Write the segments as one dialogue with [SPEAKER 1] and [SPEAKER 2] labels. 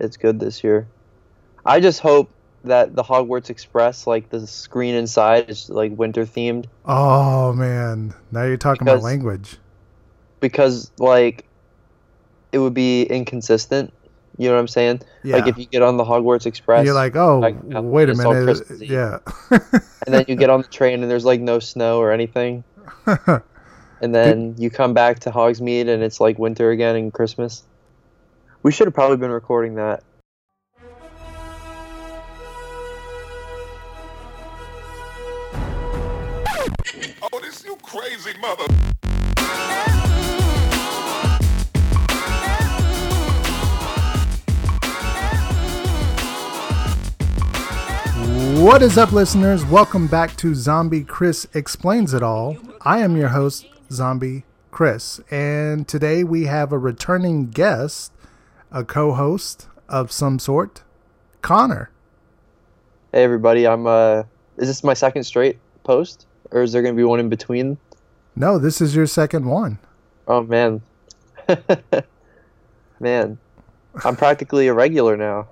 [SPEAKER 1] it's good this year. I just hope that the Hogwarts Express, like the screen inside, is like winter themed.
[SPEAKER 2] Oh man, now you're talking
[SPEAKER 1] Because-
[SPEAKER 2] about language.
[SPEAKER 1] because like it would be inconsistent. You know what I'm saying?
[SPEAKER 2] Yeah.
[SPEAKER 1] Like if you get on the Hogwarts Express,
[SPEAKER 2] you're like, oh,
[SPEAKER 1] like,
[SPEAKER 2] wait a minute, yeah.
[SPEAKER 1] and then you get on the train and there's like no snow or anything, and then you come back to Hogsmeade and it's like winter again and Christmas. We should have probably been recording that.
[SPEAKER 3] Oh, this you crazy mother.
[SPEAKER 2] What is up, listeners? Welcome back to Zombie Chris Explains It All. I am your host, Zombie Chris, and today we have a returning guest, a co host of some sort, Conner.
[SPEAKER 1] Hey everybody, I'm uh, is this my second straight post, or is there gonna be one in between?
[SPEAKER 2] No, this is your second one.
[SPEAKER 1] Oh man, man, I'm practically a regular now.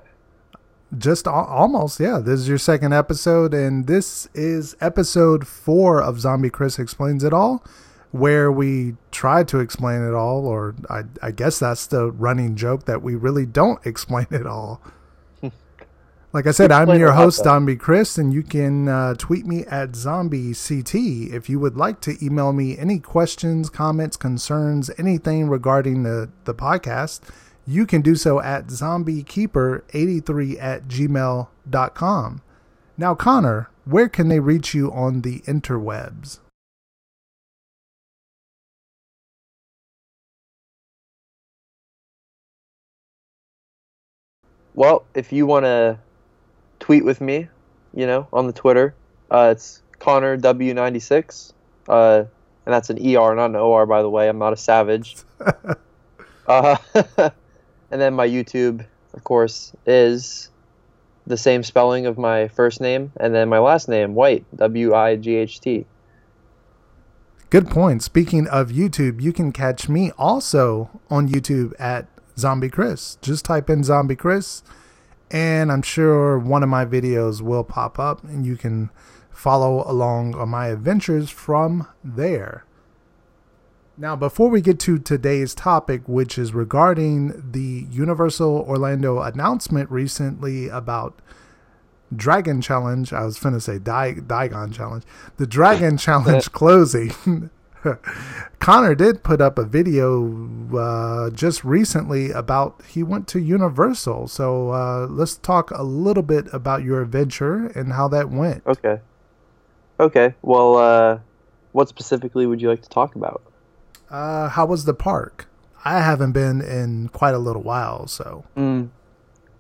[SPEAKER 2] Just al- almost, yeah. This is your second episode, and this is episode four of Zombie Chris Explains It All, where we try to explain it all, or I, I guess that's the running joke that we really don't explain it all. Like I said, I'm your host. Zombie Chris, and you can uh, tweet me at ZombieCT if you would like to email me any questions, comments, concerns, anything regarding the, the podcast. You can do so at zombiekeeper83 at gmail.com. Now, Conner, where can they reach you on the interwebs?
[SPEAKER 1] Well, if you want to tweet with me, you know, on the Twitter, uh, it's Conner W96, uh, and that's an ER, not an OR, by the way. I'm not a savage. uh, and then my YouTube, of course, is the same spelling of my first name and then my last name, Wight, W I G H T.
[SPEAKER 2] Good point. Speaking of YouTube, you can catch me also on YouTube at Zombie Chris. Just type in Zombie Chris, and I'm sure one of my videos will pop up, and you can follow along on my adventures from there. Now, before we get to today's topic, which is regarding the Universal Orlando announcement recently about Dragon Challenge. I was finna say Di- Digon Challenge. The Dragon Challenge closing. Conner did put up a video uh, just recently about he went to Universal. So uh, let's talk a little bit about your adventure and how that went.
[SPEAKER 1] Okay. Okay. Well, uh, what specifically would you like to talk about?
[SPEAKER 2] Uh, how was the park? I haven't been in quite a little while, so
[SPEAKER 1] Mm.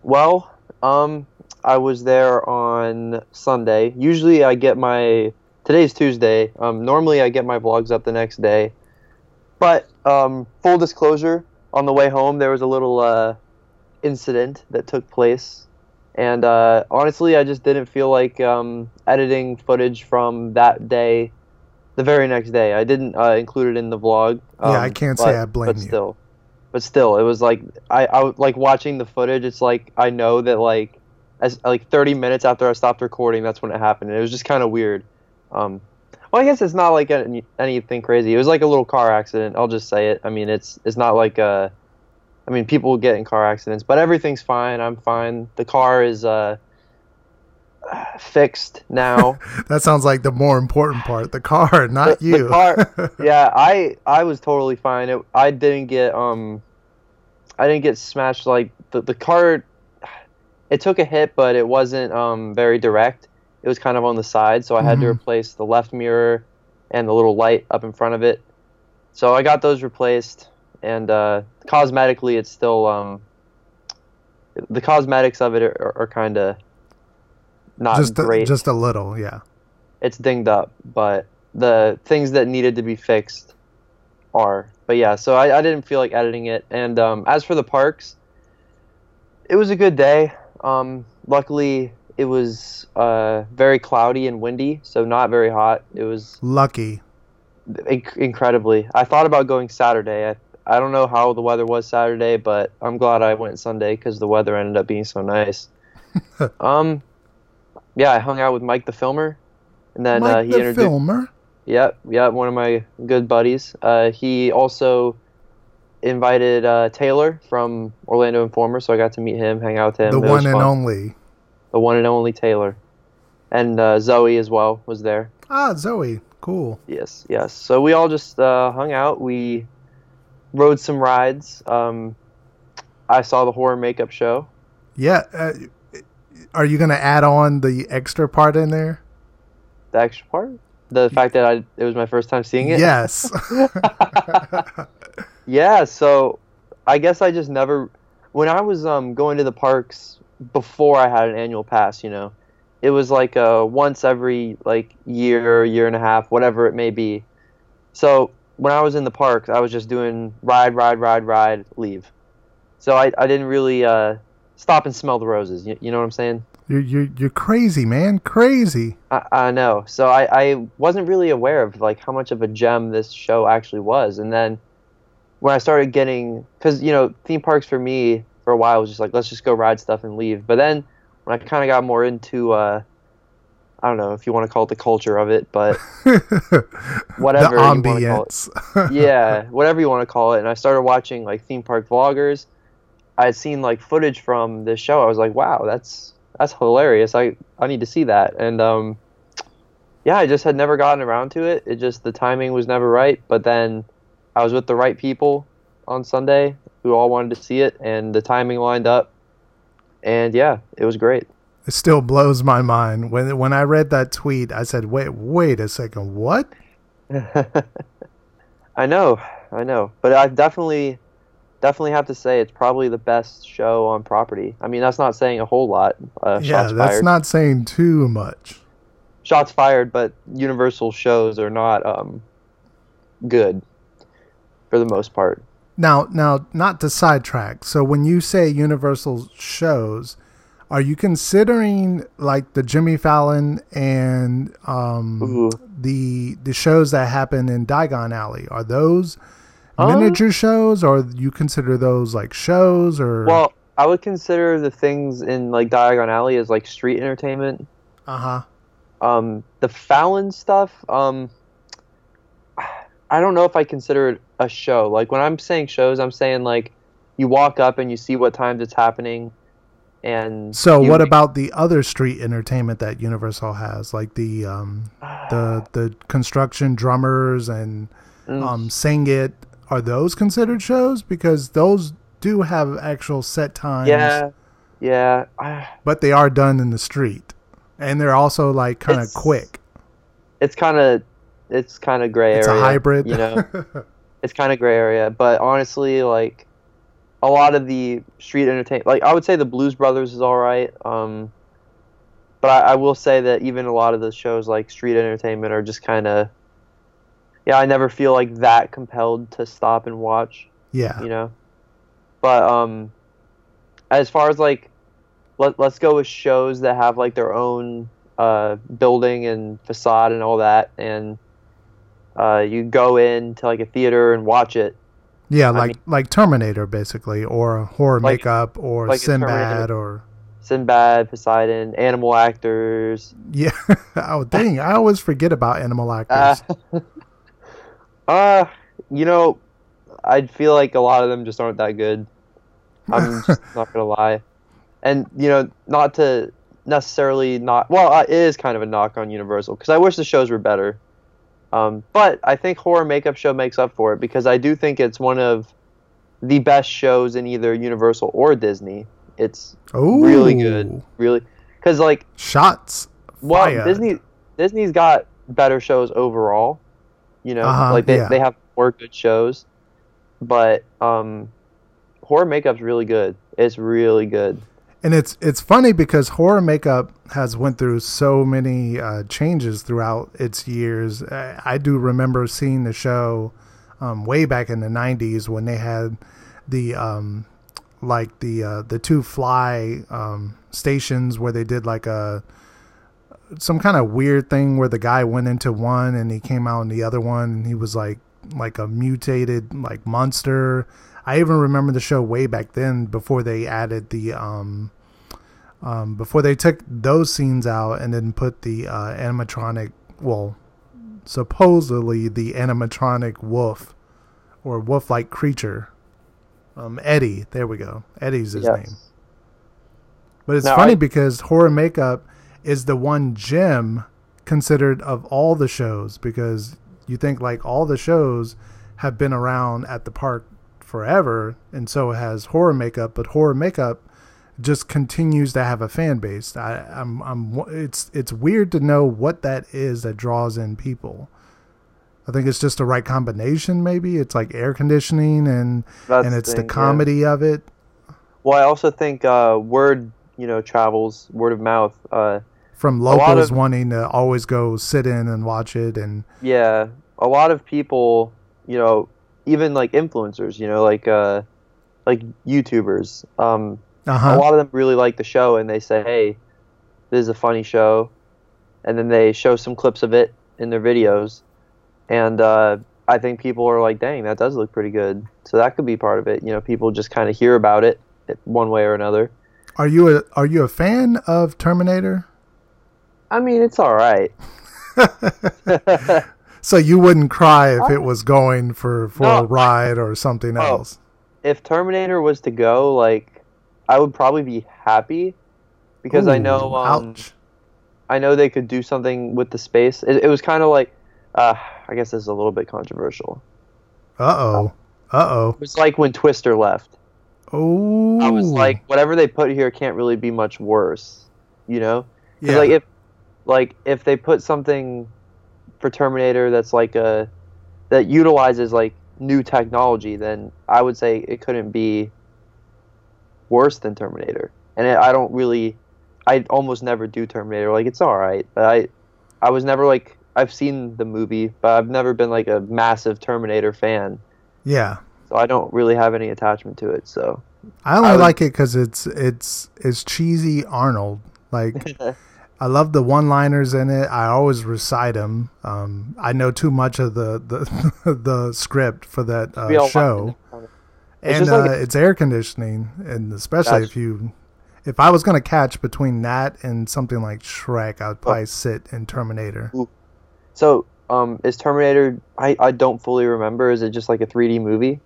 [SPEAKER 1] Well, um, I was there on Sunday. Usually, I get my today's Tuesday. Um, normally, I get my vlogs up the next day. But um, full disclosure, on the way home, there was a little uh, incident that took place, and uh, honestly, I just didn't feel like um, editing footage from that day. The very next day, I didn't uh, include it in the vlog.
[SPEAKER 2] Yeah, I
[SPEAKER 1] um,
[SPEAKER 2] can't say I blame
[SPEAKER 1] but
[SPEAKER 2] you.
[SPEAKER 1] Still, but still, it was like I, I like watching the footage. It's like I know that like as like 30 minutes after I stopped recording, that's when it happened. And it was just kind of weird. Um, well, I guess it's not like any, anything crazy. It was like a little car accident. I'll just say it. I mean, it's it's not like uh, I mean, people get in car accidents, but everything's fine. I'm fine. The car is uh fixed now.
[SPEAKER 2] that sounds like the more important part. The car, not
[SPEAKER 1] the,
[SPEAKER 2] you.
[SPEAKER 1] The car, yeah, I I was totally fine. It, I didn't get um, I didn't get smashed. Like the the car, it took a hit, but it wasn't um very direct. It was kind of on the side, so I had to
[SPEAKER 2] Mhm.
[SPEAKER 1] replace the left mirror and the little light up in front of it. So I got those replaced, and uh, cosmetically, it's still um, the cosmetics of it are, are kind of not
[SPEAKER 2] just a,
[SPEAKER 1] great
[SPEAKER 2] just a little, yeah.
[SPEAKER 1] it's dinged up, but the things that needed to be fixed are. But yeah, so I, I didn't feel like editing it. And um, as for the parks, it was a good day. Um, luckily, it was uh, very cloudy and windy, so not very hot. It was
[SPEAKER 2] Lucky.
[SPEAKER 1] inc- incredibly. I thought about going Saturday. I, I don't know how the weather was Saturday, but I'm glad I went Sunday because the weather ended up being so nice. um, yeah, I hung out with Mike the filmer, and then
[SPEAKER 2] Mike
[SPEAKER 1] uh, he
[SPEAKER 2] the
[SPEAKER 1] introduced.
[SPEAKER 2] filmer.
[SPEAKER 1] Yep, yep, one of my good buddies. Uh, he also invited uh, Taylor from Orlando Informer, so I got to meet him, hang out with him.
[SPEAKER 2] The
[SPEAKER 1] It
[SPEAKER 2] one and only.
[SPEAKER 1] The one and only Taylor, and uh, Zoe as well was there.
[SPEAKER 2] Ah, Zoe. Cool.
[SPEAKER 1] Yes, yes. So we all just uh, hung out. We rode some rides. Um, I saw the horror makeup show.
[SPEAKER 2] Yeah. Uh, are you going to add on the extra part in there?
[SPEAKER 1] The extra part, the fact that I it was my first time seeing it.
[SPEAKER 2] Yes.
[SPEAKER 1] Yeah, so I guess I just never when I was um going to the parks before I had an annual pass, you know, it was like uh once every like year, year and a half, whatever it may be. So when I was in the parks, I was just doing ride, ride, ride, ride, leave. So I, I didn't really uh stop and smell the roses. You, you know what I'm saying?
[SPEAKER 2] you're, you're, you're crazy, man. Crazy.
[SPEAKER 1] I, I know. So I, I wasn't really aware of like how much of a gem this show actually was. And then when I started getting, because you know, theme parks for me for a while I was just like let's just go ride stuff and leave. But then when I kind of got more into, uh, I don't know if you want to call it the culture of it, but whatever
[SPEAKER 2] the
[SPEAKER 1] you wanna call it.
[SPEAKER 2] ambience.
[SPEAKER 1] yeah, whatever you want to call it. And I started watching like theme park vloggers. I had seen like footage from this show. I was like, wow, that's that's hilarious. I I need to see that. And um, yeah, I just had never gotten around to it. It just the timing was never right. But then I was with the right people on Sunday who all wanted to see it, and the timing lined up. And yeah, it was great.
[SPEAKER 2] It still blows my mind. When when I read that tweet, I said, "Wait, wait a second. What?"
[SPEAKER 1] I know, I know, but I definitely, definitely have to say it's probably the best show on property. I mean, that's not saying a whole lot. Uh,
[SPEAKER 2] yeah,
[SPEAKER 1] shots
[SPEAKER 2] that's
[SPEAKER 1] fired.
[SPEAKER 2] not saying too much.
[SPEAKER 1] shots fired, but Universal shows are not um, good for the most part.
[SPEAKER 2] Now, now, not to sidetrack. So, when you say Universal shows, are you considering like the Jimmy Fallon and um,
[SPEAKER 1] Ooh.
[SPEAKER 2] the the shows that happen in Diagon Alley? Are those
[SPEAKER 1] Uh,
[SPEAKER 2] miniature shows, or you consider those like shows? Or
[SPEAKER 1] Well, I would consider the things in like Diagon Alley as like street entertainment.
[SPEAKER 2] uh huh.
[SPEAKER 1] Um, the Fallon stuff, um, I don't know if I consider it a show. Like when I'm saying shows, I'm saying like you walk up and you see what times it's happening, and
[SPEAKER 2] So, what about the other street entertainment that Universal has, like the um, the the construction drummers and
[SPEAKER 1] Mm.
[SPEAKER 2] um, sing it? Are those considered shows? Because those do have actual set times.
[SPEAKER 1] Yeah, yeah. I-
[SPEAKER 2] but they are done in the street, and they're also like kind of quick.
[SPEAKER 1] It's kind of it's kind of gray
[SPEAKER 2] It's
[SPEAKER 1] area.
[SPEAKER 2] a hybrid.
[SPEAKER 1] You know, it's kind of gray area. But honestly, like a lot of the street entertainment, like I would say the Blues Brothers is all right. Um, but I, I will say that even a lot of the shows like street entertainment are just kind of yeah. I never feel like that compelled to stop and watch.
[SPEAKER 2] yeah,
[SPEAKER 1] you know. But um, as far as like, let let's go with shows that have like their own uh building and facade and all that, and uh, you go into like a theater and watch it.
[SPEAKER 2] yeah,
[SPEAKER 1] I
[SPEAKER 2] like
[SPEAKER 1] mean-
[SPEAKER 2] like Terminator, basically, or horror
[SPEAKER 1] Like-
[SPEAKER 2] makeup, or
[SPEAKER 1] like
[SPEAKER 2] Sinbad, or
[SPEAKER 1] Sinbad, Poseidon, animal actors.
[SPEAKER 2] yeah. oh dang, I always forget about animal actors.
[SPEAKER 1] Uh, uh, you know, I feel like a lot of them just aren't that good. I'm just not gonna lie, and you know, not to necessarily not. Well, uh, it is kind of a knock on Universal because I wish the shows were better. Um, but I think Horror Makeup Show makes up for it because I do think it's one of the best shows in either Universal or Disney. It's
[SPEAKER 2] oh,
[SPEAKER 1] really good, really, because like
[SPEAKER 2] Shots.
[SPEAKER 1] well,
[SPEAKER 2] fired.
[SPEAKER 1] Disney Disney's got better shows overall. You know,
[SPEAKER 2] Uh-huh,
[SPEAKER 1] like they,
[SPEAKER 2] yeah.
[SPEAKER 1] they have more good shows, but um, horror makeup's really good. It's really good.
[SPEAKER 2] And it's it's funny because horror makeup has went through so many uh, changes throughout its years. I, I do remember seeing the show um, way back in the '90s when they had the um, like the uh, the two fly um, stations where they did like a some kind of weird thing where the guy went into one and he came out in the other one and he was like like a mutated like monster. I even remember the show way back then before they added the um, um before they took those scenes out and then put the uh, animatronic well supposedly the animatronic wolf or wolf like creature. Um Eddie. There we go. Eddie's his
[SPEAKER 1] Yes.
[SPEAKER 2] name. But it's
[SPEAKER 1] Now,
[SPEAKER 2] funny
[SPEAKER 1] I-
[SPEAKER 2] because horror makeup is the one gem considered of all the shows because you think like all the shows have been around at the park forever and so has horror makeup but horror makeup just continues to have a fan base I, I'm, I'm it's it's weird to know what that is that draws in people I think it's just the right combination maybe it's like air conditioning and
[SPEAKER 1] That's
[SPEAKER 2] and it's the
[SPEAKER 1] thing, yeah.
[SPEAKER 2] comedy of it
[SPEAKER 1] Well, I also think uh, word, you know, travels, word of mouth. Uh,
[SPEAKER 2] from locals
[SPEAKER 1] of-
[SPEAKER 2] wanting to always go sit in and watch it and
[SPEAKER 1] yeah, a lot of people, you know, even like influencers, you know, like uh, like YouTubers. Um,
[SPEAKER 2] uh-huh
[SPEAKER 1] A lot of them really like the show, and they say, "Hey, this is a funny show," and then they show some clips of it in their videos, and uh, I think people are like, "Dang, that does look pretty good." So that could be part of it. You know, people just kind of hear about it one way or another.
[SPEAKER 2] Are you a are you a fan of Terminator?
[SPEAKER 1] I mean, it's all right.
[SPEAKER 2] So you wouldn't cry if it was going for for a ride or something
[SPEAKER 1] Oh.
[SPEAKER 2] else.
[SPEAKER 1] if Terminator was to go, like, I would probably be happy because I know, um. I know they could do something with the space. It, it was kind of like, uh, I guess this is a little bit controversial.
[SPEAKER 2] Uh oh. Uh oh.
[SPEAKER 1] It was like when Twister left.
[SPEAKER 2] Oh.
[SPEAKER 1] I was like, whatever they put here can't really be much worse, you know?
[SPEAKER 2] yeah.
[SPEAKER 1] Like if, like if they put something for Terminator that's like a that utilizes like new technology, then I would say it couldn't be worse than Terminator. And it, I don't really, I almost never do Terminator. Like it's all right, but I, I was never like I've seen the movie, but I've never been like a massive Terminator fan.
[SPEAKER 2] yeah.
[SPEAKER 1] So I don't really have any attachment to it. So
[SPEAKER 2] I only
[SPEAKER 1] I would-
[SPEAKER 2] like it because it's it's it's cheesy Arnold. Like I love the one-liners in it. I always recite them. Um, I know too much of the the, the script for that uh, show.
[SPEAKER 1] It's
[SPEAKER 2] and
[SPEAKER 1] just
[SPEAKER 2] uh,
[SPEAKER 1] a-
[SPEAKER 2] it's air conditioning, and especially
[SPEAKER 1] That's-
[SPEAKER 2] if you, if I was gonna catch between that and something like Shrek, I would
[SPEAKER 1] Oh.
[SPEAKER 2] probably sit in Terminator.
[SPEAKER 1] So, um, is Terminator? I, I don't fully remember. Is it just like a 3D movie?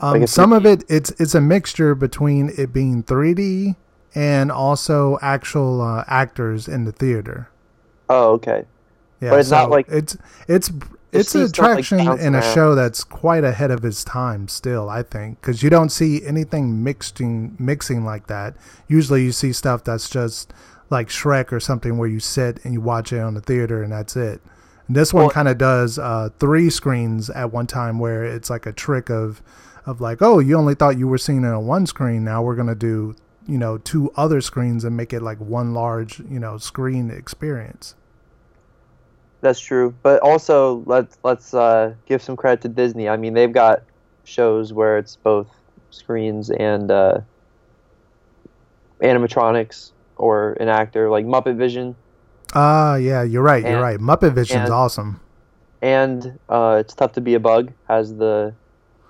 [SPEAKER 2] Um,
[SPEAKER 1] Like
[SPEAKER 2] some
[SPEAKER 1] you-
[SPEAKER 2] of it, it's it's a mixture between it being 3D and also actual uh, actors in the theater.
[SPEAKER 1] Oh, okay.
[SPEAKER 2] Yeah,
[SPEAKER 1] But it's not like-
[SPEAKER 2] it's it's it's an
[SPEAKER 1] stuff like
[SPEAKER 2] attraction in a
[SPEAKER 1] around.
[SPEAKER 2] show that's quite ahead of its time still. I think because you don't see anything mixing mixing like that. Usually, you see stuff that's just like Shrek or something where you sit and you watch it on the theater and that's it. And this one
[SPEAKER 1] Well-
[SPEAKER 2] kind of does uh, three screens at one time where it's like a trick of of like, oh, you only thought you were seeing it on one screen. Now we're gonna do you know two other screens and make it like one large you know screen experience.
[SPEAKER 1] That's true. But also, let's let's uh, give some credit to Disney. I mean, they've got shows where it's both screens and uh, animatronics or an actor, like Muppet Vision,
[SPEAKER 2] Ah, yeah, you're right. You're right. Muppet Vision's
[SPEAKER 1] and-
[SPEAKER 2] awesome.
[SPEAKER 1] and uh, it's tough to be a bug has the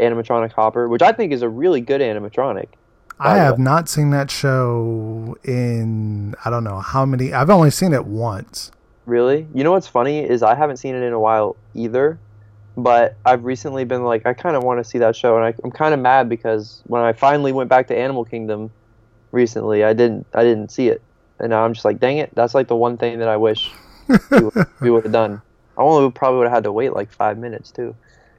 [SPEAKER 1] animatronic Hopper, which I think is a really good animatronic.
[SPEAKER 2] I have not seen that show in I don't know how many. I've only seen it once.
[SPEAKER 1] Really? You know what's funny is I haven't seen it in a while either, but I've recently been like I kind of want to see that show, and I, I'm kind of mad because when I finally went back to Animal Kingdom recently, I didn't I didn't see it, and now I'm just like, dang it, that's like the one thing that I wish we, would- we would have done. I only probably would have had to wait like five minutes too.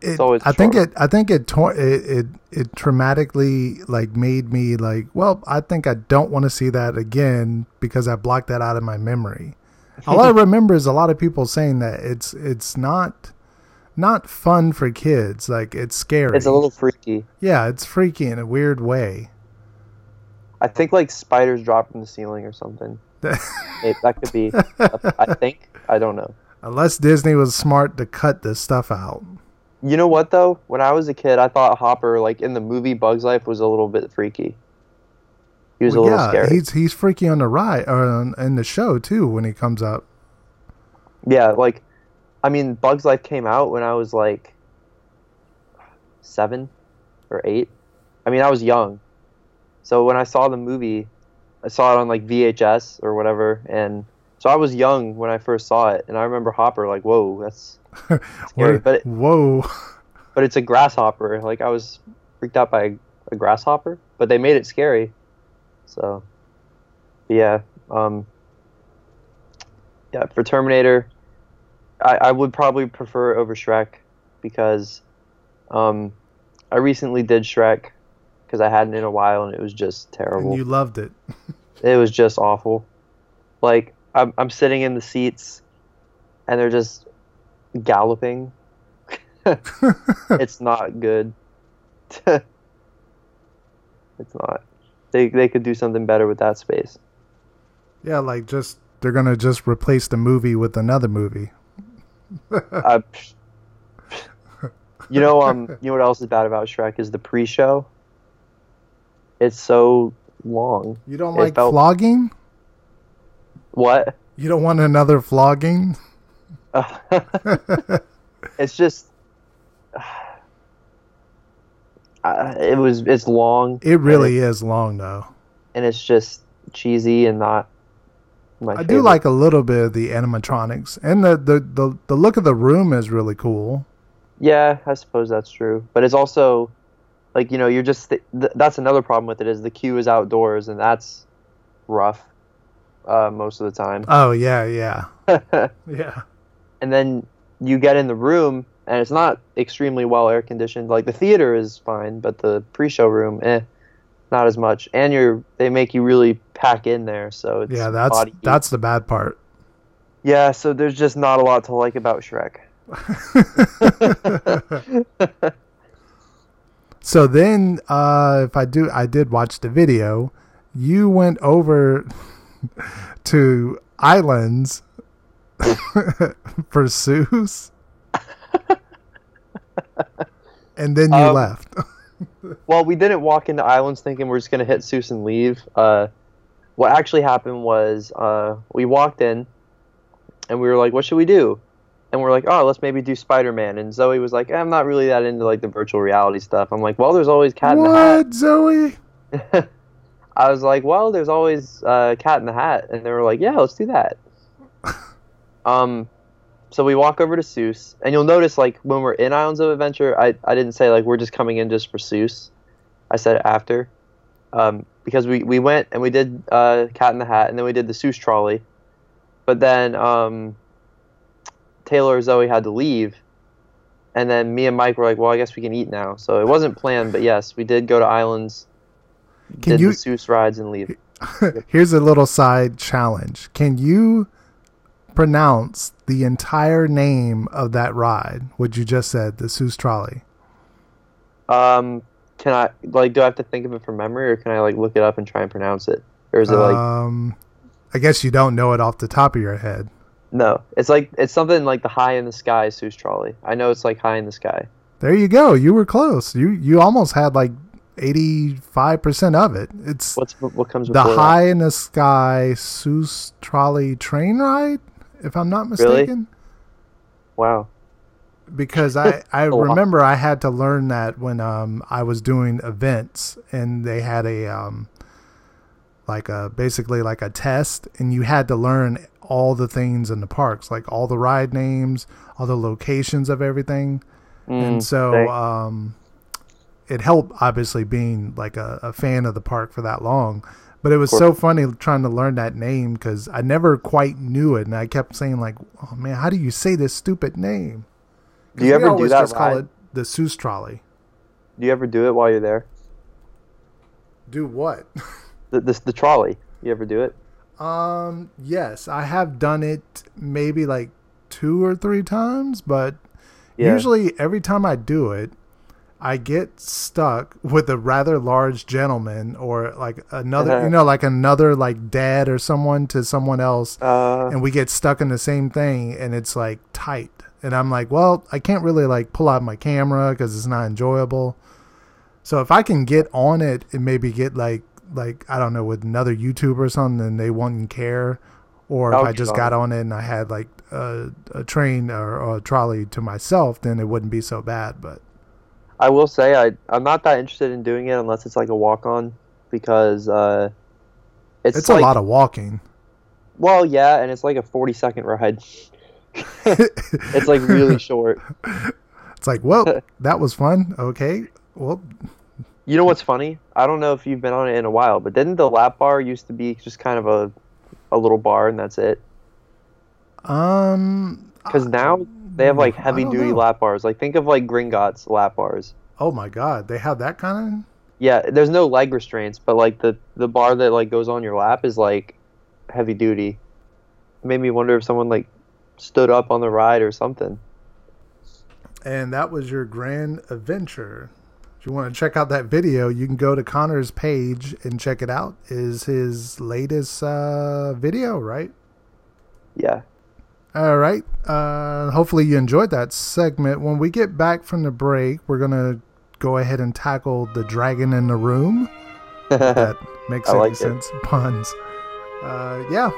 [SPEAKER 2] It, I think it. I think it, tor- it. It. It traumatically like made me like. Well, I think I don't want to see that again because I blocked that out of my memory. All I remember is a lot of people saying that it's it's not not fun for kids. Like it's scary.
[SPEAKER 1] It's a little freaky.
[SPEAKER 2] yeah, it's freaky in a weird way.
[SPEAKER 1] I think like spiders drop from the ceiling or something. It, that could be. I think. I don't know.
[SPEAKER 2] Unless Disney was smart to cut this stuff out.
[SPEAKER 1] You know what though? When I was a kid, I thought Hopper, like in the movie Bugs Life, was a little bit freaky. He was
[SPEAKER 2] Well,
[SPEAKER 1] a little
[SPEAKER 2] yeah,
[SPEAKER 1] scary.
[SPEAKER 2] he's he's freaky on the ride or on, in the show too when he comes up.
[SPEAKER 1] Yeah, like, I mean, Bugs Life came out when I was like seven or eight. I mean, I was young. So when I saw the movie, I saw it on like VHS or whatever, and so I was young when I first saw it, and I remember Hopper like, whoa, that's scary. But it,
[SPEAKER 2] whoa.
[SPEAKER 1] but it's a grasshopper. Like I was freaked out by a, a grasshopper, but they made it scary. So, yeah, um, yeah, for Terminator, I, I would probably prefer over Shrek because um, I recently did Shrek because I hadn't in a while and it was just terrible.
[SPEAKER 2] And you loved it.
[SPEAKER 1] It was just awful. Like I'm, I'm sitting in the seats, and they're just galloping. it's not good. it's not. They they could do something better with that space.
[SPEAKER 2] Yeah, like just they're gonna just replace the movie with another movie.
[SPEAKER 1] I, you know, um, you know what else is bad about Shrek is the pre-show. It's so long.
[SPEAKER 2] You don't
[SPEAKER 1] It
[SPEAKER 2] like
[SPEAKER 1] felt-
[SPEAKER 2] flogging?
[SPEAKER 1] What?
[SPEAKER 2] You don't want another flogging?
[SPEAKER 1] it's just uh, it was it's long
[SPEAKER 2] It really is long though.
[SPEAKER 1] and it's just cheesy and not
[SPEAKER 2] I do like a little bit of the animatronics, and the, the the the look of the room is really cool.
[SPEAKER 1] yeah i suppose that's true but it's also like you know you're just th- th- that's another problem with it is the queue is outdoors and that's rough uh, most of the time
[SPEAKER 2] Oh yeah, yeah, yeah.
[SPEAKER 1] And then you get in the room and it's not extremely well air conditioned like the theater is fine but the pre-show room eh not as much and you're they make you really pack in there so it's
[SPEAKER 2] Yeah, that's that's the bad part.
[SPEAKER 1] yeah so there's just not a lot to like about shrek
[SPEAKER 2] So then, uh, if I do, I did watch the video. You went over to islands for Seuss, and then you
[SPEAKER 1] Um,
[SPEAKER 2] left.
[SPEAKER 1] well we didn't walk into islands thinking we're just going to hit Seuss and leave. Uh, what actually happened was uh, we walked in and we were like what should we do? And we're like oh let's maybe do spider-man. And zoe was like i'm not really that into like the virtual reality stuff. I'm like well there's always cat in the hat.
[SPEAKER 2] What, Zoe?
[SPEAKER 1] I was like, well, there's always uh, Cat in the Hat, and they were like, yeah, let's do that. Um, so we walk over to Seuss, and you'll notice like when we're in Islands of Adventure, I I didn't say like we're just coming in just for Seuss. I said it after, um, because we we went and we did uh, Cat in the Hat, and then we did the Seuss trolley, but then um, Taylor or Zoe had to leave. And then me and Mike were like, "Well, I guess we can eat now." So it wasn't planned, but yes, we did go to Islands,
[SPEAKER 2] Can
[SPEAKER 1] did
[SPEAKER 2] you?
[SPEAKER 1] the Seuss rides, and leave.
[SPEAKER 2] Here's a little side challenge. Can you pronounce the entire name of that ride? What you just said, the Seuss trolley.
[SPEAKER 1] Um, can I like? Do I have to think of it from memory, or can I like look it up and try and pronounce it? Or is it like
[SPEAKER 2] um, I guess you don't know it off the top of your head.
[SPEAKER 1] no? It's like it's something like the High in the Sky Seuss trolley. I know it's like High in the Sky.
[SPEAKER 2] There you go. You were close. You you almost had like eighty five percent of it. It's
[SPEAKER 1] What's what comes
[SPEAKER 2] the
[SPEAKER 1] before that?
[SPEAKER 2] high in the sky Seuss trolley train ride, if I'm not mistaken. Really?
[SPEAKER 1] Wow.
[SPEAKER 2] Because I I
[SPEAKER 1] lot.
[SPEAKER 2] remember I had to learn that when um I was doing events and they had a um like a basically like a test and you had to learn all the things in the parks like all the ride names all the locations of everything and
[SPEAKER 1] Mm,
[SPEAKER 2] so
[SPEAKER 1] okay.
[SPEAKER 2] um, it helped obviously being like a, a fan of the park for that long but it was so funny trying to learn that name because i never quite knew it and i kept saying like oh man how do you say this stupid name?"
[SPEAKER 1] Do you ever do that
[SPEAKER 2] just call it the Seuss trolley
[SPEAKER 1] Do you ever do it while you're there?
[SPEAKER 2] do what
[SPEAKER 1] The the, the trolley. You ever do it?
[SPEAKER 2] um yes i have done it maybe like two or three times but
[SPEAKER 1] Yeah.
[SPEAKER 2] Usually, every time I do it, I get stuck with a rather large gentleman or like another, you know, like another like dad or someone to someone else,
[SPEAKER 1] Uh,
[SPEAKER 2] and we get stuck in the same thing, and it's like tight. And I'm like, well, I can't really like pull out my camera because it's not enjoyable. So if I can get on it and maybe get like like I don't know with another YouTuber or something, and they wouldn't care, or if I just got on it and I had like a, a train or, or a trolley to myself, then it wouldn't be so bad. But
[SPEAKER 1] I will say I I'm not that interested in doing it unless it's like a walk on because uh, it's
[SPEAKER 2] It's
[SPEAKER 1] like,
[SPEAKER 2] a lot of walking.
[SPEAKER 1] well yeah, and it's like a 40 second ride. it's like really short.
[SPEAKER 2] It's like, well, that was fun. Okay. Well,
[SPEAKER 1] You know what's funny? I don't know if you've been on it in a while, but didn't the lap bar used to be just kind of a a little bar and that's it?
[SPEAKER 2] um,
[SPEAKER 1] Because now they have like heavy duty
[SPEAKER 2] know.
[SPEAKER 1] lap bars. Like think of like Gringotts lap bars.
[SPEAKER 2] oh my God, they have that kind of.
[SPEAKER 1] Yeah, there's no leg restraints, but like the the bar that like goes on your lap is like heavy duty. made me wonder if someone like stood up on the ride or something.
[SPEAKER 2] and that was your grand adventure. If you want to check out that video, you can go to Conner's page and check it out. Is his latest uh, video, right?
[SPEAKER 1] Yeah.
[SPEAKER 2] All right. Uh, hopefully you enjoyed that segment. When we get back from the break, we're gonna go ahead and tackle the dragon in the room. That makes any
[SPEAKER 1] like it.
[SPEAKER 2] sense. Puns. Uh, yeah.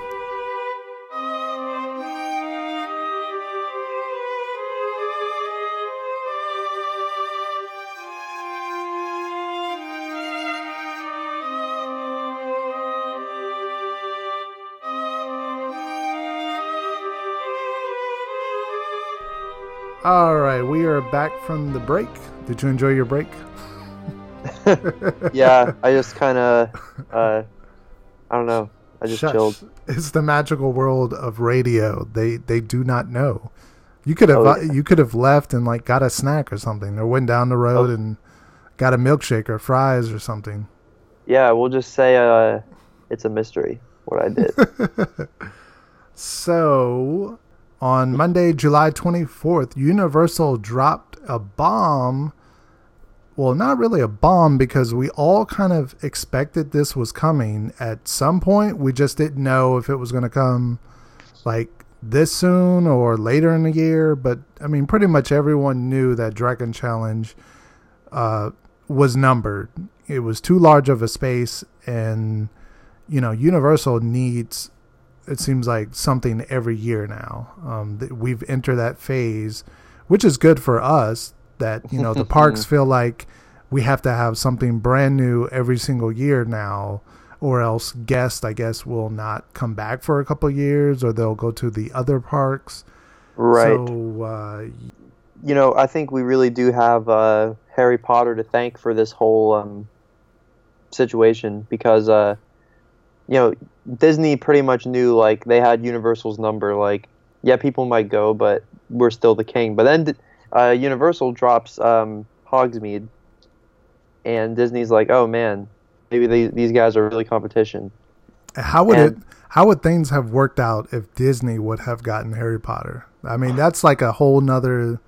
[SPEAKER 2] All right, we are back from the break. Did you enjoy your break?
[SPEAKER 1] yeah, I just kind of uh I don't know. I just
[SPEAKER 2] Shush.
[SPEAKER 1] chilled.
[SPEAKER 2] It's the magical world of radio. They they do not know. You could have
[SPEAKER 1] Oh, yeah.
[SPEAKER 2] you could have left and like got a snack or something, or went down the road
[SPEAKER 1] Oh.
[SPEAKER 2] and got a milkshake or fries or something.
[SPEAKER 1] Yeah, we'll just say uh it's a mystery what I did.
[SPEAKER 2] So, on Monday, July 24th, Universal dropped a bomb. Well, not really a bomb because we all kind of expected this was coming at some point. We just didn't know if it was going to come like this soon or later in the year. But I mean, pretty much everyone knew that Dragon Challenge uh, was numbered. It was too large of a space, and you know, Universal needs it seems like something every year now. Um, th- we've entered that phase, which is good for us. That you know the parks feel like we have to have something brand new every single year now, or else guests, I guess, will not come back for a couple years, or they'll go to the other parks.
[SPEAKER 1] right.
[SPEAKER 2] So uh,
[SPEAKER 1] you know, I think we really do have uh, Harry Potter to thank for this whole um, situation because, uh, you know, Disney pretty much knew like they had Universal's number. Like, yeah, people might go, but we're still the king. But then uh, Universal drops um, Hogsmeade, and Disney's like, oh man, maybe they, these guys are really competition.
[SPEAKER 2] How would it? How would things have worked out if Disney would have gotten Harry Potter? I mean, that's like a whole nother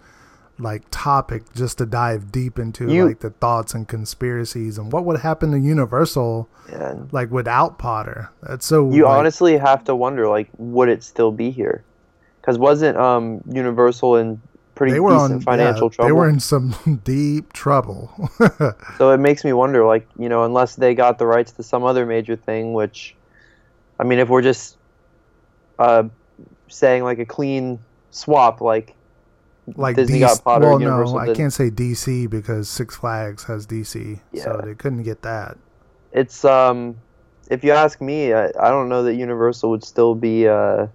[SPEAKER 2] like topic just to dive deep into,
[SPEAKER 1] You-
[SPEAKER 2] like the thoughts and conspiracies and what would happen to Universal
[SPEAKER 1] And
[SPEAKER 2] like without Potter. That's so.
[SPEAKER 1] you
[SPEAKER 2] like,
[SPEAKER 1] honestly have to wonder, like, would it still be here? Because wasn't um, Universal in pretty
[SPEAKER 2] they were
[SPEAKER 1] decent
[SPEAKER 2] on
[SPEAKER 1] financial
[SPEAKER 2] yeah,
[SPEAKER 1] trouble?
[SPEAKER 2] They were in some deep trouble.
[SPEAKER 1] So it makes me wonder, like, you know, unless they got the rights to some other major thing, which, I mean, if we're just uh, saying like a clean swap, like,
[SPEAKER 2] like
[SPEAKER 1] Disney
[SPEAKER 2] DC,
[SPEAKER 1] got Potter,
[SPEAKER 2] well,
[SPEAKER 1] Universal
[SPEAKER 2] no, I
[SPEAKER 1] didn't.
[SPEAKER 2] can't say DC because Six Flags has DC, so they couldn't get that.
[SPEAKER 1] it's um, if you ask me, I, I don't know that Universal would still be uh,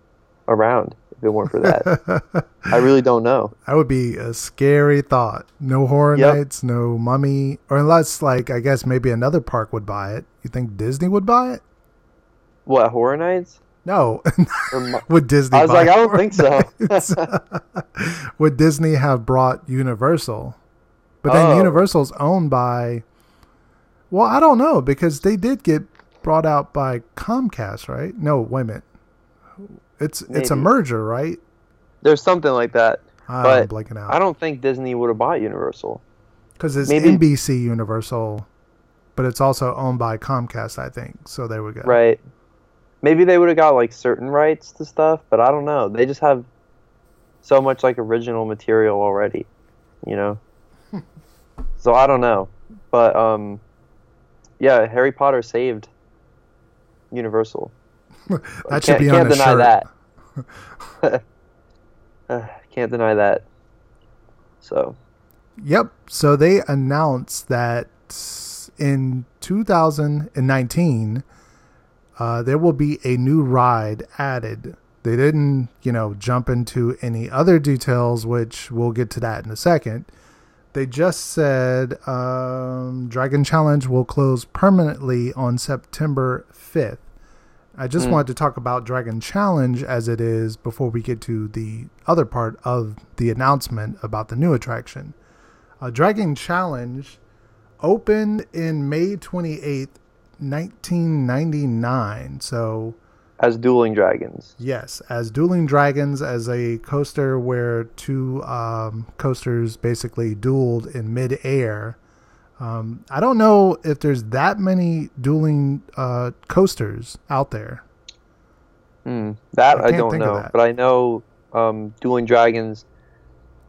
[SPEAKER 1] around if it weren't for that. I really don't know.
[SPEAKER 2] That would be a scary thought. No horror
[SPEAKER 1] Yep.
[SPEAKER 2] nights, no mummy, or unless like I guess maybe another park would buy it. You think Disney would buy it?
[SPEAKER 1] What Horror Nights?
[SPEAKER 2] No. Would Disney?
[SPEAKER 1] I was like, I don't think so.
[SPEAKER 2] Would Disney have brought Universal? But then
[SPEAKER 1] Oh.
[SPEAKER 2] Universal's owned by. Well, I don't know because they did get brought out by Comcast, right? No, wait a minute. It's it's a merger, right?
[SPEAKER 1] There's something like that.
[SPEAKER 2] I'm
[SPEAKER 1] But
[SPEAKER 2] blanking
[SPEAKER 1] I don't think Disney would have bought Universal.
[SPEAKER 2] because it's
[SPEAKER 1] maybe-
[SPEAKER 2] NBC Universal, but it's also owned by Comcast, I think. So there we go.
[SPEAKER 1] Right. Maybe they would have got like certain rights to stuff, but I don't know. They just have so much like original material already, you know. so I don't know, but um, yeah, Harry Potter saved Universal.
[SPEAKER 2] That should be on
[SPEAKER 1] can't
[SPEAKER 2] a
[SPEAKER 1] deny
[SPEAKER 2] shirt.
[SPEAKER 1] that. Uh, can't deny that. So
[SPEAKER 2] Yep. So they announced that in 2019, uh, there will be a new ride added. They didn't, you know, jump into any other details, which we'll get to that in a second. They just said um, Dragon Challenge will close permanently on September 5th. I just
[SPEAKER 1] Mm.
[SPEAKER 2] wanted to talk about Dragon Challenge as it is before we get to the other part of the announcement about the new attraction. Uh, Dragon Challenge opened in May 28th, 1999. So,
[SPEAKER 1] As Dueling Dragons.
[SPEAKER 2] yes, as Dueling Dragons, as a coaster where two um, coasters basically dueled in midair. Um, I don't know if there's that many dueling uh, coasters out there.
[SPEAKER 1] Hmm. That
[SPEAKER 2] I
[SPEAKER 1] I, don't know, but I know um, Dueling Dragons.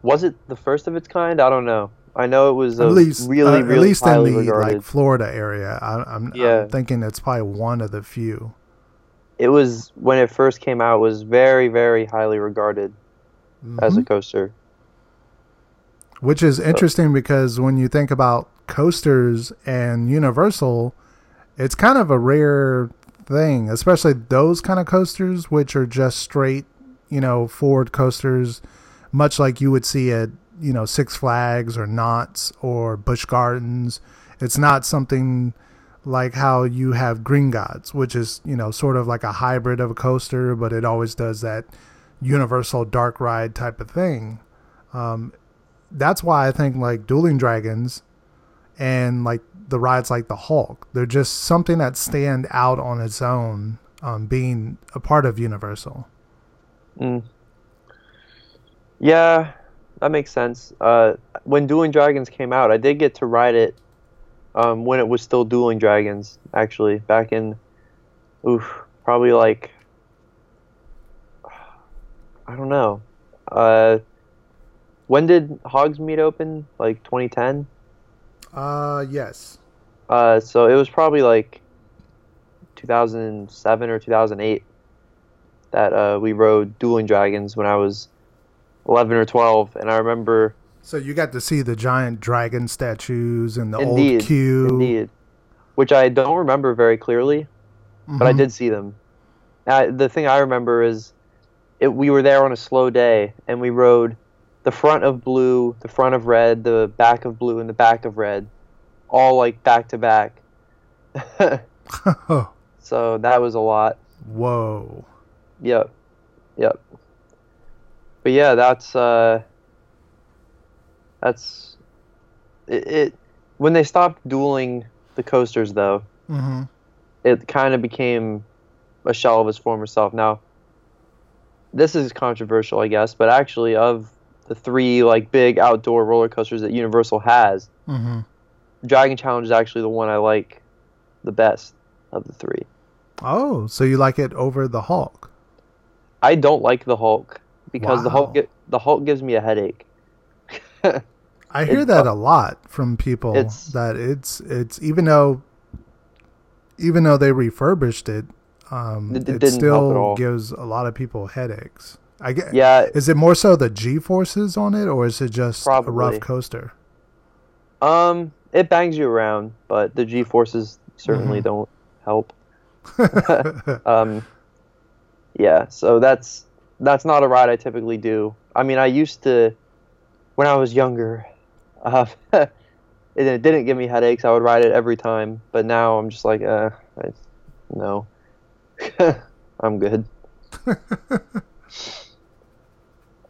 [SPEAKER 1] Was it the first of its kind? I don't know. I know it was a
[SPEAKER 2] at least,
[SPEAKER 1] really,
[SPEAKER 2] uh,
[SPEAKER 1] really
[SPEAKER 2] at least in the
[SPEAKER 1] regarded.
[SPEAKER 2] like Florida area. I, I'm,
[SPEAKER 1] Yeah.
[SPEAKER 2] I'm thinking it's probably one of the few.
[SPEAKER 1] it was when it first came out. Was very, very highly regarded as a
[SPEAKER 2] Mhm.
[SPEAKER 1] coaster.
[SPEAKER 2] Which is interesting because when you think about coasters and Universal, it's kind of a rare thing, especially those kind of coasters, which are just straight, you know, forward coasters, much like you would see at, you know, Six Flags or Knott's or Busch Gardens. It's not something like how you have Gringotts, which is, you know, sort of like a hybrid of a coaster, but it always does that universal dark ride type of thing. Um, that's why I think like Dueling Dragons and like the rides like the Hulk, they're just something that stand out on its own, um, being a part of Universal.
[SPEAKER 1] Mm. Yeah, that makes sense. Uh, when Dueling Dragons came out, I did get to ride it um, when it was still Dueling Dragons, actually, back in, oof, probably like, I don't know. Uh, when did Hogsmeade open? Like 2010?
[SPEAKER 2] Uh, yes.
[SPEAKER 1] Uh, so it was probably like 2007 or 2008 that uh, we rode Dueling Dragons when I was 11 or 12, and I remember
[SPEAKER 2] So you got to see the giant dragon statues and the
[SPEAKER 1] indeed,
[SPEAKER 2] old queue.
[SPEAKER 1] indeed, which I don't remember very clearly, but I
[SPEAKER 2] Mhm.
[SPEAKER 1] did see them. Uh, the thing I remember is it, we were there on a slow day, and we rode the front of blue, the front of red, the back of blue, and the back of red, all like back to back. so that was a lot.
[SPEAKER 2] Whoa.
[SPEAKER 1] Yep. Yep. But yeah, that's uh that's it, it when they stopped dueling the coasters though,
[SPEAKER 2] hmm
[SPEAKER 1] it kind of became a shell of its former self. Now, this is controversial, I guess, but actually of the three like big outdoor roller coasters that Universal has,
[SPEAKER 2] hmm
[SPEAKER 1] Dragon Challenge is actually the one I like the best of the three.
[SPEAKER 2] Oh, so you like it over the Hulk?
[SPEAKER 1] I don't like the Hulk because the Hulk the Hulk gives me a headache.
[SPEAKER 2] I hear
[SPEAKER 1] It-
[SPEAKER 2] that a lot from people.
[SPEAKER 1] It's-
[SPEAKER 2] that it's it's even though even though they refurbished it, um,
[SPEAKER 1] It-
[SPEAKER 2] it,
[SPEAKER 1] it didn't help at
[SPEAKER 2] still gives a lot of people headaches. I get.
[SPEAKER 1] Yeah,
[SPEAKER 2] Is it more so the G forces on it, or is it just a rough coaster?
[SPEAKER 1] um, it bangs you around, but the G forces certainly
[SPEAKER 2] Mhm.
[SPEAKER 1] don't help. um, yeah, so that's that's not a ride I typically do. I mean, I used to when I was younger. Uh, it, it didn't give me headaches. I would ride it every time, but now I'm just like, uh, I, no, I'm good.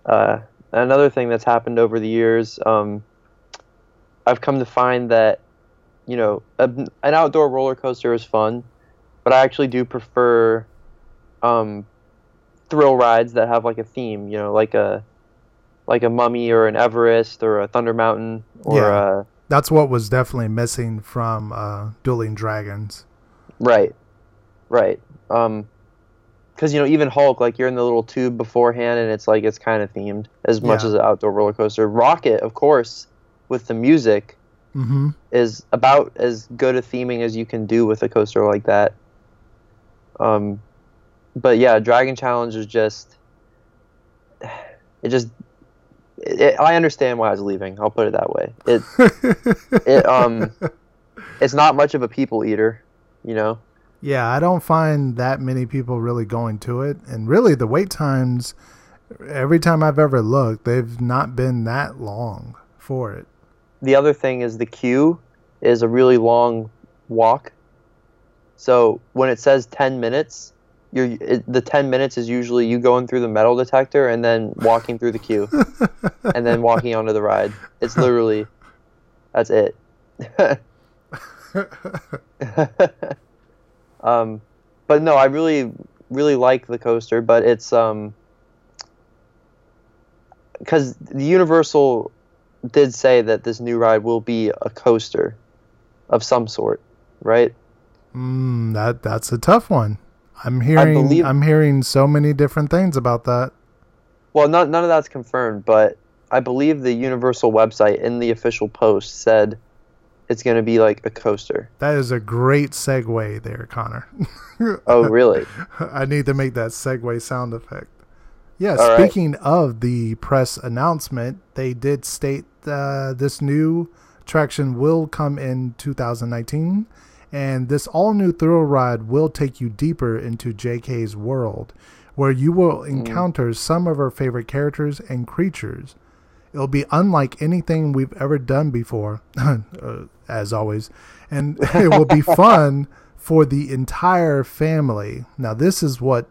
[SPEAKER 1] uh, another thing that's happened over the years, um, I've come to find that, you know, a, an outdoor roller coaster is fun, but I actually do prefer um, thrill rides that have like a theme. You know, like a like a Mummy or an Everest or a Thunder Mountain or
[SPEAKER 2] Yeah.
[SPEAKER 1] uh,
[SPEAKER 2] That's what was definitely missing from uh, Dueling Dragons.
[SPEAKER 1] Right, right. Um, because you know even Hulk, like you're in the little tube beforehand, and it's like it's kind of themed as much
[SPEAKER 2] Yeah.
[SPEAKER 1] as an outdoor roller coaster. Rockit, of course, with the music,
[SPEAKER 2] hmm
[SPEAKER 1] is about as good a theming as you can do with a coaster like that. Um, but yeah, Dragon Challenge is just it just it, I understand why I was leaving. I'll put it that way. It it um it's not much of a people eater, you know.
[SPEAKER 2] Yeah, I don't find that many people really going to it. And really, the wait times, every time I've ever looked, they've not been that long for it.
[SPEAKER 1] The other thing is the queue is a really long walk. So when it says 10 minutes, you're it, the 10 minutes is usually you going through the metal detector and then walking through the queue and then walking onto the ride. It's literally that's it. um, but no, I really really like the coaster, but it's um because the Universal did say that this new ride will be a coaster of some sort, right?
[SPEAKER 2] Mm, that that's a tough one. I'm hearing
[SPEAKER 1] believe-
[SPEAKER 2] I'm hearing so many different things about that.
[SPEAKER 1] Well, not, none of that's confirmed, but I believe the Universal website in the official post said it's going to be like a coaster.
[SPEAKER 2] That is a great segue there, Conner.
[SPEAKER 1] Oh, really?
[SPEAKER 2] I need to make that segue sound effect. Yeah,
[SPEAKER 1] All right.
[SPEAKER 2] speaking of the press announcement, they did state uh, this new attraction will come in 2019, and this all new thrill ride will take you deeper into JK's world, where you will encounter some of her favorite characters and creatures. It'll be unlike anything we've ever done before, uh, as always, and it will be fun for the entire family. Now, this is what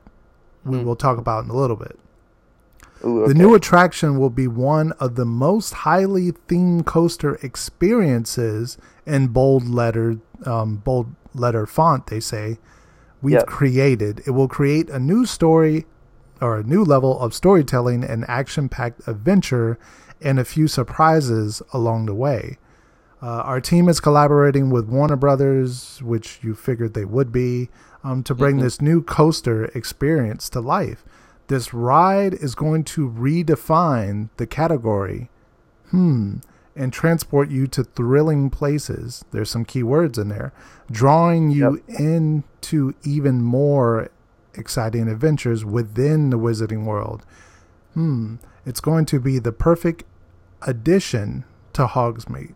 [SPEAKER 2] we will talk about in a little bit.
[SPEAKER 1] Ooh,
[SPEAKER 2] The new attraction will be one of the most highly themed coaster experiences in bold letter, um, bold letter font. They say we've
[SPEAKER 1] Yep.
[SPEAKER 2] created. It will create a new story or a new level of storytelling and action-packed adventure, and a few surprises along the way. Uh, our team is collaborating with Warner Brothers, which you figured they would be, um, to bring this new coaster experience to life. This ride is going to redefine the category, hmm, and transport you to thrilling places. There's some key words in there, drawing you into even more exciting adventures within the Wizarding World. Hmm, it's going to be the perfect addition to Hogsmeade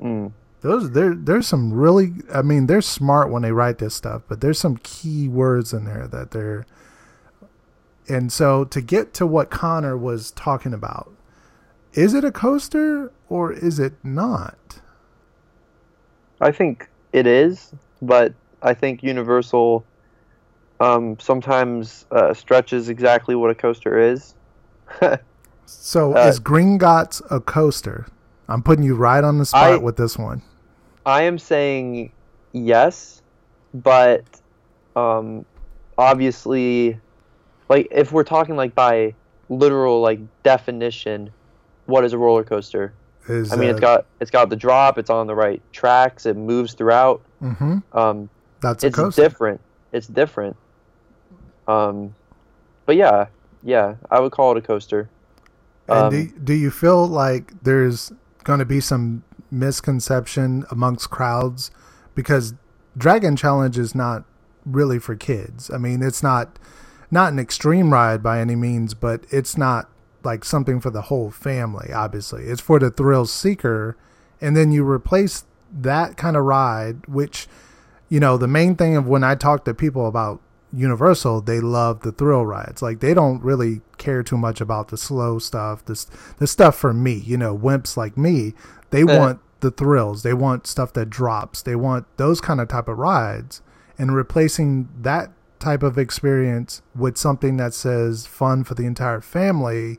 [SPEAKER 1] Mm.
[SPEAKER 2] those there there's some really I mean they're smart when they write this stuff, but there's some key words in there that they're and so to get to what Conner was talking about, is it a coaster or is it not?
[SPEAKER 1] I think it is, but I think Universal um, sometimes uh, stretches exactly what a coaster is.
[SPEAKER 2] So
[SPEAKER 1] Uh,
[SPEAKER 2] is Gringotts a coaster? I'm putting you right on the spot
[SPEAKER 1] I-
[SPEAKER 2] with this one.
[SPEAKER 1] I am saying yes, but um, obviously, like if we're talking like by literal like definition, what is a roller coaster?
[SPEAKER 2] Is
[SPEAKER 1] I mean, it's
[SPEAKER 2] uh,
[SPEAKER 1] got it's got the drop, it's on the right tracks, it moves throughout.
[SPEAKER 2] mhm,
[SPEAKER 1] Um,
[SPEAKER 2] that's a
[SPEAKER 1] it's different. It's different. Um, but yeah, yeah, I would call it a coaster.
[SPEAKER 2] And
[SPEAKER 1] Um,
[SPEAKER 2] do, do you feel like there's going to be some misconception amongst crowds because Dragon Challenge is not really for kids. I mean, it's not not an extreme ride by any means, but it's not like something for the whole family. Obviously, it's for the thrill seeker, and then you replace that kind of ride, which you know the main thing of when I talk to people about Universal, they love the thrill rides. Like they don't really care too much about the slow stuff. This the stuff for me, you know, wimps like me, they
[SPEAKER 1] Eh.
[SPEAKER 2] want the thrills. They want stuff that drops. They want those kind of type of rides. And replacing that type of experience with something that says fun for the entire family,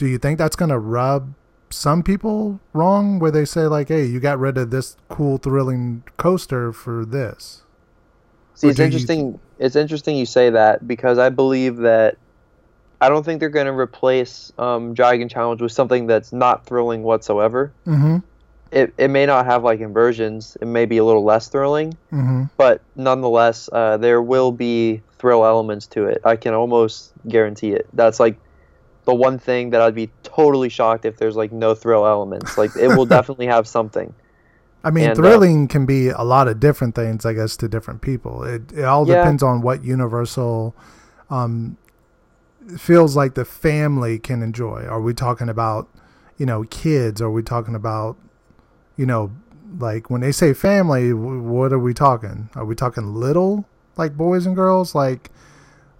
[SPEAKER 2] do you think that's going to rub some people wrong where they say like, "Hey, you got rid of this cool thrilling coaster for this?"
[SPEAKER 1] See, it's
[SPEAKER 2] do you-
[SPEAKER 1] interesting. It's interesting you say that because I believe that I don't think they're going to replace um, Dragon Challenge with something that's not thrilling whatsoever.
[SPEAKER 2] Mhm.
[SPEAKER 1] It it may not have like inversions. It may be a little less thrilling,
[SPEAKER 2] Mhm.
[SPEAKER 1] but nonetheless, uh, there will be thrill elements to it. I can almost guarantee it. That's like the one thing that I'd be totally shocked if there's like no thrill elements. Like it will definitely have something.
[SPEAKER 2] I mean,
[SPEAKER 1] And, uh,
[SPEAKER 2] thrilling can be a lot of different things, I guess, to different people. It it all
[SPEAKER 1] Yeah.
[SPEAKER 2] depends on what Universal, um, feels like the family can enjoy? Are we talking about, you know, kids? Are we talking about, you know, like when they say family, wh- what are we talking? Are we talking little, like boys and girls, like,
[SPEAKER 1] Uh,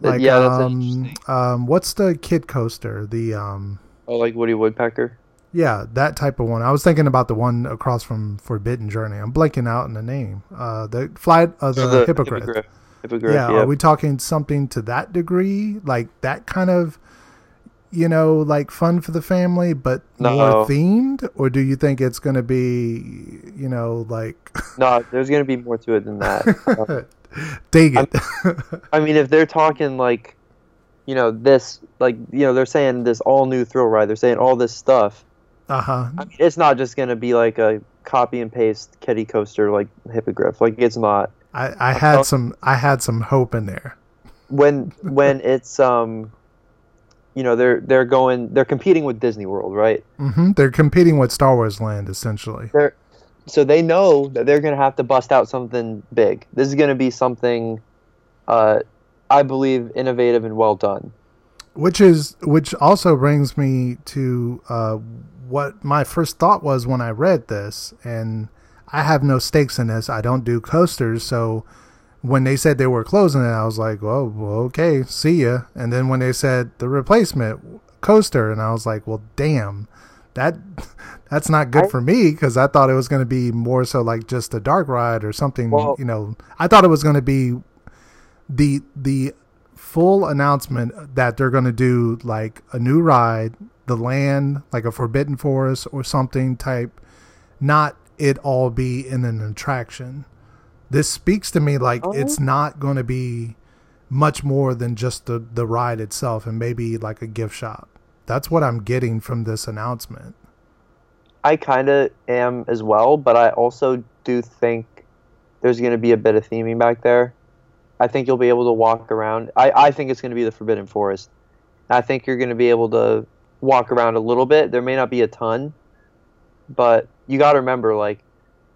[SPEAKER 2] like
[SPEAKER 1] yeah, that's
[SPEAKER 2] um,
[SPEAKER 1] interesting.
[SPEAKER 2] um, what's the kid coaster? The um,
[SPEAKER 1] Oh, like Woody Woodpecker.
[SPEAKER 2] yeah, that type of one. I was thinking about the one across from Forbidden Journey. I'm blanking out in the name. Uh, the flight of the,
[SPEAKER 1] Oh,
[SPEAKER 2] hippogriff.
[SPEAKER 1] Hippogriff. Hippogriff,
[SPEAKER 2] yeah,
[SPEAKER 1] yeah.
[SPEAKER 2] are we talking something to that degree, like that kind of, you know, like fun for the family, but more themed, or do you think it's going to be, you know, like
[SPEAKER 1] No, there's gonna be more to it than that.
[SPEAKER 2] Dig it?
[SPEAKER 1] I mean, if they're talking like, you know, this, like, you know, they're saying this all new thrill ride. They're saying all this stuff.
[SPEAKER 2] uh huh.
[SPEAKER 1] I mean, it's not just gonna be like a copy and paste kitty coaster like Hippogriff. Like, it's not.
[SPEAKER 2] I, I had some I had some hope in there.
[SPEAKER 1] When when it's um, you know, they're they're going they're competing with Disney World, right?
[SPEAKER 2] hmm They're competing with Star Wars Land essentially.
[SPEAKER 1] They're so they know that they're gonna have to bust out something big. This is gonna be something, uh, I believe, innovative and well done.
[SPEAKER 2] which is which also brings me to uh, what my first thought was when I read this, and I have no stakes in this. I don't do coasters, so when they said they were closing it, I was like, "Well, well okay, see ya." And then when they said the replacement coaster, and I was like, "Well, damn, that that's not good
[SPEAKER 1] I-
[SPEAKER 2] for me because I thought it was going to be more so like just a dark ride or something.
[SPEAKER 1] Well-
[SPEAKER 2] you know, I thought it was going to be the the full announcement that they're going to do like a new ride, the land, like a Forbidden Forest or something type, not it all be in an attraction. This speaks to me like
[SPEAKER 1] Oh.
[SPEAKER 2] it's not going to be much more than just the the ride itself and maybe like a gift shop. That's what I'm getting from this announcement.
[SPEAKER 1] I kind of am as well, but I also do think there's going to be a bit of theming back there. I think you'll be able to walk around. I, I think it's going to be the Forbidden Forest. I think you're going to be able to walk around a little bit. There may not be a ton, but you got to remember, like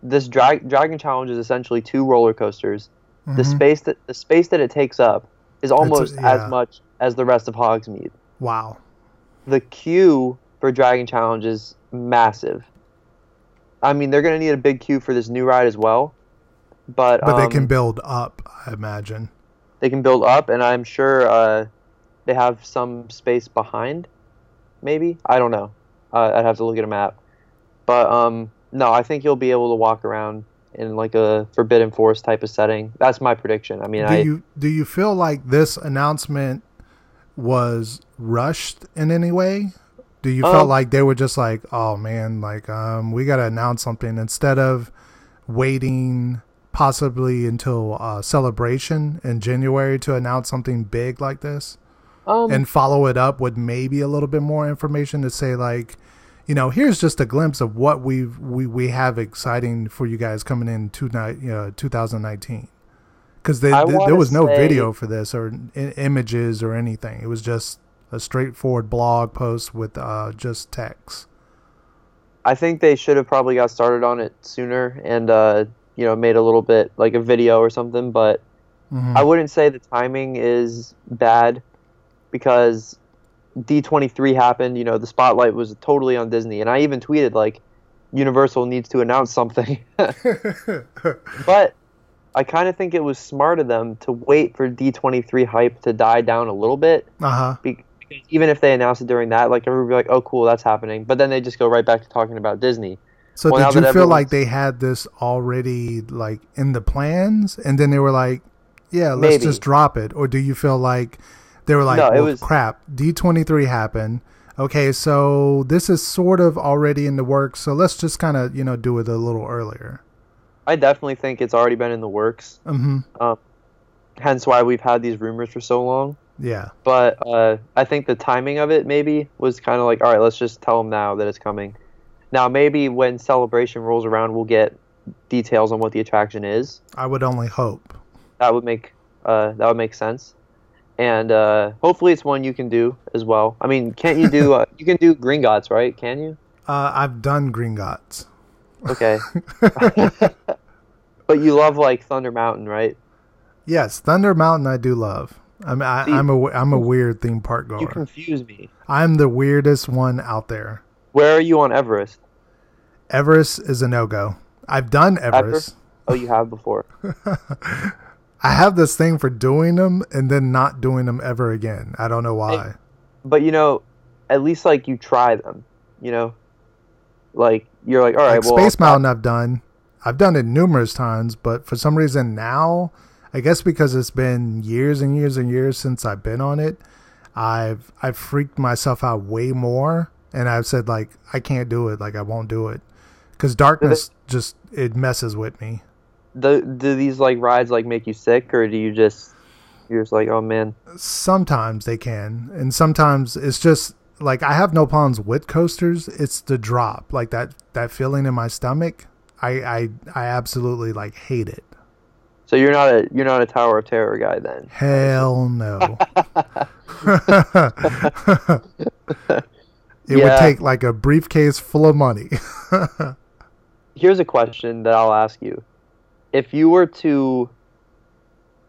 [SPEAKER 1] this drag, Dragon Challenge is essentially two roller coasters. The
[SPEAKER 2] Mhm.
[SPEAKER 1] space that the space that it takes up is almost
[SPEAKER 2] yeah.
[SPEAKER 1] as much as the rest of Hogsmeade
[SPEAKER 2] Wow.
[SPEAKER 1] The queue for Dragon Challenge is massive. I mean, they're going to need a big queue for this new ride as well. But,
[SPEAKER 2] But they
[SPEAKER 1] um,
[SPEAKER 2] can build up, I imagine.
[SPEAKER 1] they can build up, and I'm sure uh, they have some space behind. Maybe I don't know. Uh, I'd have to look at a map. But um, no, I think you'll be able to walk around in like a Forbidden Forest type of setting. That's my prediction. I mean,
[SPEAKER 2] do
[SPEAKER 1] I
[SPEAKER 2] you do you feel like this announcement was rushed in any way? Do you feel
[SPEAKER 1] Um,
[SPEAKER 2] like they were just like, "Oh man, like um we got to announce something instead of waiting possibly until uh, celebration in January to announce something big like this
[SPEAKER 1] um,
[SPEAKER 2] and follow it up with maybe a little bit more information to say like you know, here's just a glimpse of what we've we, we have exciting for you guys coming in two ni- uh, 2019 because
[SPEAKER 1] I
[SPEAKER 2] there was no
[SPEAKER 1] say-
[SPEAKER 2] video for this or I- images or anything. It was just a straightforward blog post with uh, just text.
[SPEAKER 1] I think they should have probably got started on it sooner and uh, you know made a little bit like a video or something. But
[SPEAKER 2] Mhm.
[SPEAKER 1] I wouldn't say the timing is bad because D23 happened. You know, the spotlight was totally on Disney, and I even tweeted like Universal needs to announce something. but I kind of think it was smart of them to wait for D23 hype to die down a little bit
[SPEAKER 2] uh huh.
[SPEAKER 1] be- because even if they announced it during that, like everybody would be like, "Oh, cool, that's happening," but then they just go right back to talking about Disney.
[SPEAKER 2] So
[SPEAKER 1] Well,
[SPEAKER 2] did you feel like they had this already like in the plans, and then they were like, "Yeah, let's
[SPEAKER 1] Maybe.
[SPEAKER 2] just drop it," or do you feel like they were like,
[SPEAKER 1] No, it
[SPEAKER 2] "Well,
[SPEAKER 1] was-
[SPEAKER 2] crap, D twenty three happened. Okay, so this is sort of already in the works, so let's just kind of you know do it a little earlier."
[SPEAKER 1] I definitely think it's already been in the works.
[SPEAKER 2] hmm
[SPEAKER 1] Hence why we've had these rumors for so long.
[SPEAKER 2] Yeah.
[SPEAKER 1] But uh, I think the timing of it maybe was kind of like, all right, let's just tell them now that it's coming. Now maybe when celebration rolls around, we'll get details on what the attraction is.
[SPEAKER 2] I would only hope.
[SPEAKER 1] That would make uh, that would make sense. And uh, hopefully it's one you can do as well. I mean, can't you do uh, you can do Gringotts, right? Can you?
[SPEAKER 2] Uh, I've done Gringotts.
[SPEAKER 1] Okay. but you love like Thunder Mountain, right?
[SPEAKER 2] Yes, Thunder Mountain I do love, I'm I,
[SPEAKER 1] See,
[SPEAKER 2] I'm a I'm a weird theme park goer.
[SPEAKER 1] You confuse me.
[SPEAKER 2] I'm the weirdest one out there.
[SPEAKER 1] Where are you on Everest?
[SPEAKER 2] Everest is a no go. I've done Everest.
[SPEAKER 1] Oh, you have before.
[SPEAKER 2] I have this thing for doing them and then not doing them ever again. I don't know why.
[SPEAKER 1] but you know, at least like you try them. You know, like you're like, all right,
[SPEAKER 2] like
[SPEAKER 1] well,
[SPEAKER 2] Space Mountain, I've done. I've done it numerous times, but for some reason now, I guess because it's been years and years and years since I've been on it, I've I've freaked myself out way more, and I've said like I can't do it, like I won't do it, because darkness just it messes with me.
[SPEAKER 1] do, do these like rides like make you sick, or do you just you're just like, oh man,
[SPEAKER 2] Sometimes they can, and sometimes it's just like I have no problems with coasters. It's the drop, like that that feeling in my stomach. I I I absolutely like hate it.
[SPEAKER 1] so you're not a you're not a Tower of Terror guy then?
[SPEAKER 2] Hell no. it would take like a briefcase full of money.
[SPEAKER 1] Here's a question that I'll ask you: If you were to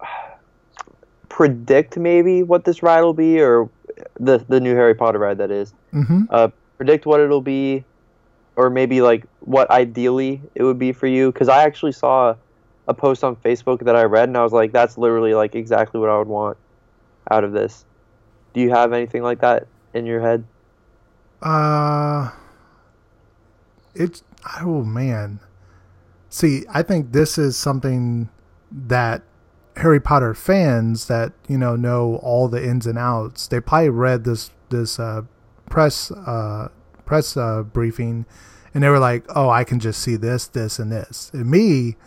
[SPEAKER 1] predict maybe what this ride will be, or the the new Harry Potter ride that is,
[SPEAKER 2] hmm
[SPEAKER 1] uh, predict what it'll be, or maybe like what ideally it would be for you. Because I actually saw a post on Facebook that I read, and I was like, that's literally like exactly what I would want out of this. Do you have anything like that in your head?
[SPEAKER 2] Uh, it's oh man. See, I think this is something that Harry Potter fans that you know know all the ins and outs. They probably read this this uh, press uh, press uh, briefing, and they were like, "Oh, I can just see this, this, and this." And me,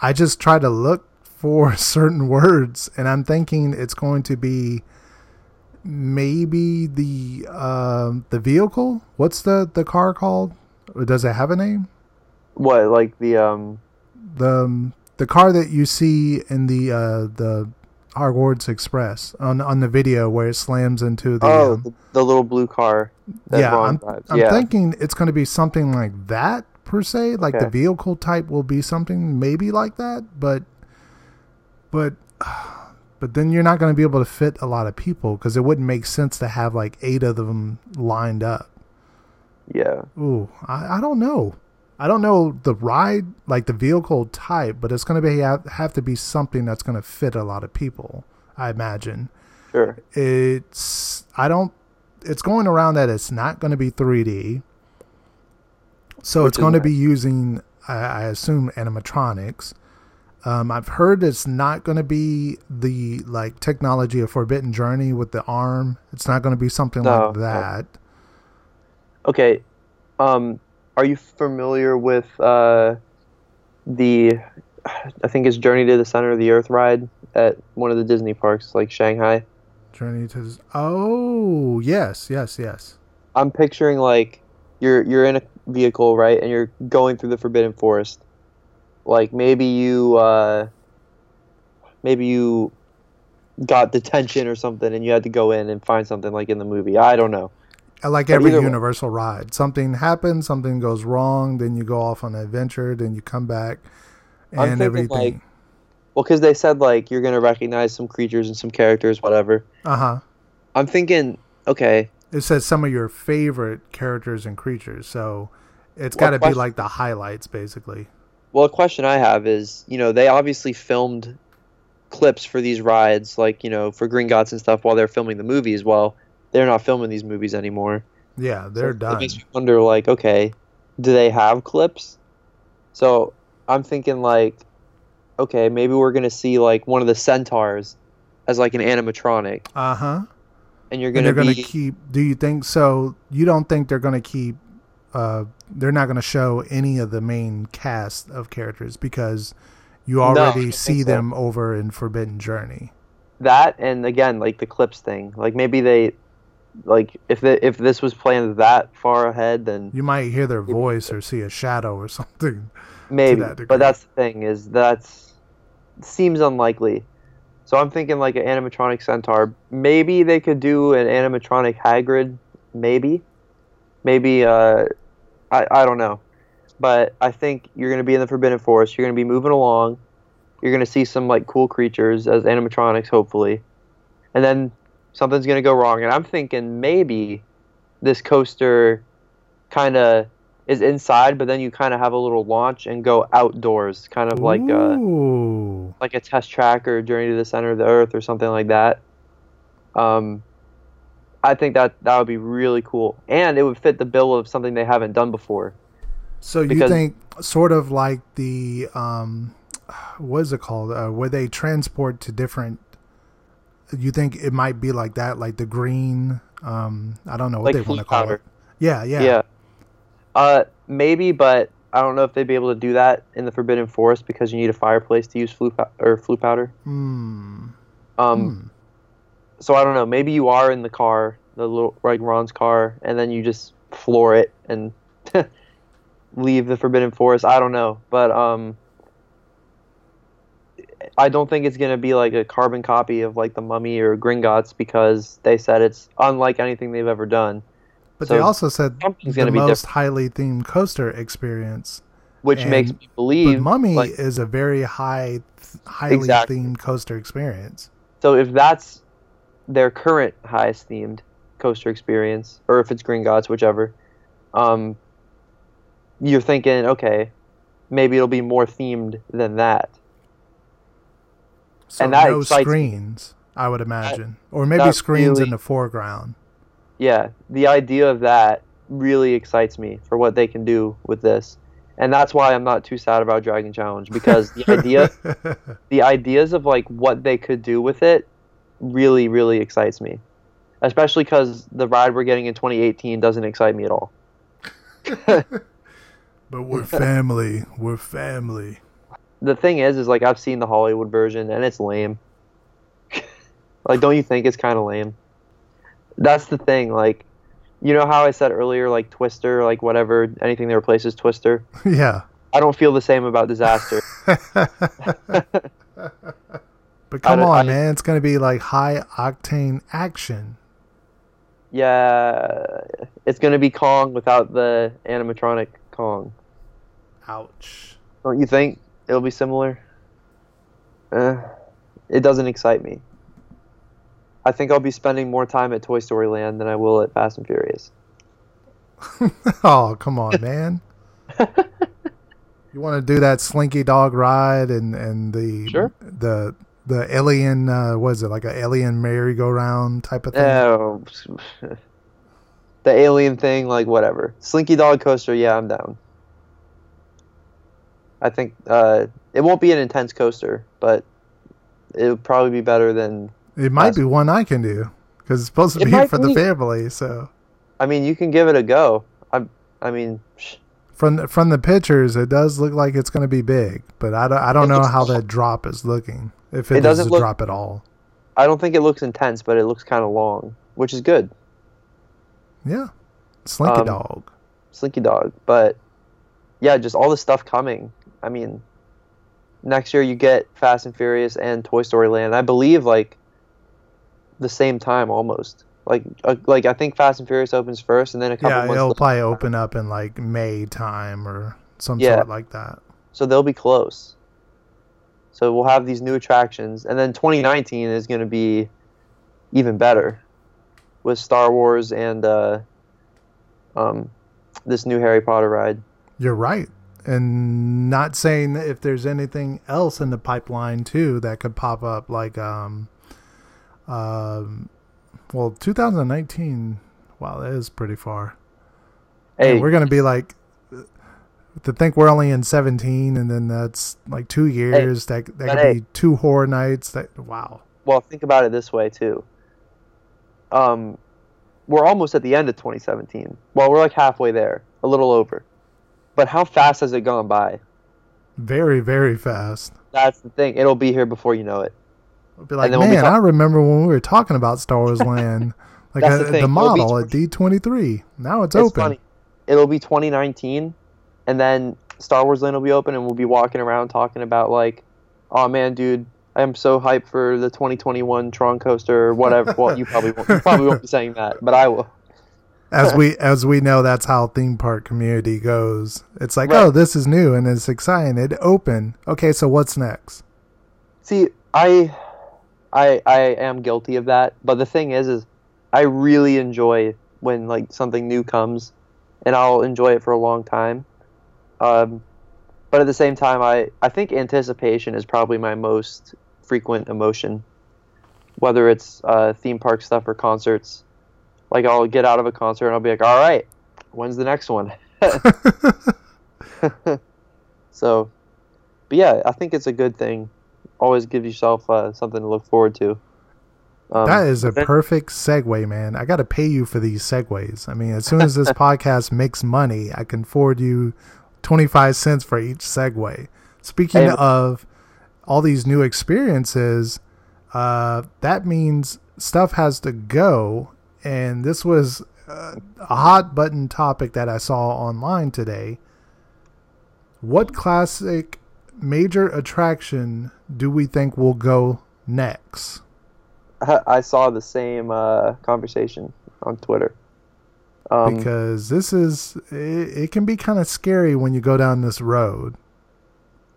[SPEAKER 2] I just try to look for certain words, and I'm thinking it's going to be maybe the um the vehicle. What's the the car called? Does it have a name?
[SPEAKER 1] What like the um
[SPEAKER 2] The um, the car that you see in the uh the Hogwarts Express on on the video where it slams into the
[SPEAKER 1] oh
[SPEAKER 2] um,
[SPEAKER 1] the, the little blue car that
[SPEAKER 2] yeah, I'm. I'm
[SPEAKER 1] yeah.
[SPEAKER 2] thinking it's going to be something like that per se. Like the vehicle type will be something maybe like that, but but but then you're not going to be able to fit a lot of people because it wouldn't make sense to have like eight of them lined up.
[SPEAKER 1] yeah.
[SPEAKER 2] Ooh, I, I don't know. I don't know the ride, like the vehicle type, but it's going to be have, to be something that's going to fit a lot of people. I imagine
[SPEAKER 1] Sure.
[SPEAKER 2] it's I don't. It's going around that it's not going to be 3D, so
[SPEAKER 1] Which
[SPEAKER 2] it's going to be using, I, I assume, animatronics. Um, I've heard it's not going to be the like technology of Forbidden Journey with the arm. It's not going to be something
[SPEAKER 1] No,
[SPEAKER 2] like
[SPEAKER 1] no.
[SPEAKER 2] that.
[SPEAKER 1] Okay. Um, are you familiar with uh, the? I think it's Journey to the Center of the Earth ride at one of the Disney parks, like Shanghai.
[SPEAKER 2] Journey to the, oh yes yes yes
[SPEAKER 1] I'm picturing like you're you're in a vehicle, right, and you're going through the Forbidden Forest. Like maybe you uh, maybe you got detention or something, and you had to go in and find something like in the movie. I don't know.
[SPEAKER 2] Like every
[SPEAKER 1] way-
[SPEAKER 2] Universal ride. Something happens, something goes wrong, then you go off on an adventure, then you come back, and everything.
[SPEAKER 1] like- Well, because they said like you're gonna recognize some creatures and some characters, whatever.
[SPEAKER 2] uh huh.
[SPEAKER 1] I'm thinking, okay,
[SPEAKER 2] It says some of your favorite characters and creatures, so it's
[SPEAKER 1] Well,
[SPEAKER 2] got to be like the highlights, basically.
[SPEAKER 1] Well, a question I have is, you know, they obviously filmed clips for these rides, like you know, for Gringotts and stuff, while they're filming the movies. Well, they're not filming these movies anymore.
[SPEAKER 2] Yeah, they're
[SPEAKER 1] It
[SPEAKER 2] done.
[SPEAKER 1] makes me wonder, like, okay, do they have clips? So I'm thinking, like, okay, maybe we're gonna see like one of the centaurs as like an animatronic,
[SPEAKER 2] Uh huh.
[SPEAKER 1] and you're gonna
[SPEAKER 2] they're gonna keep. Do you think so? You don't think they're going to keep? Uh, they're not going to show any of the main cast of characters because you already
[SPEAKER 1] think
[SPEAKER 2] see
[SPEAKER 1] so.
[SPEAKER 2] them over in Forbidden Journey.
[SPEAKER 1] that, and again, like the clips thing. Like maybe they, like if the, if this was planned that far ahead, then
[SPEAKER 2] You might hear their voice or see a shadow or something.
[SPEAKER 1] maybe.
[SPEAKER 2] that.
[SPEAKER 1] But that's the thing is that's seems unlikely. So I'm thinking like an animatronic centaur. Maybe they could do an animatronic Hagrid. Maybe, maybe. Uh, I I don't know, but I think you're gonna be in the Forbidden Forest. You're gonna be moving along. You're gonna see some like cool creatures as animatronics, hopefully, and then something's gonna go wrong. And I'm thinking maybe this coaster kind of is inside, but then you kind of have a little launch and go outdoors, kind of like a like a test track or Journey to the Center of the Earth or something like that. Um, I think that that would be really cool, and it would fit the bill of something they haven't done before.
[SPEAKER 2] So you
[SPEAKER 1] Because-
[SPEAKER 2] think sort of like the um, what is it called? Uh, where they transport to different. You think it might be like that, like the green. Um, I don't know what
[SPEAKER 1] Like
[SPEAKER 2] they want to call
[SPEAKER 1] powder.
[SPEAKER 2] it. Yeah, yeah,
[SPEAKER 1] Yeah. Uh, maybe, but I don't know if they'd be able to do that in the Forbidden Forest because you need a fireplace to use Floo pow- or Floo powder.
[SPEAKER 2] Hmm.
[SPEAKER 1] Um,
[SPEAKER 2] Hmm.
[SPEAKER 1] so I don't know. Maybe you are in the car, the little like Ron's car, and then you just floor it and leave the Forbidden Forest. I don't know, but um, I don't think it's gonna be like a carbon copy of like the Mummy or Gringotts because they said it's unlike anything they've ever done,
[SPEAKER 2] But
[SPEAKER 1] So
[SPEAKER 2] they also said
[SPEAKER 1] something's
[SPEAKER 2] the
[SPEAKER 1] gonna be
[SPEAKER 2] most
[SPEAKER 1] different.
[SPEAKER 2] highly themed coaster experience.
[SPEAKER 1] which makes me believe.
[SPEAKER 2] Mummy
[SPEAKER 1] like,
[SPEAKER 2] is a very high, highly
[SPEAKER 1] Exactly.
[SPEAKER 2] themed coaster experience.
[SPEAKER 1] So if that's their current highest themed coaster experience, or if it's Gringotts, whichever, um, you're thinking, okay, maybe it'll be more themed than that.
[SPEAKER 2] So
[SPEAKER 1] And that
[SPEAKER 2] no screens, I would imagine, or maybe
[SPEAKER 1] that
[SPEAKER 2] screens in the foreground.
[SPEAKER 1] Yeah, the idea of that really excites me for what they can do with this. And that's why I'm not too sad about Dragon Challenge because the idea the ideas of like what they could do with it really really excites me. Especially cuz the ride we're getting in 2018 doesn't excite me at all.
[SPEAKER 2] But we're family. We're family.
[SPEAKER 1] The thing is, is like I've seen the Hollywood version and it's lame. like, don't you think it's kind of lame? That's the thing. Like, you know how I said earlier, like Twister, like whatever, anything that replaces Twister.
[SPEAKER 2] yeah.
[SPEAKER 1] I don't feel the same about Disaster.
[SPEAKER 2] But come on,
[SPEAKER 1] I-
[SPEAKER 2] man. It's going to be like high octane action.
[SPEAKER 1] yeah, it's gonna be Kong without the animatronic Kong.
[SPEAKER 2] Ouch.
[SPEAKER 1] Don't you think it'll be similar? Uh, it doesn't excite me. I think I'll be spending more time at Toy Story Land than I will at Fast and Furious.
[SPEAKER 2] Oh, come on, man. you want to do that Slinky Dog ride and and the
[SPEAKER 1] Sure.
[SPEAKER 2] the the alien uh was it like a alien merry-go-round type of thing?
[SPEAKER 1] Oh, the alien thing, like whatever. Slinky Dog Coaster, yeah, I'm down. I think uh, it won't be an intense coaster, but it'll probably be better than.
[SPEAKER 2] It might be one I can do because it's supposed to
[SPEAKER 1] It
[SPEAKER 2] be for the family. So
[SPEAKER 1] I mean, you can give it a go. I, I mean, psh,
[SPEAKER 2] from the, from the pictures, it does look like it's going to be big, but I don't, I don't know how that drop is looking. If it,
[SPEAKER 1] It
[SPEAKER 2] does
[SPEAKER 1] doesn't look-
[SPEAKER 2] drop at all,
[SPEAKER 1] I don't think it looks intense, but it looks kind of long, which is good.
[SPEAKER 2] yeah, Slinky
[SPEAKER 1] Um,
[SPEAKER 2] Dog.
[SPEAKER 1] Slinky Dog, but yeah, just all the stuff coming. I mean, next year you get Fast and Furious and Toy Story Land. I believe like the same time almost. Like uh, like I think Fast and Furious opens first, and then a couple
[SPEAKER 2] Yeah,
[SPEAKER 1] months.
[SPEAKER 2] it'll
[SPEAKER 1] later-
[SPEAKER 2] probably open up in like May time or some
[SPEAKER 1] Yeah.
[SPEAKER 2] sort like that.
[SPEAKER 1] so they'll be close. So we'll have these new attractions, and then 2019 is going to be even better with Star Wars and uh, um, this new Harry Potter ride.
[SPEAKER 2] You're right. And not saying that if there's anything else in the pipeline too that could pop up, like um, um, well, 2019. Wow, that is pretty far.
[SPEAKER 1] Hey,
[SPEAKER 2] And we're gonna be like to think we're only in 17, and then that's like two years. that that
[SPEAKER 1] but
[SPEAKER 2] could
[SPEAKER 1] hey.
[SPEAKER 2] be two horror nights. That wow.
[SPEAKER 1] well, think about it this way too. Um, we're almost at the end of 2017. Well, we're like halfway there, a little over. But how fast has it gone by?
[SPEAKER 2] Very very fast.
[SPEAKER 1] That's the thing. It'll be here before you know it.
[SPEAKER 2] I'll be like,
[SPEAKER 1] then we'll
[SPEAKER 2] man,
[SPEAKER 1] talk-
[SPEAKER 2] I remember when we were talking about Star Wars Land, like
[SPEAKER 1] That's
[SPEAKER 2] uh,
[SPEAKER 1] the
[SPEAKER 2] the.
[SPEAKER 1] It'll be
[SPEAKER 2] model at D23. Now it's,
[SPEAKER 1] It's
[SPEAKER 2] open.
[SPEAKER 1] funny. It'll be 2019, and then Star Wars Land will be open, and we'll be walking around talking about like, oh man, dude, I'm so hyped for the 2021 Tron coaster or whatever. well, you probably won't, you probably won't be saying that, but I will.
[SPEAKER 2] As we as we know, that's how theme park community goes. It's like,
[SPEAKER 1] Right.
[SPEAKER 2] oh, this is new and it's exciting. It open. Okay, so what's next?
[SPEAKER 1] See, I I I am guilty of that. But the thing is, is I really enjoy when like something new comes, and I'll enjoy it for a long time. Um, but at the same time, I I think anticipation is probably my most frequent emotion, whether it's uh, theme park stuff or concerts. Like I'll get out of a concert and I'll be like, all right, when's the next one? so, but yeah, I think it's a good thing. Always give yourself uh, something to look forward to. Um,
[SPEAKER 2] that is a perfect segue, man. I got to pay you for these segues. I mean, as soon as this podcast makes money, I can forward you 25 cents for each segue. Speaking
[SPEAKER 1] Hey.
[SPEAKER 2] of all these new experiences, uh, that means stuff has to go. And this was uh, a hot button topic that I saw online today. What classic major attraction do we think will go next?
[SPEAKER 1] I saw the same uh, conversation on Twitter. Um,
[SPEAKER 2] because this is it, it can be kind of scary when you go down this road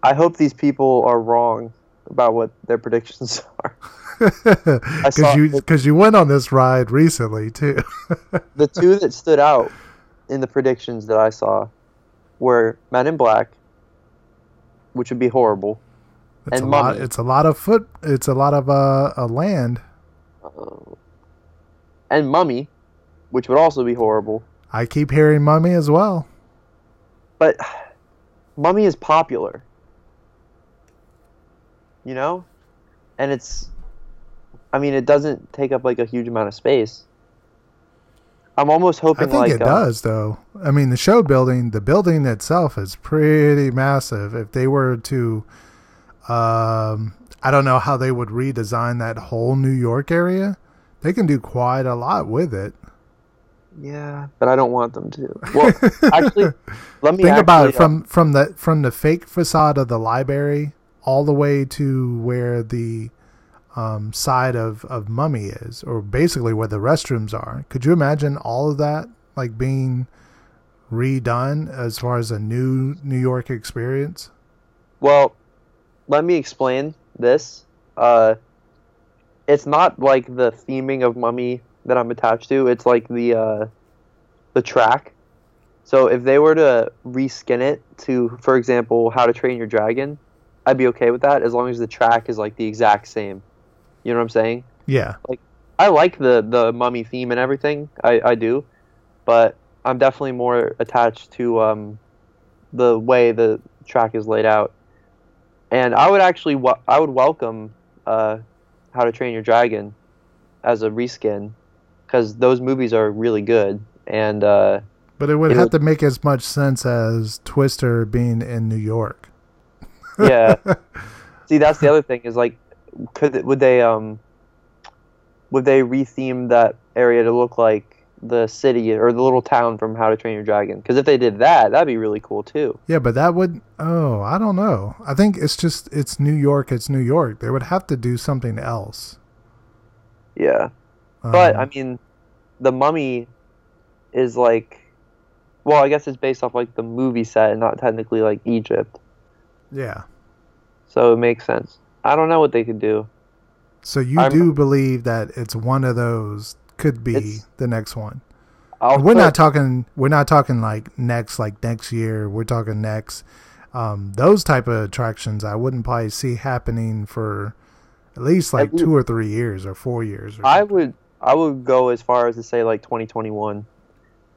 [SPEAKER 1] I hope these people are wrong about what their predictions are.
[SPEAKER 2] Because you because you went on this ride recently too
[SPEAKER 1] the two that stood out in the predictions that I saw were Men in Black, which would be horrible,
[SPEAKER 2] it's
[SPEAKER 1] And
[SPEAKER 2] a lot
[SPEAKER 1] Mummy.
[SPEAKER 2] it's a lot of foot it's a lot of uh, uh land
[SPEAKER 1] and Mummy, which would also be horrible.
[SPEAKER 2] i keep hearing mummy as well
[SPEAKER 1] But Mummy is popular, you know, and it's. I mean, it doesn't take up like a huge amount of space. I'm almost hoping.
[SPEAKER 2] i think
[SPEAKER 1] like
[SPEAKER 2] it
[SPEAKER 1] uh,
[SPEAKER 2] does though i mean the show building the building itself is pretty massive if they were to um i don't know how they would redesign that whole new york area they can do quite a lot with it
[SPEAKER 1] Yeah, but I don't want them to. Well, actually, let me
[SPEAKER 2] think about it
[SPEAKER 1] uh,
[SPEAKER 2] from from the from the fake facade of the library all the way to where the um, side of of mummy is or basically where the restrooms are could you imagine all of that like being redone as far as a new new york experience
[SPEAKER 1] Well, let me explain this. Uh, it's not like the theming of Mummy that I'm attached to. It's like the uh, the track. So if they were to reskin it to, for example, How to Train Your Dragon, I'd be okay with that as long as the track is like the exact same. You know what I'm saying?
[SPEAKER 2] yeah Like
[SPEAKER 1] I like the the Mummy theme and everything. I I do, but I'm definitely more attached to um, the way the track is laid out. And I would actually I would welcome uh, How to Train Your Dragon as a reskin because those movies are really good. And uh,
[SPEAKER 2] but it would
[SPEAKER 1] It
[SPEAKER 2] have
[SPEAKER 1] would-
[SPEAKER 2] to make as much sense as twister being in new york
[SPEAKER 1] yeah, see that's the other thing is like, could would they um would they retheme that area to look like the city or the little town from How to Train Your Dragon? Because if they did that, that'd be really cool too.
[SPEAKER 2] yeah but that would oh i don't know i think it's just it's new york it's new york they would have to do something else
[SPEAKER 1] Yeah. But
[SPEAKER 2] Um,
[SPEAKER 1] I mean, the Mummy is like, well, I guess it's based off like the movie set and not technically like Egypt,
[SPEAKER 2] yeah
[SPEAKER 1] so it makes sense. I don't know what they could do.
[SPEAKER 2] So you
[SPEAKER 1] I'm-
[SPEAKER 2] do believe that it's one of those could be the next one. We're
[SPEAKER 1] put-
[SPEAKER 2] not talking we're not talking like next like next year. We're talking next um those type of attractions I wouldn't probably see happening for at least like
[SPEAKER 1] At lea-
[SPEAKER 2] 2 or 3 years or 4 years or
[SPEAKER 1] I
[SPEAKER 2] something.
[SPEAKER 1] would I would go as far as to say like 2021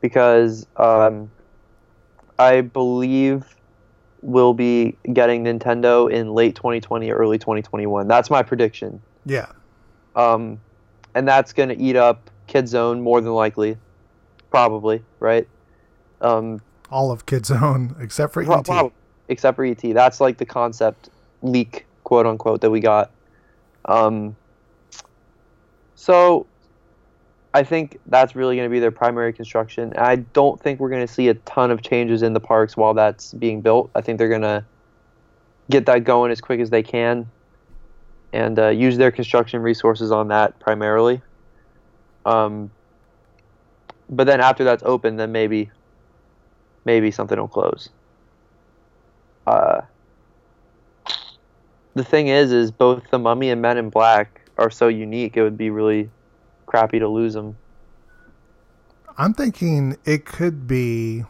[SPEAKER 1] because um, I believe we'll be getting Nintendo in late 2020 or early 2021. That's my prediction.
[SPEAKER 2] Yeah.
[SPEAKER 1] Um, and that's going to eat up Kid Zone more than likely, probably, right? Um,
[SPEAKER 2] All of Kid Zone except for ET.
[SPEAKER 1] except for ET. That's like the concept leak, quote unquote, that we got. Um, so I think that's really going to be their primary construction. I don't think we're going to see a ton of changes in the parks while that's being built. I think they're going to get that going as quick as they can and uh, use their construction resources on that primarily. Um, but then after that's open, then maybe maybe something will close. Uh, the thing is, is both the Mummy and Men in Black are so unique. It would be really crappy to lose them.
[SPEAKER 2] I'm thinking it could be.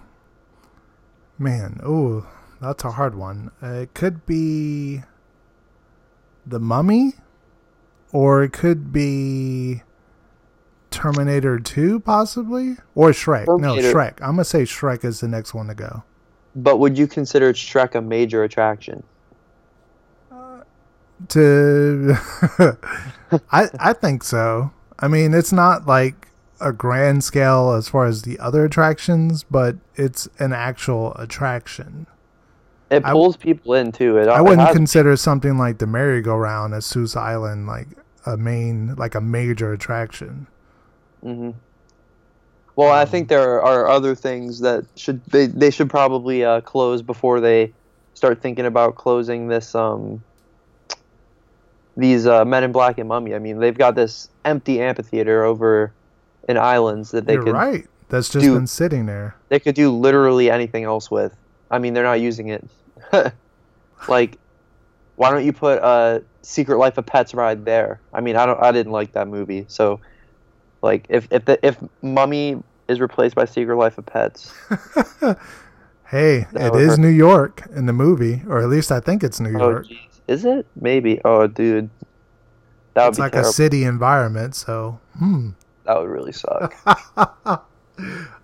[SPEAKER 2] Man, oh, that's a hard one. Uh, it could be the Mummy, or it could be Terminator Two, possibly, or Shrek.
[SPEAKER 1] Terminator-
[SPEAKER 2] No, Shrek. I'm gonna say Shrek is the next one to go.
[SPEAKER 1] But would you consider Shrek a major attraction?
[SPEAKER 2] To, I I think so. I mean, it's not like a grand scale as far as the other attractions, but it's an actual attraction.
[SPEAKER 1] It
[SPEAKER 2] I-
[SPEAKER 1] pulls people in too. It,
[SPEAKER 2] I wouldn't
[SPEAKER 1] has-
[SPEAKER 2] consider something like the merry-go-round at Seuss Island like a main, like a major attraction.
[SPEAKER 1] hmm Well, I think there are other things that should they they should probably uh, close before they start thinking about closing this um these uh, Men in Black and Mummy. I mean, they've got this empty amphitheater over in Islands that they
[SPEAKER 2] You're
[SPEAKER 1] could
[SPEAKER 2] right. That's just
[SPEAKER 1] do-
[SPEAKER 2] been sitting there.
[SPEAKER 1] they could do literally anything else with. I mean, they're not using it. like, why don't you put a Secret Life of Pets ride there? I mean, I don't. I didn't like that movie. So, like, if if the if Mummy is replaced by Secret Life of Pets,
[SPEAKER 2] Hey, it is
[SPEAKER 1] hurt.
[SPEAKER 2] New York in the movie, or at least I think it's New
[SPEAKER 1] oh
[SPEAKER 2] York.
[SPEAKER 1] jeez, is it? Maybe. Oh, dude, that would
[SPEAKER 2] it's
[SPEAKER 1] be
[SPEAKER 2] like
[SPEAKER 1] terrible.
[SPEAKER 2] a city environment, so hmm.
[SPEAKER 1] that would really suck.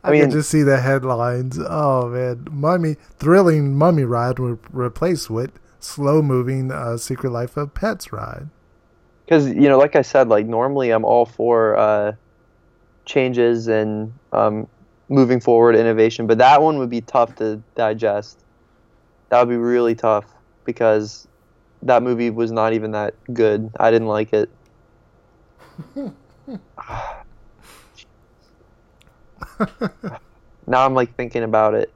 [SPEAKER 2] I,
[SPEAKER 1] mean-
[SPEAKER 2] can just see the headlines. Oh man, mummy thrilling mummy ride re- replaced with slow moving uh, Secret Life of Pets ride.
[SPEAKER 1] because you know like i said like normally i'm all for uh, changes and um, moving forward innovation but that one would be tough to digest that would be really tough because that movie was not even that good i didn't like it now i'm like thinking about it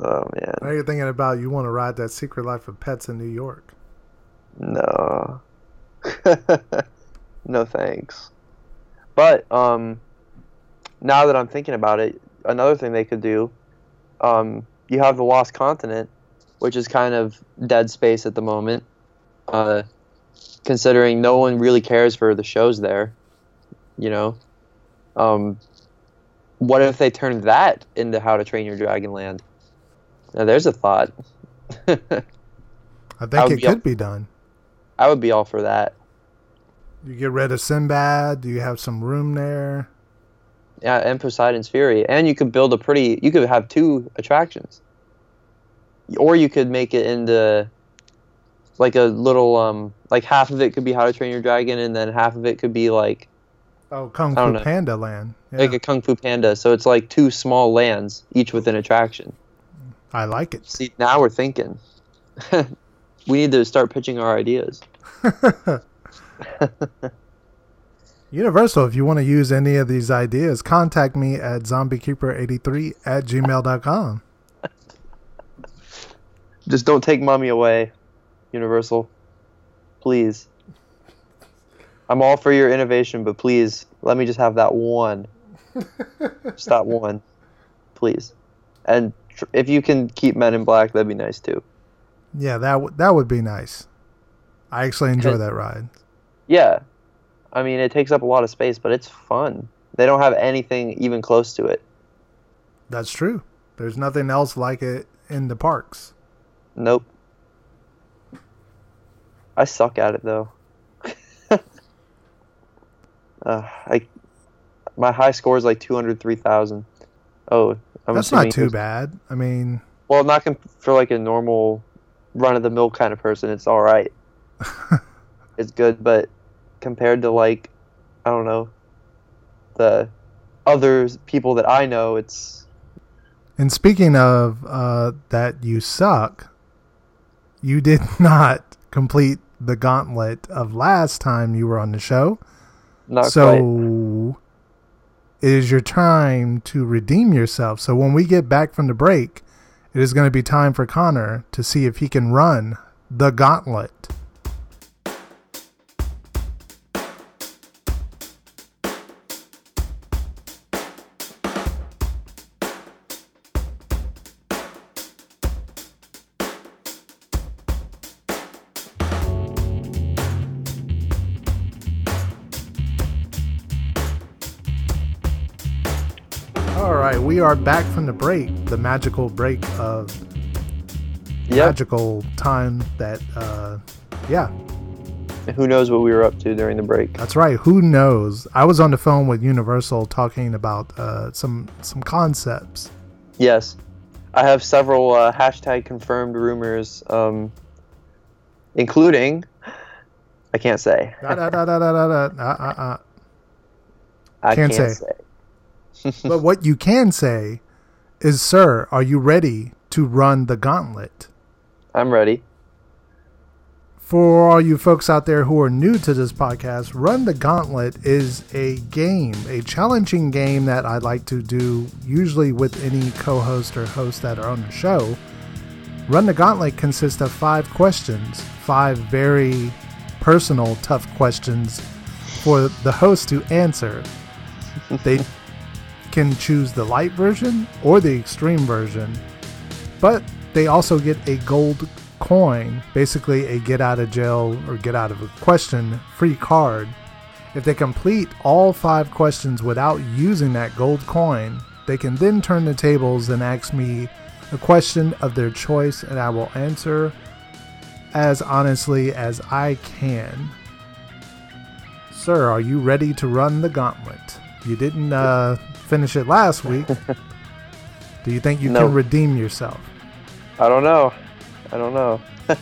[SPEAKER 1] oh man
[SPEAKER 2] Now you're thinking about you want to ride that Secret Life of Pets in New York.
[SPEAKER 1] No. no thanks. But um now that I'm thinking about it, another thing they could do, um, you have the Lost Continent, which is kind of dead space at the moment. Uh considering no one really cares for the shows there. You know? Um what if they turn that into How to Train Your Dragon Land? Now there's a thought.
[SPEAKER 2] I
[SPEAKER 1] I
[SPEAKER 2] think
[SPEAKER 1] would
[SPEAKER 2] it
[SPEAKER 1] be
[SPEAKER 2] could be done.
[SPEAKER 1] I would be all for that.
[SPEAKER 2] You get rid of Sinbad. Do you have some room there.
[SPEAKER 1] Yeah, and Poseidon's Fury, and you could build a pretty. You could have two attractions, or you could make it into like a little um like half of it could be How to Train Your Dragon, and then half of it could be like
[SPEAKER 2] Oh, Kung Fu
[SPEAKER 1] know.
[SPEAKER 2] Panda Land. Yeah,
[SPEAKER 1] like a Kung Fu Panda. So it's like two small lands, each with an attraction.
[SPEAKER 2] I like it.
[SPEAKER 1] See, now we're thinking. we need to start pitching our ideas.
[SPEAKER 2] Universal, if you want to use any of these ideas, contact me at zombiekeeper83 at gmail.com.
[SPEAKER 1] Just don't take mommy away, Universal. Please. I'm all for your innovation, but please let me just have that one. just that one, please. And tr- if you can keep Men in Black, that'd be nice too.
[SPEAKER 2] Yeah, that, w- that would be nice. I actually enjoy that ride.
[SPEAKER 1] Yeah, I mean it takes up a lot of space, but it's fun. They don't have anything even close to it.
[SPEAKER 2] That's true. There's nothing else like it in the parks.
[SPEAKER 1] Nope. I suck at it though. uh, I my high score is like two hundred three thousand. Oh, I'm
[SPEAKER 2] That's not too bad. I mean,
[SPEAKER 1] Well, not com- for like a normal run of the mill kind of person. It's all right. it's good, but compared to like I don't know the other people that I know, it's
[SPEAKER 2] and speaking of uh, that you suck, you did not complete the gauntlet of last time you were on the show.
[SPEAKER 1] not quite.
[SPEAKER 2] so it is your time to redeem yourself. So when we get back from the break, it is going to be time for Conner to see if he can run the gauntlet. Back from the break, the magical break of
[SPEAKER 1] Yep.
[SPEAKER 2] magical time that, uh, yeah,
[SPEAKER 1] Who knows what we were up to during the break?
[SPEAKER 2] that's right. Who knows? I was on the phone with Universal talking about uh, some some concepts.
[SPEAKER 1] Yes, I have several uh, hashtag confirmed rumors, um, including I can't say.
[SPEAKER 2] Da, da, da, da, da, da, da. Uh, uh, uh.
[SPEAKER 1] I
[SPEAKER 2] Can't
[SPEAKER 1] can't,
[SPEAKER 2] say.
[SPEAKER 1] say.
[SPEAKER 2] But what you can say is, sir, are you ready to run the gauntlet?
[SPEAKER 1] I'm ready.
[SPEAKER 2] For all you folks out there who are new to this podcast, Run the Gauntlet is a game, a challenging game that I like to do usually with any co host or host that are on the show. Run the Gauntlet consists of five questions, five very personal, tough questions for the host to answer. They can choose the light version or the extreme version, but they also get a gold coin, basically a get out of jail or get out of a question free card. If they complete all five questions without using that gold coin, they can then turn the tables and ask me a question of their choice, and I will answer as honestly as I can. Sir, are you ready to run the gauntlet? You didn't uh, finish it last week. Do you think you
[SPEAKER 1] Nope.
[SPEAKER 2] can redeem yourself?
[SPEAKER 1] I don't know. I don't know.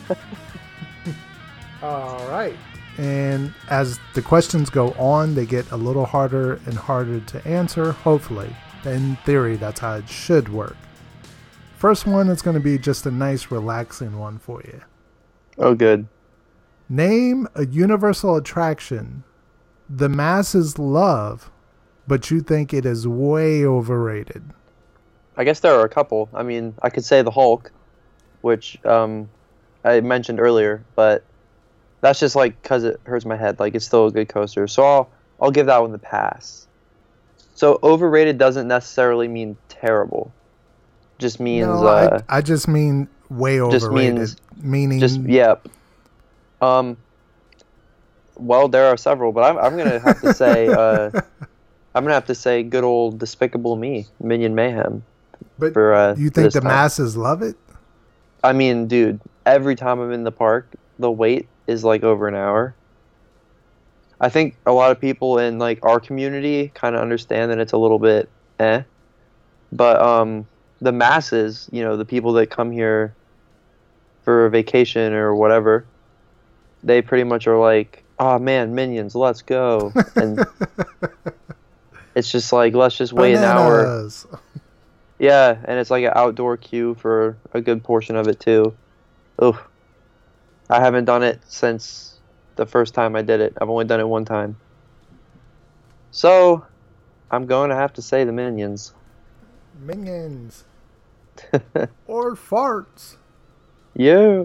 [SPEAKER 2] All right. And as the questions go on, they get a little harder and harder to answer, hopefully. In theory, that's how it should work. First one is going to be just a nice, relaxing one for you.
[SPEAKER 1] Oh, good.
[SPEAKER 2] Name a universal attraction the masses love, but you think it is way overrated.
[SPEAKER 1] I guess there are a couple. I mean, I could say the Hulk, which um, I mentioned earlier, but that's just like because it hurts my head. Like it's still a good coaster, so I'll I'll give that one the pass. So overrated doesn't necessarily mean terrible. Just means
[SPEAKER 2] no,
[SPEAKER 1] uh,
[SPEAKER 2] I, I just mean way overrated.
[SPEAKER 1] just means-
[SPEAKER 2] meaning,
[SPEAKER 1] just yeah. Um. Well, there are several, but I'm I'm gonna have to say uh, I'm gonna have to say good old Despicable Me, Minion Mayhem.
[SPEAKER 2] but
[SPEAKER 1] For uh,
[SPEAKER 2] you think the
[SPEAKER 1] time.
[SPEAKER 2] masses love it?
[SPEAKER 1] I mean, dude, every time I'm in the park, the wait is like over an hour. I think a lot of people in like our community kind of understand that it's a little bit eh. But um the masses, you know, the people that come here for a vacation or whatever, they pretty much are like, "Oh man, minions, let's go." And it's just like, let's just wait an hour. Yeah, and it's like an outdoor queue for a good portion of it too. Oof. I haven't done it since the first time I did it. I've only done it one time. So, I'm going to have to say the minions.
[SPEAKER 2] Minions. or farts.
[SPEAKER 1] Yeah.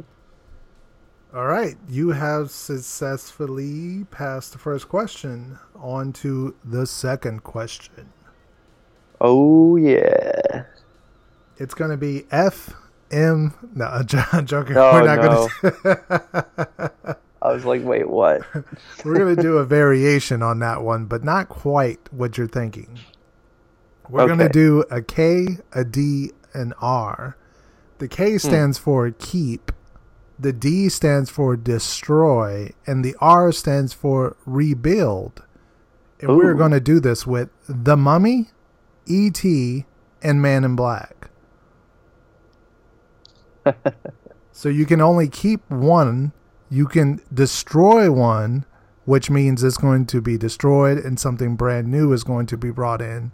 [SPEAKER 2] All right, you have successfully passed the first question. On to the second question.
[SPEAKER 1] Oh yeah.
[SPEAKER 2] It's going to be F M. No, I'm jo- joking.
[SPEAKER 1] Oh,
[SPEAKER 2] We're not going to.
[SPEAKER 1] I was like, wait, what?
[SPEAKER 2] We're going to do a variation on that one, but not quite what you're thinking. We're going to do a K, a D, an R. The
[SPEAKER 1] Hmm.
[SPEAKER 2] K stands for keep, the D stands for destroy, and the R stands for rebuild. And we're going to do this with The Mummy, E.T., and Man in Black. so you can only keep one, you can destroy one, which means it's going to be destroyed and something brand new is going to be brought in.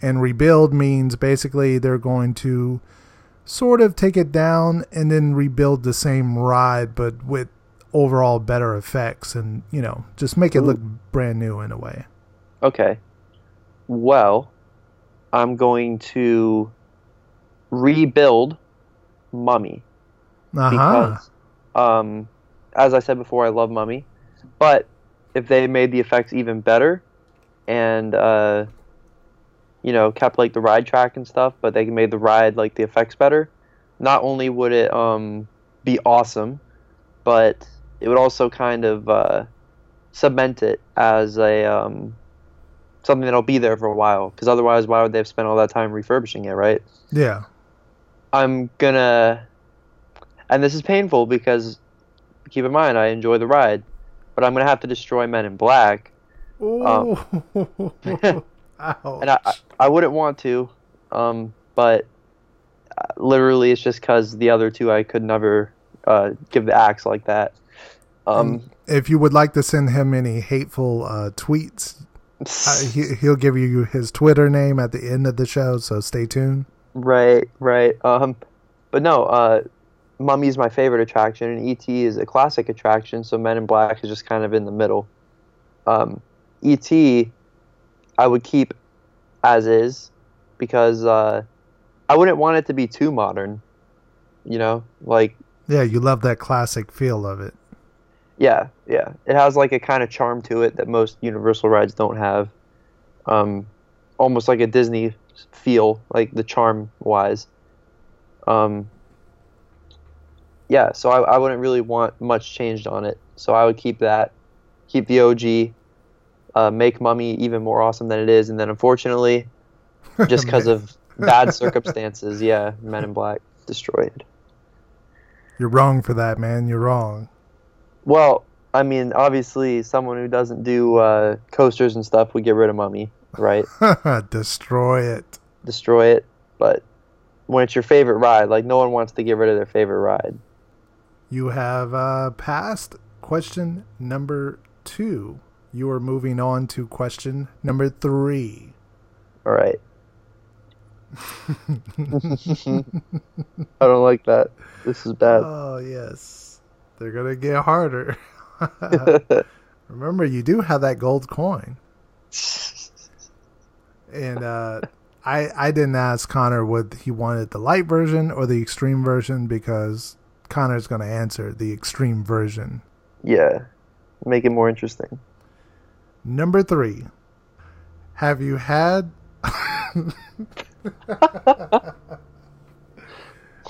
[SPEAKER 2] And rebuild means basically they're going to sort of take it down and then rebuild the same ride, but with overall better effects and, you know, just make it look brand new in a way.
[SPEAKER 1] Okay. Well, I'm going to rebuild Mummy.
[SPEAKER 2] Uh huh.
[SPEAKER 1] because um, as I said before, I love Mummy, but if they made the effects even better, and uh, you know kept like the ride track and stuff, but they made the ride like the effects better, not only would it um, be awesome, but it would also kind of uh, cement it as a um, something that'll be there for a while. Because otherwise, why would they have spent all that time refurbishing it, right?
[SPEAKER 2] Yeah.
[SPEAKER 1] I'm gonna, and this is painful because keep in mind I enjoy the ride, but I'm gonna have to destroy Men in Black,
[SPEAKER 2] Oh. Ouch.
[SPEAKER 1] and I I, wouldn't want to, um, but uh, literally it's just because the other two I could never uh, give the axe like that. Um,
[SPEAKER 2] if you would like to send him any hateful uh, tweets, uh, he, he'll give you his Twitter name at the end of the show. So stay tuned.
[SPEAKER 1] Right, right. Um, but no, uh, Mummy's my favorite attraction, and ET is a classic attraction. So Men in Black is just kind of in the middle. Um, ET, I would keep as is because uh, I wouldn't want it to be too modern. You know, like
[SPEAKER 2] Yeah, you love that classic feel of it.
[SPEAKER 1] yeah, yeah. It has like a kind of charm to it that most Universal rides don't have. Um, almost like a Disney feel, like the charm wise. Um, yeah, so I, I wouldn't really want much changed on it. So I would keep that, keep the OG, uh, make Mummy even more awesome than it is, and then unfortunately, just because of bad circumstances, yeah, Men in Black destroyed.
[SPEAKER 2] You're wrong for that, man. You're wrong.
[SPEAKER 1] Well, I mean, obviously, someone who doesn't do uh, coasters and stuff would get rid of Mummy, right?
[SPEAKER 2] Destroy it.
[SPEAKER 1] Destroy it. But when it's your favorite ride, like no one wants to get rid of their favorite ride.
[SPEAKER 2] You have uh, passed question number two. You are moving on to question number three.
[SPEAKER 1] All right. I don't like that. This is bad.
[SPEAKER 2] Oh, yes. They're going to get harder. Remember, you do have that gold coin. And uh, I, I didn't ask Conner what he wanted the light version or the extreme version because Conner's going to answer the extreme version.
[SPEAKER 1] yeah. Make it more interesting.
[SPEAKER 2] Number three. Have you had.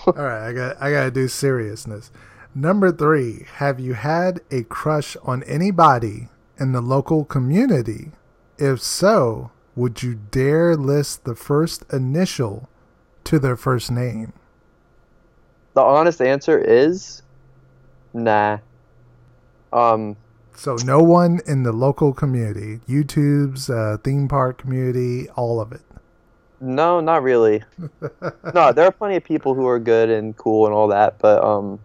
[SPEAKER 2] All right, I got I gotta do seriousness. Number three. Have you had a crush on anybody in the local community? If so, would you dare list the first initial to their first name?
[SPEAKER 1] The honest answer is nah. Um,
[SPEAKER 2] So no one in the local community, YouTube's uh, theme park community, all of it.
[SPEAKER 1] No, not really. no, there are plenty of people who are good and cool and all that, but um,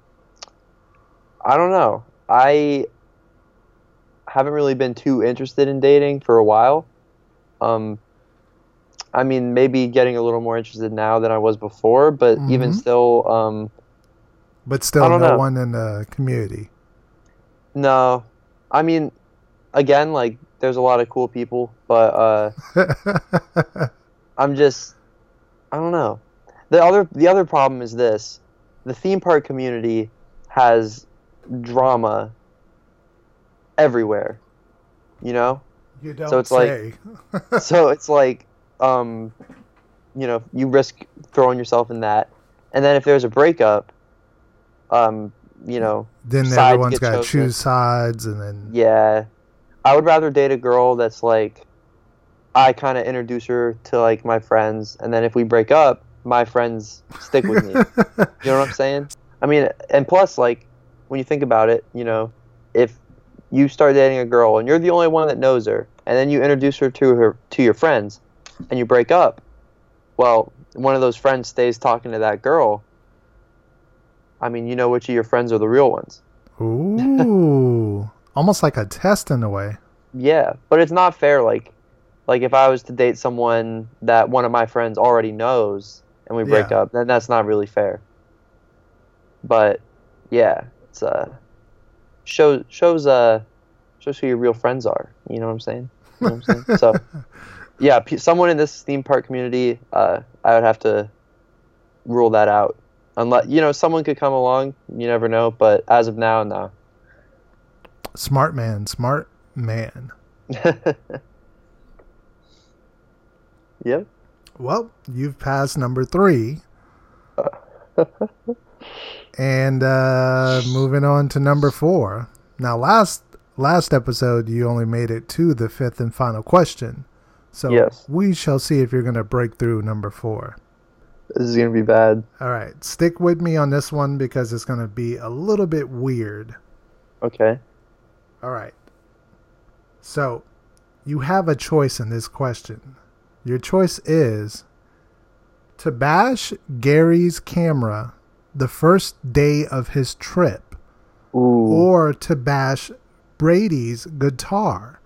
[SPEAKER 1] I don't know. I haven't really been too interested in dating for a while. Um, I mean, maybe getting a little more interested now than I was before, but even
[SPEAKER 2] Mhm.
[SPEAKER 1] still, um,
[SPEAKER 2] But still, no
[SPEAKER 1] know.
[SPEAKER 2] one in the community.
[SPEAKER 1] no. I mean, again, like there's a lot of cool people, but uh, I'm just I don't know. The other the other problem is this. The theme park community has drama everywhere. You know?
[SPEAKER 2] you don't
[SPEAKER 1] So it's like-
[SPEAKER 2] say.
[SPEAKER 1] so it's like um you know, you risk throwing yourself in that. And then if there's a breakup, um, you know,
[SPEAKER 2] then everyone's got to choose sides, and then
[SPEAKER 1] yeah. I would rather date a girl that's like I kind of introduce her to like my friends and then if we break up, my friends stick with me. You know what I'm saying? I mean, and plus, like, when you think about it, you know, if you start dating a girl and you're the only one that knows her, and then you introduce her to her to your friends, and you break up, well, one of those friends stays talking to that girl. I mean, you know which of your friends are the real ones.
[SPEAKER 2] ooh, almost like a test in a way.
[SPEAKER 1] Yeah, but it's not fair. Like, like if I was to date someone that one of my friends already knows, and we break
[SPEAKER 2] Yeah.
[SPEAKER 1] up, then that's not really fair. But yeah, it's uh shows shows uh shows who your real friends are. You know what I'm saying? You know what I'm saying? so yeah, p- someone in this theme park community, uh, I would have to rule that out. Unless you know, someone could come along. You never know. But as of now, no.
[SPEAKER 2] Smart man, smart man.
[SPEAKER 1] yep.
[SPEAKER 2] Well, you've passed number three. and uh, moving on to number four. Now, last last episode, you only made it to the fifth and final question. So
[SPEAKER 1] Yes.
[SPEAKER 2] we shall see if you're going to break through number four.
[SPEAKER 1] This is gonna be bad.
[SPEAKER 2] All right, stick with me on this one because it's going to be a little bit weird.
[SPEAKER 1] Okay.
[SPEAKER 2] All right. So, you have a choice in this question. Your choice is to bash Gary's camera the first day of his trip
[SPEAKER 1] Ooh.
[SPEAKER 2] or to bash Brady's guitar.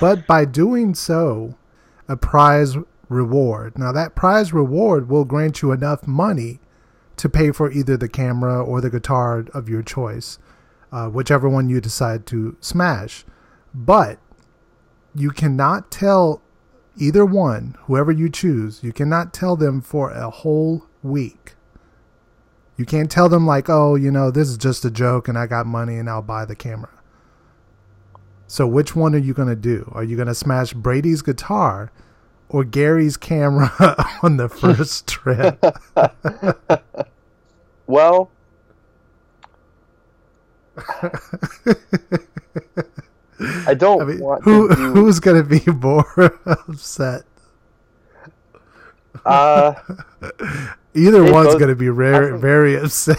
[SPEAKER 2] But by doing so, a prize reward. Now, that prize reward will grant you enough money to pay for either the camera or the guitar of your choice, uh, whichever one you decide to smash. But you cannot tell either one, whoever you choose, you cannot tell them for a whole week. You can't tell them, like, oh, you know, this is just a joke and I got money and I'll buy the camera. So, which one are you going to do? Are you going to smash Brady's guitar or Gary's camera on the first trip?
[SPEAKER 1] Well, I don't
[SPEAKER 2] I mean,
[SPEAKER 1] want
[SPEAKER 2] who
[SPEAKER 1] do.
[SPEAKER 2] who's going to be more upset?
[SPEAKER 1] Uh,
[SPEAKER 2] Either
[SPEAKER 1] They
[SPEAKER 2] one's going to be
[SPEAKER 1] I
[SPEAKER 2] very
[SPEAKER 1] think-
[SPEAKER 2] very upset.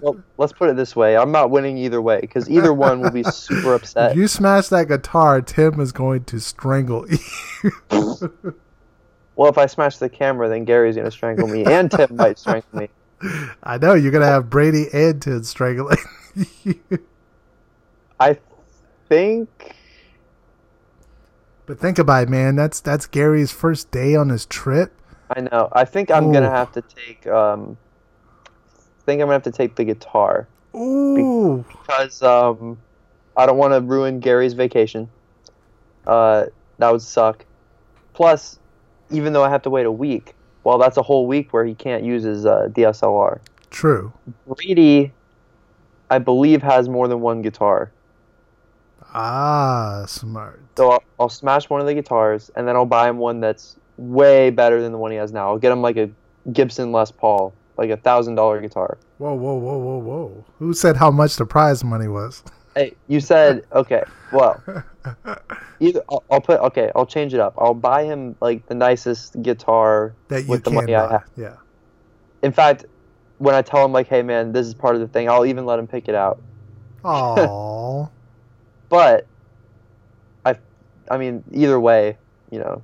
[SPEAKER 1] well, let's put it this way: I'm not winning either way because either one will be super upset.
[SPEAKER 2] if you smash that guitar, Tim is going to strangle you.
[SPEAKER 1] Well, if I smash the camera, then Gary's gonna strangle me, and Tim might strangle me.
[SPEAKER 2] I know you're going to have Brady and Tim strangling you.
[SPEAKER 1] I think.
[SPEAKER 2] But think about it, man. That's that's Gary's first day on his trip.
[SPEAKER 1] I know. I think I'm gonna have to take. Um, I think I'm gonna have to take the guitar
[SPEAKER 2] Ooh,
[SPEAKER 1] because um, I don't want to ruin Gary's vacation. Uh, that would suck. Plus, even though I have to wait a week, well, that's a whole week where he can't use his uh, DSLR.
[SPEAKER 2] true.
[SPEAKER 1] Brady, I believe, has more than one guitar.
[SPEAKER 2] Ah, smart.
[SPEAKER 1] So I'll, I'll smash one of the guitars, and then I'll buy him one that's way better than the one he has now. I'll get him like a Gibson Les Paul, like a thousand dollar guitar.
[SPEAKER 2] Whoa, whoa, whoa, whoa, whoa. Who said how much the prize money was?
[SPEAKER 1] Hey, you said okay. Well, either I'll, I'll put okay. I'll change it up. I'll buy him like the nicest guitar
[SPEAKER 2] That you
[SPEAKER 1] with the money I have.
[SPEAKER 2] Yeah.
[SPEAKER 1] In fact, when I tell him like, "Hey man, this is part of the thing," I'll even let him pick it out.
[SPEAKER 2] Aww.
[SPEAKER 1] But I, I mean, either way, you know,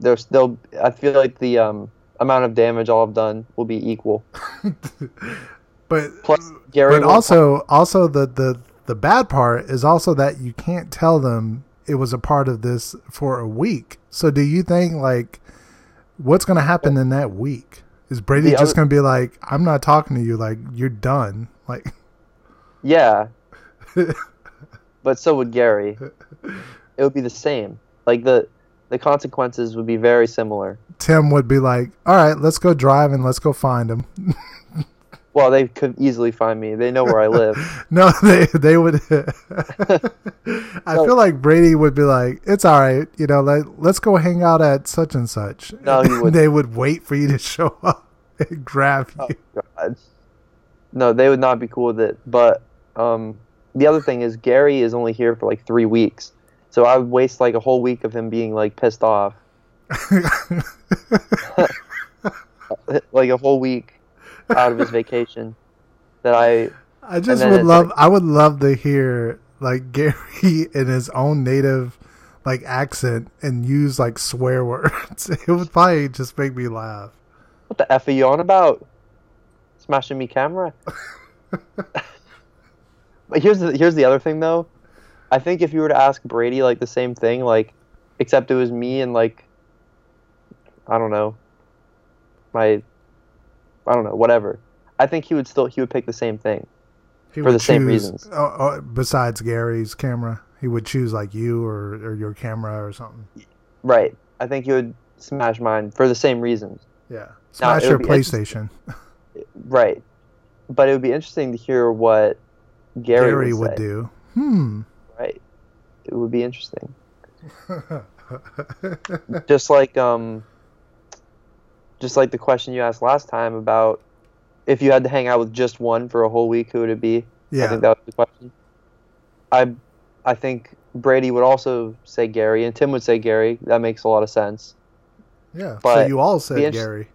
[SPEAKER 1] there's still. I feel like the um, amount of damage I'll have done will be equal.
[SPEAKER 2] but
[SPEAKER 1] Plus, Gary.
[SPEAKER 2] but also also the, the the bad part is also that you can't tell them it was a part of this for a week. So do you think like what's going to happen in that week? Is Brady
[SPEAKER 1] The
[SPEAKER 2] just going to be like, "I'm not talking to you. Like you're done." Like
[SPEAKER 1] Yeah. but so would Gary. It would be the same. Like the the consequences would be very similar.
[SPEAKER 2] Tim would be like, "All right, let's go drive and let's go find him."
[SPEAKER 1] Well, they could easily find me. They know where I live.
[SPEAKER 2] No, they they would. I feel like Brady would be like, "It's all right, you know. Let let's go hang out at such and such."
[SPEAKER 1] No, he
[SPEAKER 2] And they would wait for you to show up and grab you.
[SPEAKER 1] God. No, they would not be cool with it. But um, the other thing is Gary is only here for like three weeks, so I would waste like a whole week of him being like pissed off, like a whole week out of his vacation. That I
[SPEAKER 2] I just would love.
[SPEAKER 1] like-
[SPEAKER 2] I would love to hear like Gary in his own native like accent and use like swear words. It would probably just make me laugh.
[SPEAKER 1] what the f are you on about? Smashing me camera. But here's the here's the other thing though. I think if you were to ask Brady like the same thing, like except it was me and like I don't know, my I don't know, whatever. I think he would still he would pick the same thing.
[SPEAKER 2] He
[SPEAKER 1] For the
[SPEAKER 2] would
[SPEAKER 1] same reasons.
[SPEAKER 2] oh, oh, besides Gary's camera, he would choose like you or, or your camera or something.
[SPEAKER 1] Right. I think he would smash mine for the same reasons.
[SPEAKER 2] Yeah, smash
[SPEAKER 1] it
[SPEAKER 2] your PlayStation.
[SPEAKER 1] Right. But it would be interesting to hear what Gary,
[SPEAKER 2] Gary
[SPEAKER 1] would,
[SPEAKER 2] would do. Hmm.
[SPEAKER 1] Right. It would be interesting. just like um just like the question you asked last time about if you had to hang out with just one for a whole week who would it be
[SPEAKER 2] Yeah.
[SPEAKER 1] i think that was the question i i think Brady would also say Gary, and Tim would say Gary. That makes a lot of sense.
[SPEAKER 2] Yeah. so
[SPEAKER 1] But
[SPEAKER 2] you all said Gary.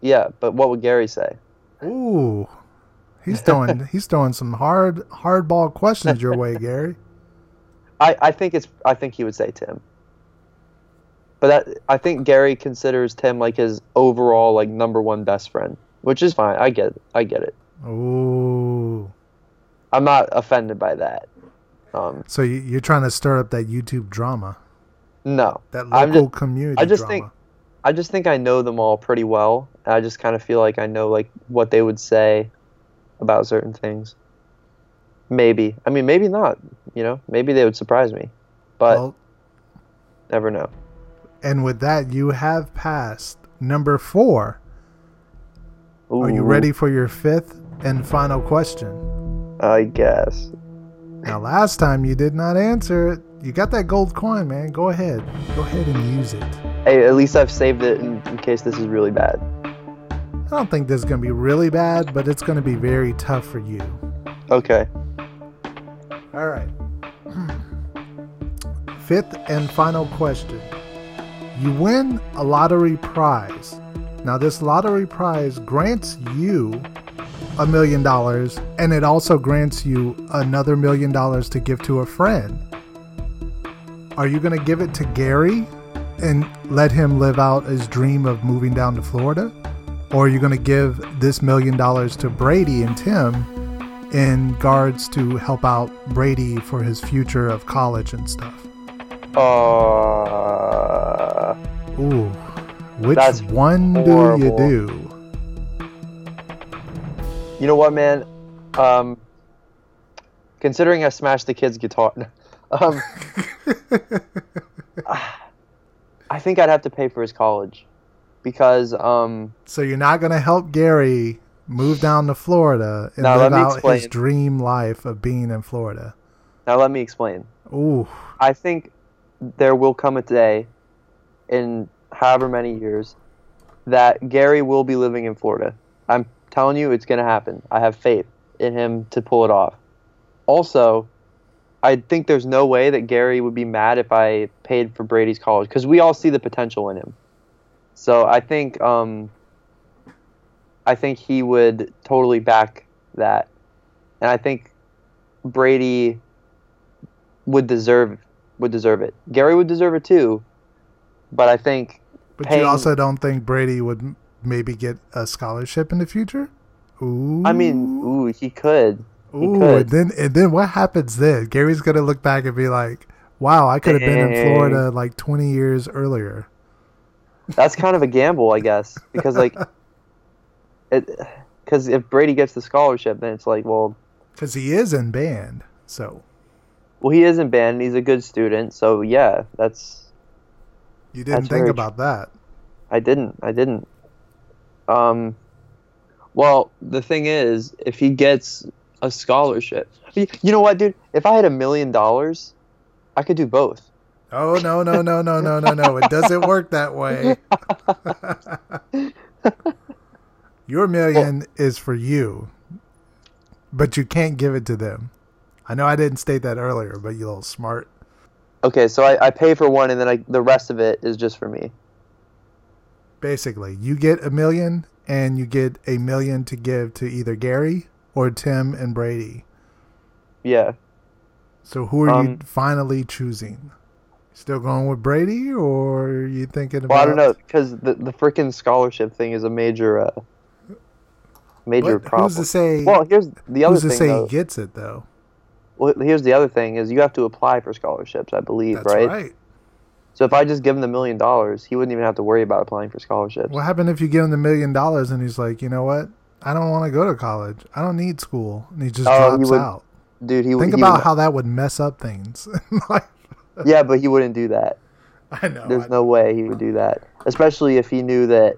[SPEAKER 1] Yeah, but what would Gary say?
[SPEAKER 2] Ooh. He's throwing he's throwing some hard hardball questions your way, Gary.
[SPEAKER 1] I, I think it's I think he would say Tim. But that I think Gary considers Tim like his overall like number one best friend, which is fine. I get it. I get it.
[SPEAKER 2] Ooh.
[SPEAKER 1] I'm not offended by that. Um,
[SPEAKER 2] So you, you're trying to stir up that YouTube drama,
[SPEAKER 1] no,
[SPEAKER 2] that local
[SPEAKER 1] just-
[SPEAKER 2] community
[SPEAKER 1] I just
[SPEAKER 2] drama.
[SPEAKER 1] think- I just think I know them all pretty well. I just kind of feel like I know like what they would say about certain things. Maybe. I mean, maybe not. You know, maybe they would surprise me, but
[SPEAKER 2] well,
[SPEAKER 1] never know.
[SPEAKER 2] and with that, you have passed number four. Are you ready for your fifth and final question?
[SPEAKER 1] I guess.
[SPEAKER 2] Now, last time you did not answer it. You got that gold coin, man. Go ahead. Go ahead and use it.
[SPEAKER 1] Hey, at least I've saved it in, in case this is really bad.
[SPEAKER 2] I don't think this is going to be really bad, but it's going to be very tough for you.
[SPEAKER 1] Okay.
[SPEAKER 2] All right. Fifth and final question. You win a lottery prize. Now, this lottery prize grants you a million dollars, and it also grants you another million dollars to give to a friend. Are you going to give it to Gary and let him live out his dream of moving down to Florida? Or are you going to give this million dollars to Brady and Tim in guards to help out Brady for his future of college and stuff.
[SPEAKER 1] Uh,
[SPEAKER 2] Ooh, which one do you do?
[SPEAKER 1] you know what, man? Um, considering I smashed the kid's guitar, um, I think I'd have to pay for his college because um,
[SPEAKER 2] So you're not gonna help Gary move down to Florida and
[SPEAKER 1] Now,
[SPEAKER 2] live out his dream life of being in Florida.
[SPEAKER 1] now let me explain.
[SPEAKER 2] Ooh,
[SPEAKER 1] I think there will come a day in however many years that Gary will be living in Florida. I'm telling you, it's going to happen. I have faith in him to pull it off. Also, I think there's no way that Gary would be mad if I paid for Brady's college because we all see the potential in him. So I think um, I think he would totally back that, and I think Brady would deserve would deserve it. Gary would deserve it too, but I think
[SPEAKER 2] but
[SPEAKER 1] Paying-
[SPEAKER 2] you also don't think Brady would maybe get a scholarship in the future? Ooh,
[SPEAKER 1] I mean, ooh, he could. he
[SPEAKER 2] ooh,
[SPEAKER 1] could.
[SPEAKER 2] and then and then what happens then? Gary's gonna look back and be like, "Wow, I could have been in Florida like 20 years earlier."
[SPEAKER 1] That's kind of a gamble, I guess, because like, because if Brady gets the scholarship, then it's like, well,
[SPEAKER 2] Because he is in band, so
[SPEAKER 1] well, he is in band, and he's a good student, so yeah, that's
[SPEAKER 2] you didn't
[SPEAKER 1] That's
[SPEAKER 2] think
[SPEAKER 1] very
[SPEAKER 2] about that.
[SPEAKER 1] I didn't. I didn't. Um, well, the thing is, if he gets a scholarship, you know what, dude? If I had a million dollars, I could do both.
[SPEAKER 2] Oh no no no no no no no! It doesn't work that way. Your million is for you, but you can't give it to them. I know I didn't state that earlier, but you little smart.
[SPEAKER 1] Okay, so I, I pay for one, and then I, the rest of it is just for me.
[SPEAKER 2] Basically, you get a million, and you get a million to give to either Gary or Tim and Brady.
[SPEAKER 1] Yeah.
[SPEAKER 2] So who are you
[SPEAKER 1] Um,
[SPEAKER 2] finally choosing? Still going with Brady, or are you thinking about?
[SPEAKER 1] Well, I don't know because the the freaking scholarship thing is a major uh, major
[SPEAKER 2] But
[SPEAKER 1] problem.
[SPEAKER 2] who's to say?
[SPEAKER 1] well, here's the other
[SPEAKER 2] who's to
[SPEAKER 1] thing.
[SPEAKER 2] say
[SPEAKER 1] though.
[SPEAKER 2] he gets it though?
[SPEAKER 1] Well, here's the other thing is you have to apply for scholarships, I believe,
[SPEAKER 2] That's
[SPEAKER 1] right?
[SPEAKER 2] right.
[SPEAKER 1] So if I just give him the million dollars, he wouldn't even have to worry about applying for scholarships.
[SPEAKER 2] What happened if you give him the million dollars and he's like, you know what? I don't want to go to college. I don't need school, and he just
[SPEAKER 1] oh, he
[SPEAKER 2] drops
[SPEAKER 1] would-
[SPEAKER 2] out.
[SPEAKER 1] Dude, he
[SPEAKER 2] Think
[SPEAKER 1] he
[SPEAKER 2] about
[SPEAKER 1] would,
[SPEAKER 2] how that would mess up things.
[SPEAKER 1] Yeah, but he wouldn't do that.
[SPEAKER 2] I know.
[SPEAKER 1] There's
[SPEAKER 2] I,
[SPEAKER 1] no way he would do that, especially if he knew that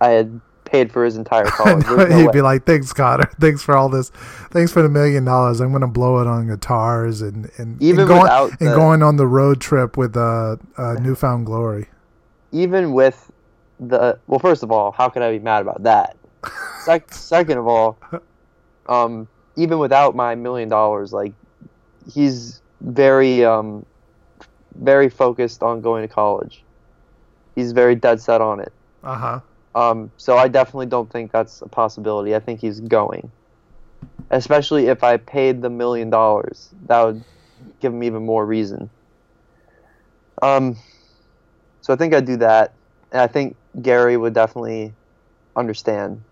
[SPEAKER 1] I had paid for his entire college. No
[SPEAKER 2] He'd
[SPEAKER 1] way.
[SPEAKER 2] be like, "Thanks, Conner. Thanks for all this. Thanks for the million dollars. I'm gonna blow it on guitars and and
[SPEAKER 1] Even
[SPEAKER 2] and going,
[SPEAKER 1] without
[SPEAKER 2] and
[SPEAKER 1] the-
[SPEAKER 2] going on the road trip with uh, uh, New Found Glory."
[SPEAKER 1] even with the well, first of all, how could I be mad about that? Sec- second of all, um, even without my million dollars, like he's very um, very focused on going to college. He's very dead set on it.
[SPEAKER 2] Uh huh.
[SPEAKER 1] Um, so I definitely don't think that's a possibility. I think he's going. Especially if I paid the million dollars, that would give him even more reason. Um, so I think I'd do that, and I think Gary would definitely understand.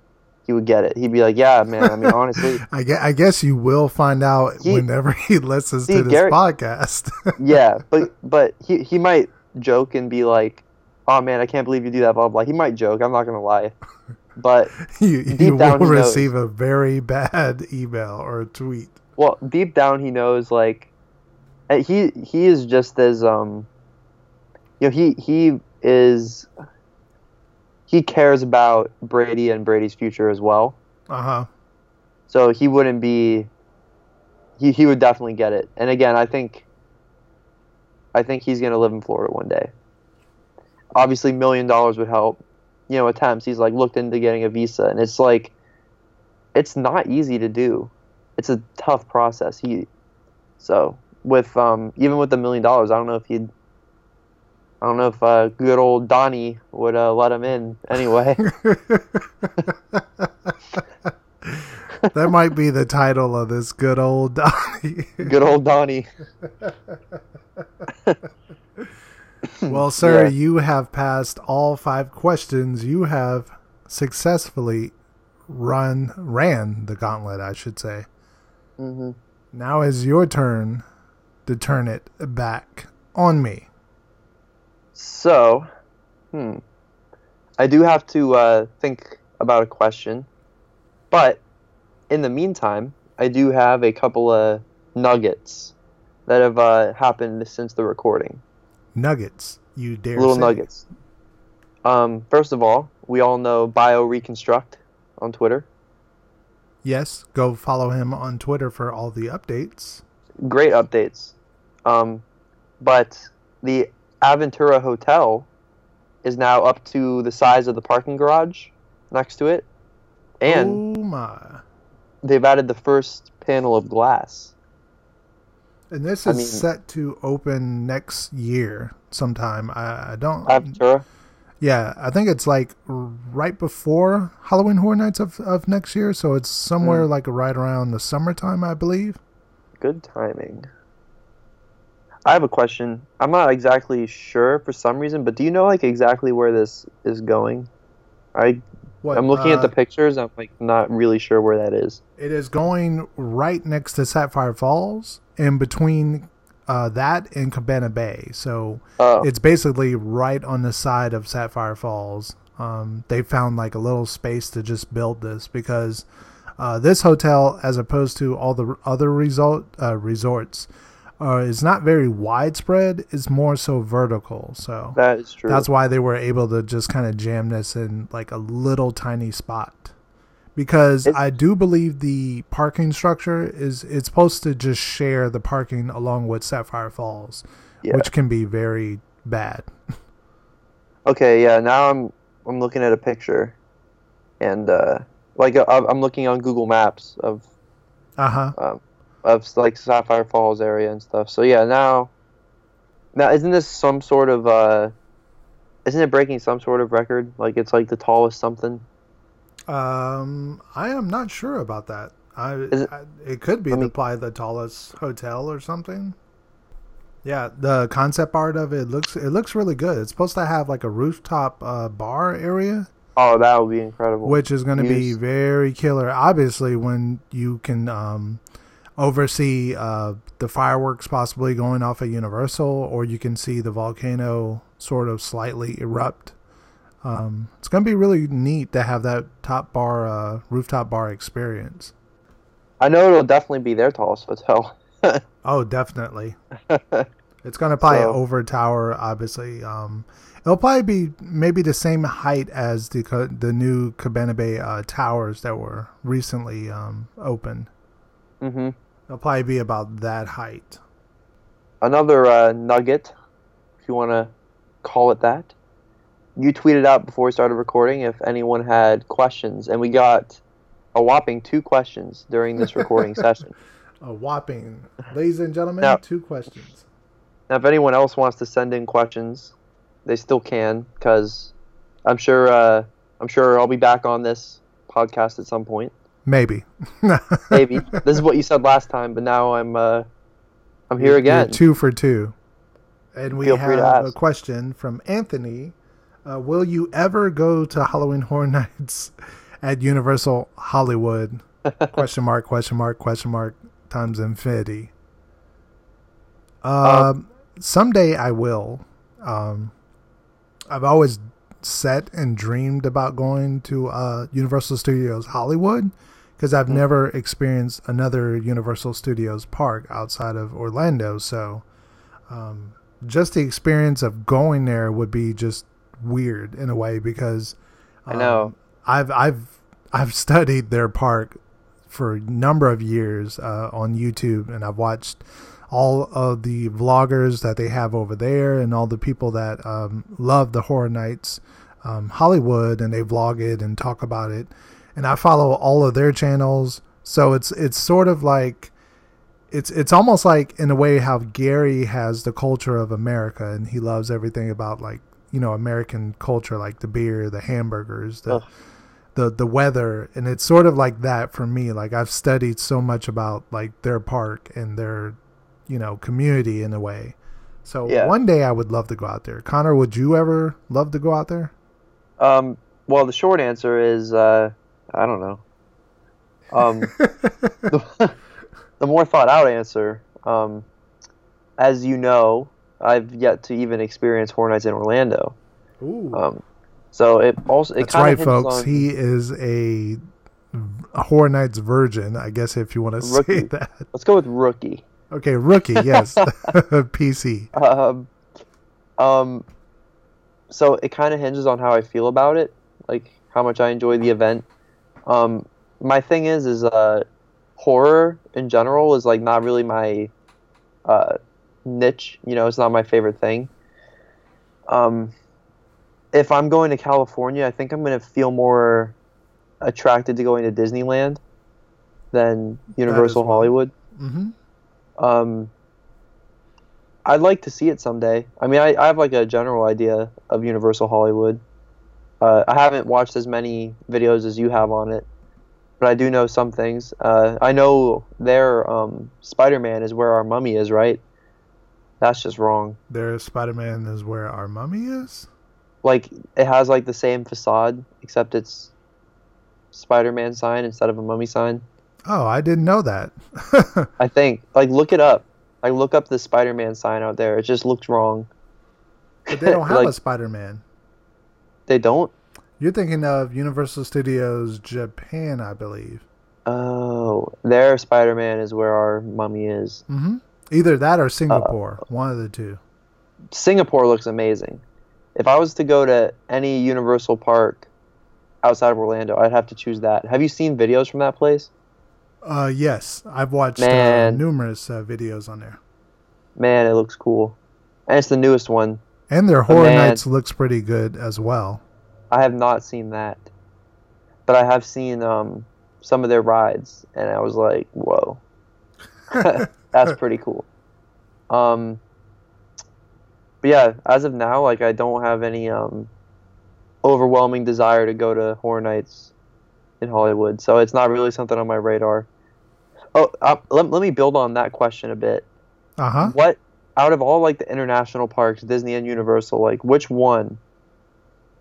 [SPEAKER 1] He would get it. He'd be like, "Yeah, man. I mean, honestly,
[SPEAKER 2] I guess, I guess you will find out
[SPEAKER 1] He-
[SPEAKER 2] whenever he listens
[SPEAKER 1] See,
[SPEAKER 2] to this
[SPEAKER 1] Gary-
[SPEAKER 2] podcast.
[SPEAKER 1] yeah." But but he he might joke and be like, "Oh man, I can't believe you do that." Blah blah. He might joke. I'm not gonna lie, but
[SPEAKER 2] you
[SPEAKER 1] Deep
[SPEAKER 2] you
[SPEAKER 1] down
[SPEAKER 2] will
[SPEAKER 1] he knows.
[SPEAKER 2] receive a very bad email or a tweet.
[SPEAKER 1] well, deep down he knows like uh, he he is just as um you know he he is he cares about Brady and Brady's future as well.
[SPEAKER 2] Uh huh.
[SPEAKER 1] So he wouldn't be he he would definitely get it. And again, I think I think he's going to live in Florida one day. Obviously million dollars would help. You know, attempts he's like looked into getting a visa and it's like it's not easy to do. It's a tough process. He so with um even with the million dollars, I don't know if he'd I don't know if uh, good old Donnie would uh, let him in anyway.
[SPEAKER 2] that might be the title of this good old Donnie.
[SPEAKER 1] good old Donnie.
[SPEAKER 2] well, sir,
[SPEAKER 1] Yeah.
[SPEAKER 2] you have passed all five questions. You have successfully run ran the gauntlet, I should say.
[SPEAKER 1] hmm
[SPEAKER 2] Now is your turn to turn it back on me.
[SPEAKER 1] So, hmm. I do have to uh, think about a question. But in the meantime, I do have a couple of nuggets that have uh, happened since the recording.
[SPEAKER 2] Nuggets, you dare
[SPEAKER 1] Little
[SPEAKER 2] say.
[SPEAKER 1] nuggets. Um, first of all, we all know Bioreconstruct on Twitter.
[SPEAKER 2] Yes, go follow him on Twitter for all the updates.
[SPEAKER 1] Great updates. Um, but the Aventura Hotel is now up to the size of the parking garage next to it. And
[SPEAKER 2] oh my.
[SPEAKER 1] they've added the first panel of glass.
[SPEAKER 2] And this
[SPEAKER 1] I
[SPEAKER 2] is
[SPEAKER 1] mean-
[SPEAKER 2] set to open next year sometime. I, I don't.
[SPEAKER 1] Aventura.
[SPEAKER 2] Yeah, I think it's like right before Halloween Horror Nights of, of next year, so it's somewhere
[SPEAKER 1] Hmm.
[SPEAKER 2] like right around the summertime, I believe.
[SPEAKER 1] Good timing. I have a question. I'm not exactly sure for some reason, but do you know like exactly where this is going? I
[SPEAKER 2] What,
[SPEAKER 1] I'm looking
[SPEAKER 2] uh,
[SPEAKER 1] at the pictures. I'm like not really sure where that is.
[SPEAKER 2] It is going right next to Sapphire Falls, in between uh, that and Cabana Bay. So
[SPEAKER 1] Oh,
[SPEAKER 2] it's basically right on the side of Sapphire Falls. Um, they found like a little space to just build this because uh, this hotel, as opposed to all the other resort uh, resorts, uh, is not very widespread. It's more so vertical. So
[SPEAKER 1] that is true.
[SPEAKER 2] that's why they were able to just kind of jam this in like a little tiny spot. Because
[SPEAKER 1] It's-
[SPEAKER 2] I do believe the parking structure is it's supposed to just share the parking along with Sapphire Falls,
[SPEAKER 1] Yeah.
[SPEAKER 2] which can be very bad.
[SPEAKER 1] Okay, yeah. Now I'm I'm looking at a picture, and uh, like uh, I'm looking on Google Maps of
[SPEAKER 2] Uh huh.
[SPEAKER 1] um, of like Sapphire Falls area and stuff. So yeah, now now isn't this some sort of uh, isn't it breaking some sort of record? Like it's like the tallest something.
[SPEAKER 2] Um, I am not sure about that. I,
[SPEAKER 1] it-
[SPEAKER 2] I it could be the
[SPEAKER 1] me-
[SPEAKER 2] probably the tallest hotel or something. Yeah, the concept art of it looks it looks really good. It's supposed to have like a rooftop uh, bar area.
[SPEAKER 1] Oh, that would be incredible.
[SPEAKER 2] which is going to be very killer. Obviously, when you can um, oversee uh, the fireworks possibly going off at Universal, or you can see the volcano sort of slightly erupt. Um, it's going to be really neat to have that top bar, uh, rooftop bar experience.
[SPEAKER 1] I know it'll definitely be their tallest hotel.
[SPEAKER 2] Oh, definitely. It's going to probably
[SPEAKER 1] So-
[SPEAKER 2] over tower, obviously. Um, it'll probably be maybe the same height as the the new Cabana Bay uh, towers that were recently um, opened.
[SPEAKER 1] hmm
[SPEAKER 2] It'll probably be about that height.
[SPEAKER 1] Another uh, nugget, if you want to call it that. You tweeted out before we started recording if anyone had questions, and we got a whopping two questions during this recording session.
[SPEAKER 2] A whopping, ladies and gentlemen,
[SPEAKER 1] Now-
[SPEAKER 2] two questions.
[SPEAKER 1] Now, if anyone else wants to send in questions, they still can, because I'm sure uh, I'm sure I'll be back on this podcast at some point.
[SPEAKER 2] Maybe.
[SPEAKER 1] Maybe this is what you said last time, but now I'm uh, I'm here
[SPEAKER 2] You're
[SPEAKER 1] again.
[SPEAKER 2] two for two. And we
[SPEAKER 1] Feel
[SPEAKER 2] have a question from Anthony. Uh, will you ever go to Halloween Horror Nights at Universal Hollywood? question mark, question mark, question mark, times infinity. Um, someday I will. Um, I've always set and dreamed about going to uh, Universal Studios Hollywood because I've never experienced another Universal Studios park outside of Orlando. So, um, just the experience of going there would be just weird in a way because
[SPEAKER 1] I know.
[SPEAKER 2] um, I've I've I've studied their park for a number of years uh, on YouTube, and I've watched all of the vloggers that they have over there, and all the people that um, love the Horror Nights um, Hollywood, and they vlog it and talk about it. And I follow all of their channels, so it's it's sort of like it's it's almost like in a way how Gary has the culture of America, and he loves everything about like you know American culture, like the beer, the hamburgers, the
[SPEAKER 1] Ugh.
[SPEAKER 2] the the weather, and it's sort of like that for me. Like I've studied so much about like their park and their you know community in a way. So
[SPEAKER 1] Yeah.
[SPEAKER 2] one day I would love to go out there. Conner, would you ever love to go out there?
[SPEAKER 1] Um, well, the short answer is uh, I don't know. Um, the, the more thought out answer, um, as you know, I've yet to even experience Horror Nights in Orlando.
[SPEAKER 2] Ooh.
[SPEAKER 1] Um, so it also it
[SPEAKER 2] That's right, folks.
[SPEAKER 1] on-
[SPEAKER 2] He is a, a Horror Nights virgin, I guess, if you want to say that.
[SPEAKER 1] let's go with rookie.
[SPEAKER 2] Okay, rookie, yes. PC.
[SPEAKER 1] Um, um, so it kind of hinges on how I feel about it, like how much I enjoy the event. Um, my thing is, is uh, horror in general is like not really my uh, niche. You know, it's not my favorite thing. Um, if I'm going to California, I think I'm gonna feel more attracted to going to Disneyland than Universal
[SPEAKER 2] well.
[SPEAKER 1] Hollywood.
[SPEAKER 2] hmm
[SPEAKER 1] Um, I'd like to see it someday. I mean, I, I have like a general idea of Universal Hollywood. Uh, I haven't watched as many videos as you have on it, but I do know some things. Uh, I know their um, Spider-Man is where our mummy is, right? That's just wrong.
[SPEAKER 2] Their Spider Man is where our mummy is?
[SPEAKER 1] Like it has like the same facade, except it's Spider-Man sign instead of a mummy sign.
[SPEAKER 2] Oh, I didn't know that.
[SPEAKER 1] I think. Like look it up. Like look up the Spider-Man sign out there. It just looks wrong.
[SPEAKER 2] but they don't have
[SPEAKER 1] Like-
[SPEAKER 2] a Spider Man.
[SPEAKER 1] They don't.
[SPEAKER 2] You're thinking of Universal Studios Japan, I believe.
[SPEAKER 1] Oh, their Spider Man is where our mummy is.
[SPEAKER 2] hmm Either that or Singapore. one of the two.
[SPEAKER 1] Singapore looks amazing. If I was to go to any Universal park outside of Orlando, I'd have to choose that. Have you seen videos from that place?
[SPEAKER 2] Uh, yes, I've watched uh, numerous uh, videos on there,
[SPEAKER 1] Man, it looks cool. And it's the newest one.
[SPEAKER 2] and their Horror
[SPEAKER 1] man.
[SPEAKER 2] Nights looks pretty good as well.
[SPEAKER 1] I have not seen that. But I have seen um, some of their rides, and I was like, whoa. That's pretty cool. Um, but yeah, as of now, like I don't have any um, overwhelming desire to go to Horror Nights in Hollywood, so it's not really something on my radar. Oh, uh, let, let me build on that question a bit.
[SPEAKER 2] Uh huh.
[SPEAKER 1] What out of all like the international parks, Disney and Universal, like which one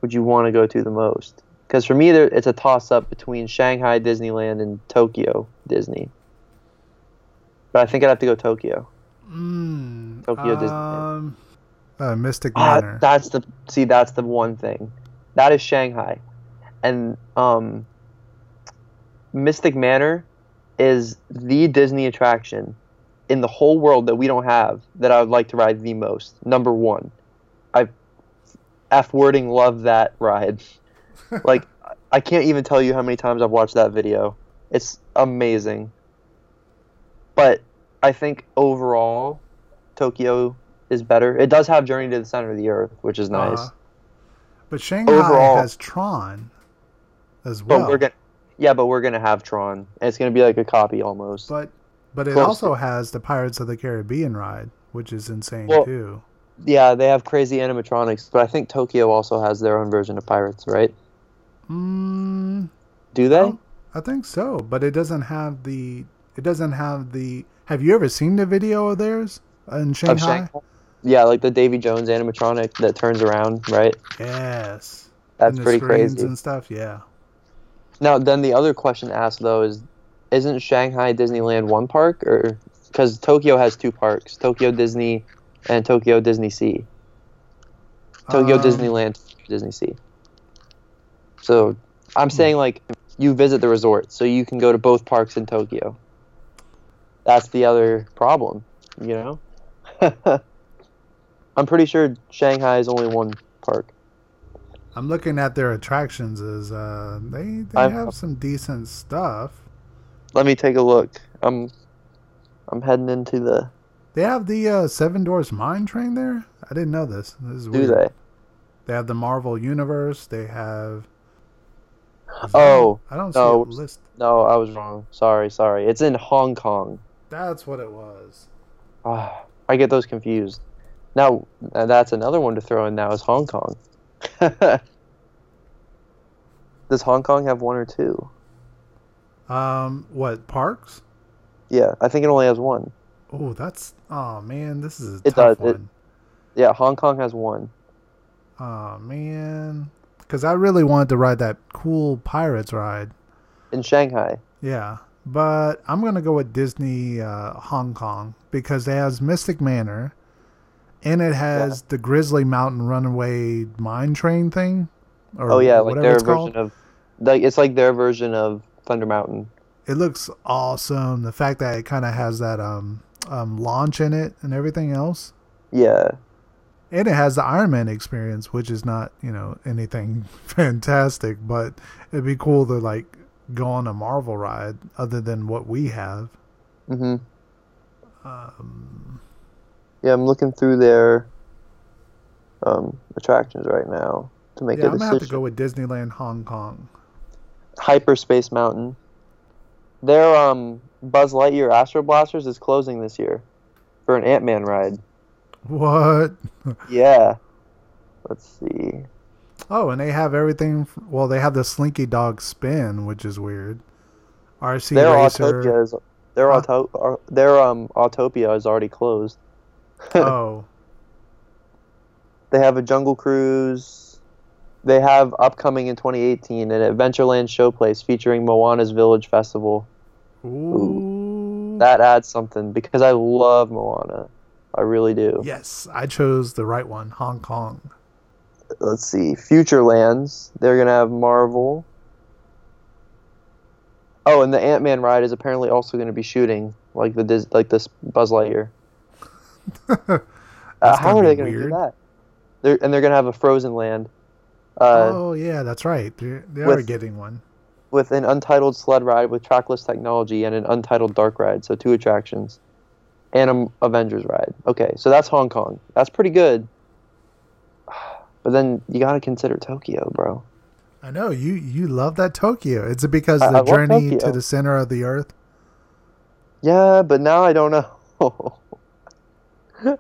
[SPEAKER 1] would you want to go to the most? Because for me, there, it's a toss up between Shanghai Disneyland and Tokyo Disney. But I think I'd have to go Tokyo.
[SPEAKER 2] Mm,
[SPEAKER 1] Tokyo Disneyland.
[SPEAKER 2] um, uh, Mystic
[SPEAKER 1] Ah,
[SPEAKER 2] Manor.
[SPEAKER 1] that's the see. That's the one thing. That is Shanghai, and um, Mystic Manor is the Disney attraction in the whole world that we don't have that I would like to ride the most. Number one, I f wording love that ride. like I can't even tell you how many times I've watched that video. It's amazing. But I think overall, Tokyo is better. It does have Journey to the Center of the Earth, which is nice.
[SPEAKER 2] Uh, but Shanghai
[SPEAKER 1] Overall-
[SPEAKER 2] has Tron as well.
[SPEAKER 1] but we're gonna, yeah, but we're gonna have Tron. And it's gonna be like a copy almost.
[SPEAKER 2] But but it
[SPEAKER 1] Close
[SPEAKER 2] also has the Pirates of the Caribbean ride. which is insane
[SPEAKER 1] Well-
[SPEAKER 2] too.
[SPEAKER 1] Yeah, they have crazy animatronics, but I think Tokyo also has their own version of pirates, right?
[SPEAKER 2] Mm,
[SPEAKER 1] Do they?
[SPEAKER 2] Oh, I think so, but it doesn't have the. It doesn't have the. Have you ever seen the video of theirs in Shanghai?
[SPEAKER 1] Of Shanghai? Yeah, like the Davy Jones animatronic that turns around, right?
[SPEAKER 2] Yes.
[SPEAKER 1] That's pretty crazy.
[SPEAKER 2] and stuff. Yeah.
[SPEAKER 1] Now, then the other question asked though is, isn't Shanghai Disneyland one park, or because Tokyo has two parks, Tokyo Disney and Tokyo Disney Sea. Tokyo
[SPEAKER 2] Um,
[SPEAKER 1] Disneyland, Disney Sea. So I'm saying like you visit the resort, so you can go to both parks in Tokyo. That's the other problem, you know. I'm pretty sure Shanghai is only one park.
[SPEAKER 2] I'm looking at their attractions. Is uh, they they
[SPEAKER 1] I'm-
[SPEAKER 2] have some decent stuff.
[SPEAKER 1] Let me take a look. I'm I'm heading into the.
[SPEAKER 2] They have the uh, Seven Dwarfs Mine Train there. I didn't know this. This is
[SPEAKER 1] Do
[SPEAKER 2] weird.
[SPEAKER 1] they?
[SPEAKER 2] They have the Marvel Universe. They have.
[SPEAKER 1] Oh,
[SPEAKER 2] that- I don't see
[SPEAKER 1] no.
[SPEAKER 2] a list.
[SPEAKER 1] No, I was wrong. Sorry, sorry. It's in Hong Kong.
[SPEAKER 2] That's what it was.
[SPEAKER 1] Ah, I get those confused. Now, uh, that's another one to throw in now is Hong Kong. Does Hong Kong have one or two?
[SPEAKER 2] Um, what parks?
[SPEAKER 1] Yeah, I think it only has one.
[SPEAKER 2] Oh, that's oh man, this is a
[SPEAKER 1] It
[SPEAKER 2] tough
[SPEAKER 1] does, it- Yeah, Hong Kong has one.
[SPEAKER 2] Oh man, because I really wanted to ride that cool pirates ride.
[SPEAKER 1] In Shanghai.
[SPEAKER 2] Yeah, but I'm gonna go with Disney uh, Hong Kong because it has Mystic Manor, and it has the Grizzly Mountain Runaway Mine Train thing. Or
[SPEAKER 1] Oh yeah, like their
[SPEAKER 2] it's
[SPEAKER 1] version of like it's like their version of Thunder Mountain.
[SPEAKER 2] It looks awesome. The fact that it kind of has that um, um launch in it and everything else.
[SPEAKER 1] Yeah.
[SPEAKER 2] And it has the Iron Man experience, which is not, you know, anything fantastic, but it'd be cool to like go on a Marvel ride other than what we have.
[SPEAKER 1] Mhm.
[SPEAKER 2] Um,
[SPEAKER 1] Yeah, I'm looking through their um, attractions right now to make
[SPEAKER 2] yeah,
[SPEAKER 1] a
[SPEAKER 2] I'm gonna
[SPEAKER 1] decision.
[SPEAKER 2] have to go with Disneyland Hong Kong.
[SPEAKER 1] Hyperspace Mountain. Their um, Buzz Lightyear Astro Blasters is closing this year for an Ant Man ride.
[SPEAKER 2] What?
[SPEAKER 1] Yeah. Let's see.
[SPEAKER 2] Oh, and they have everything. Well, they have the Slinky Dog Spin, which is weird. RC
[SPEAKER 1] Their
[SPEAKER 2] Racer.
[SPEAKER 1] Autopia is their
[SPEAKER 2] Huh?
[SPEAKER 1] auto uh, their um Autopia is already closed.
[SPEAKER 2] oh,
[SPEAKER 1] They have a Jungle Cruise. They have upcoming in 2018 an Adventureland showplace featuring Moana's Village Festival.
[SPEAKER 2] ooh.
[SPEAKER 1] That adds something because I love Moana. I really do.
[SPEAKER 2] Yes, I chose the right one. Hong Kong.
[SPEAKER 1] Let's see. Future Lands. They're gonna have Marvel. Oh, and the Ant Man ride is apparently also gonna be shooting like the Dis- like this Buzz Lightyear. Uh, how are they gonna
[SPEAKER 2] weird.
[SPEAKER 1] do that? They're, and they're gonna have a Frozen Land. Uh,
[SPEAKER 2] oh yeah, that's right. They're, they are getting one.
[SPEAKER 1] with an untitled sled ride with trackless technology and an untitled dark ride, so two attractions, and an Avengers ride. Okay, so that's Hong Kong. That's pretty good. But then you gotta consider Tokyo, bro.
[SPEAKER 2] I know you. You love that Tokyo. It's because
[SPEAKER 1] I-
[SPEAKER 2] the
[SPEAKER 1] I
[SPEAKER 2] journey to the center of the earth.
[SPEAKER 1] Yeah, but now I don't know.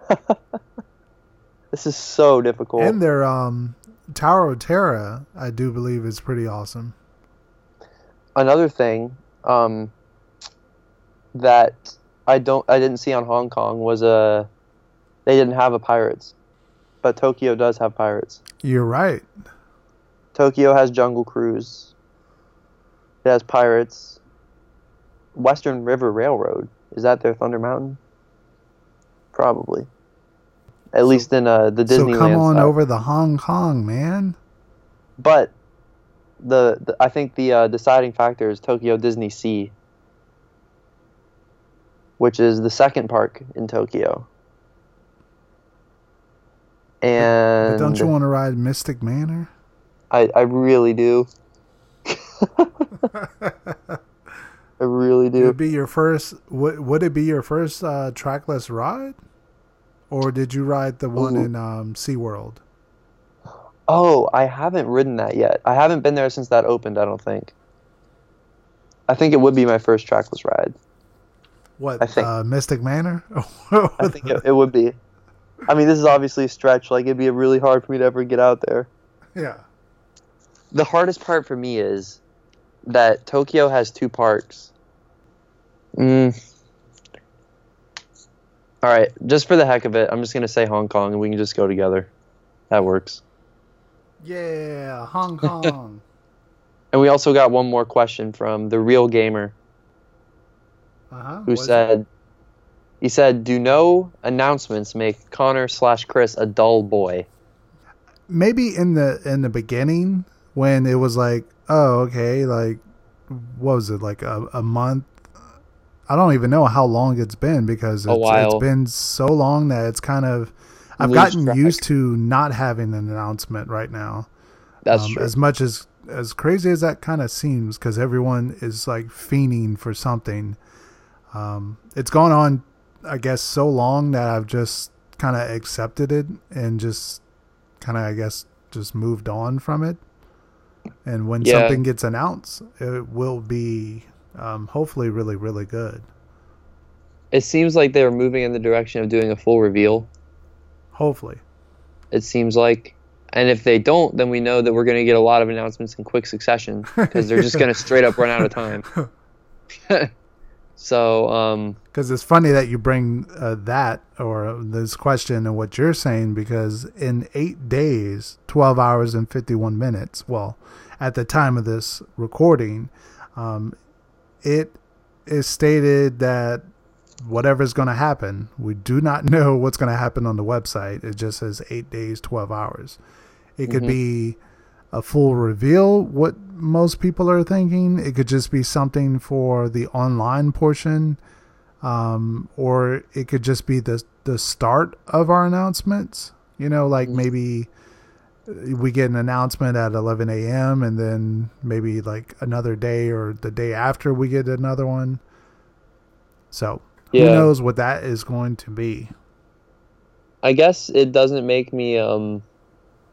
[SPEAKER 1] this is so difficult.
[SPEAKER 2] And their um, Tower of Terror, I do believe, is pretty awesome.
[SPEAKER 1] Another thing um, that I don't, I didn't see on Hong Kong was a, they didn't have a pirates, but Tokyo does have pirates.
[SPEAKER 2] You're right.
[SPEAKER 1] Tokyo has Jungle Cruise. It has pirates. Western River Railroad is that their Thunder Mountain? Probably. At least in uh, the Disneyland.
[SPEAKER 2] so come on
[SPEAKER 1] side.
[SPEAKER 2] over the Hong Kong, man.
[SPEAKER 1] But the, the I think the uh, deciding factor is Tokyo Disney Sea, which is the second park in Tokyo. And
[SPEAKER 2] But don't you want to ride Mystic Manor?
[SPEAKER 1] I, I really do. I really
[SPEAKER 2] Would
[SPEAKER 1] do.
[SPEAKER 2] it be your first? Would, would it be your first uh, trackless ride, or did you ride the one
[SPEAKER 1] Ooh.
[SPEAKER 2] in um, SeaWorld?
[SPEAKER 1] Oh, I haven't ridden that yet. I haven't been there since that opened, I don't think. I think it would be my first trackless ride.
[SPEAKER 2] What
[SPEAKER 1] I think-
[SPEAKER 2] uh, Mystic Manor?
[SPEAKER 1] I think it, it would be. I mean, this is obviously a stretch. Like it'd be really hard for me to ever get out there.
[SPEAKER 2] yeah.
[SPEAKER 1] The hardest part for me is that Tokyo has two parks. Mm. All right, just for the heck of it, I'm just gonna say Hong Kong, and we can just go together. That works.
[SPEAKER 2] Yeah, Hong Kong.
[SPEAKER 1] And we also got one more question from the real gamer
[SPEAKER 2] uh-huh.
[SPEAKER 1] who said, he said, "Do no announcements make Conner slash Chris a dull boy?"
[SPEAKER 2] maybe in the in the beginning when it was like, oh, okay, like what was it like a, a month? I don't even know how long it's been because it's, it's been so long that it's kind of I've
[SPEAKER 1] Lose
[SPEAKER 2] gotten
[SPEAKER 1] track.
[SPEAKER 2] used to not having an announcement right now.
[SPEAKER 1] That's
[SPEAKER 2] Um,
[SPEAKER 1] true.
[SPEAKER 2] As much as as crazy as that kind of seems, because everyone is like fiending for something. Um, it's gone on, I guess, so long that I've just kind of accepted it and just kind of, I guess, just moved on from it. And when
[SPEAKER 1] Yeah.
[SPEAKER 2] something gets announced, it will be um, hopefully really, really good.
[SPEAKER 1] It seems like they're moving in the direction of doing a full reveal.
[SPEAKER 2] Hopefully.
[SPEAKER 1] It seems like, and if they don't, then we know that we're going to get a lot of announcements in quick succession because they're just going to straight up run out of time. so, um,
[SPEAKER 2] Because it's funny that you bring uh, that or this question and what you're saying because in eight days, 12 hours and 51 minutes, well, at the time of this recording, um, it is stated that whatever's going to happen, we do not know what's going to happen on the website. It just says eight days, 12 hours. It could
[SPEAKER 1] Mhm.
[SPEAKER 2] be a full reveal, what most people are thinking. It could just be something for the online portion um, or it could just be the the start of our announcements. You know, like maybe we get an announcement at 11 a.m. and then maybe like another day or the day after we get another one. So who knows what that is going to be?
[SPEAKER 1] I guess it doesn't make me um,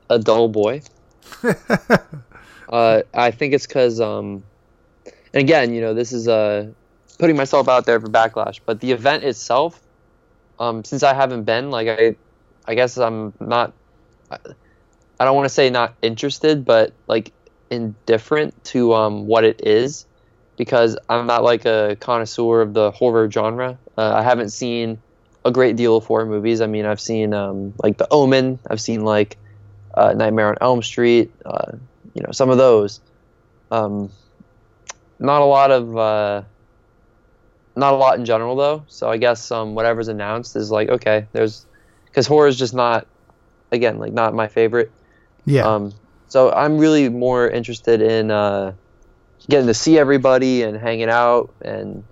[SPEAKER 1] a dull boy. uh, I think it's because, um, and again, you know, this is uh, putting myself out there for backlash, but the event itself, um, since I haven't been, like, I, I guess I'm not, I, don't want to say not interested, but like indifferent to um, what it is because I'm not like a connoisseur of the horror genre. Uh, I haven't seen a great deal of horror movies. I mean, I've seen um, like The Omen. I've seen like uh, Nightmare on Elm Street. Uh, you know, some of those. Um, not a lot of. Not a lot in general though. So I guess um, whatever's announced is like okay. There's because horror is just not again like not my favorite.
[SPEAKER 2] Yeah,
[SPEAKER 1] Um, so I'm really more interested in uh, getting to see everybody and hanging out and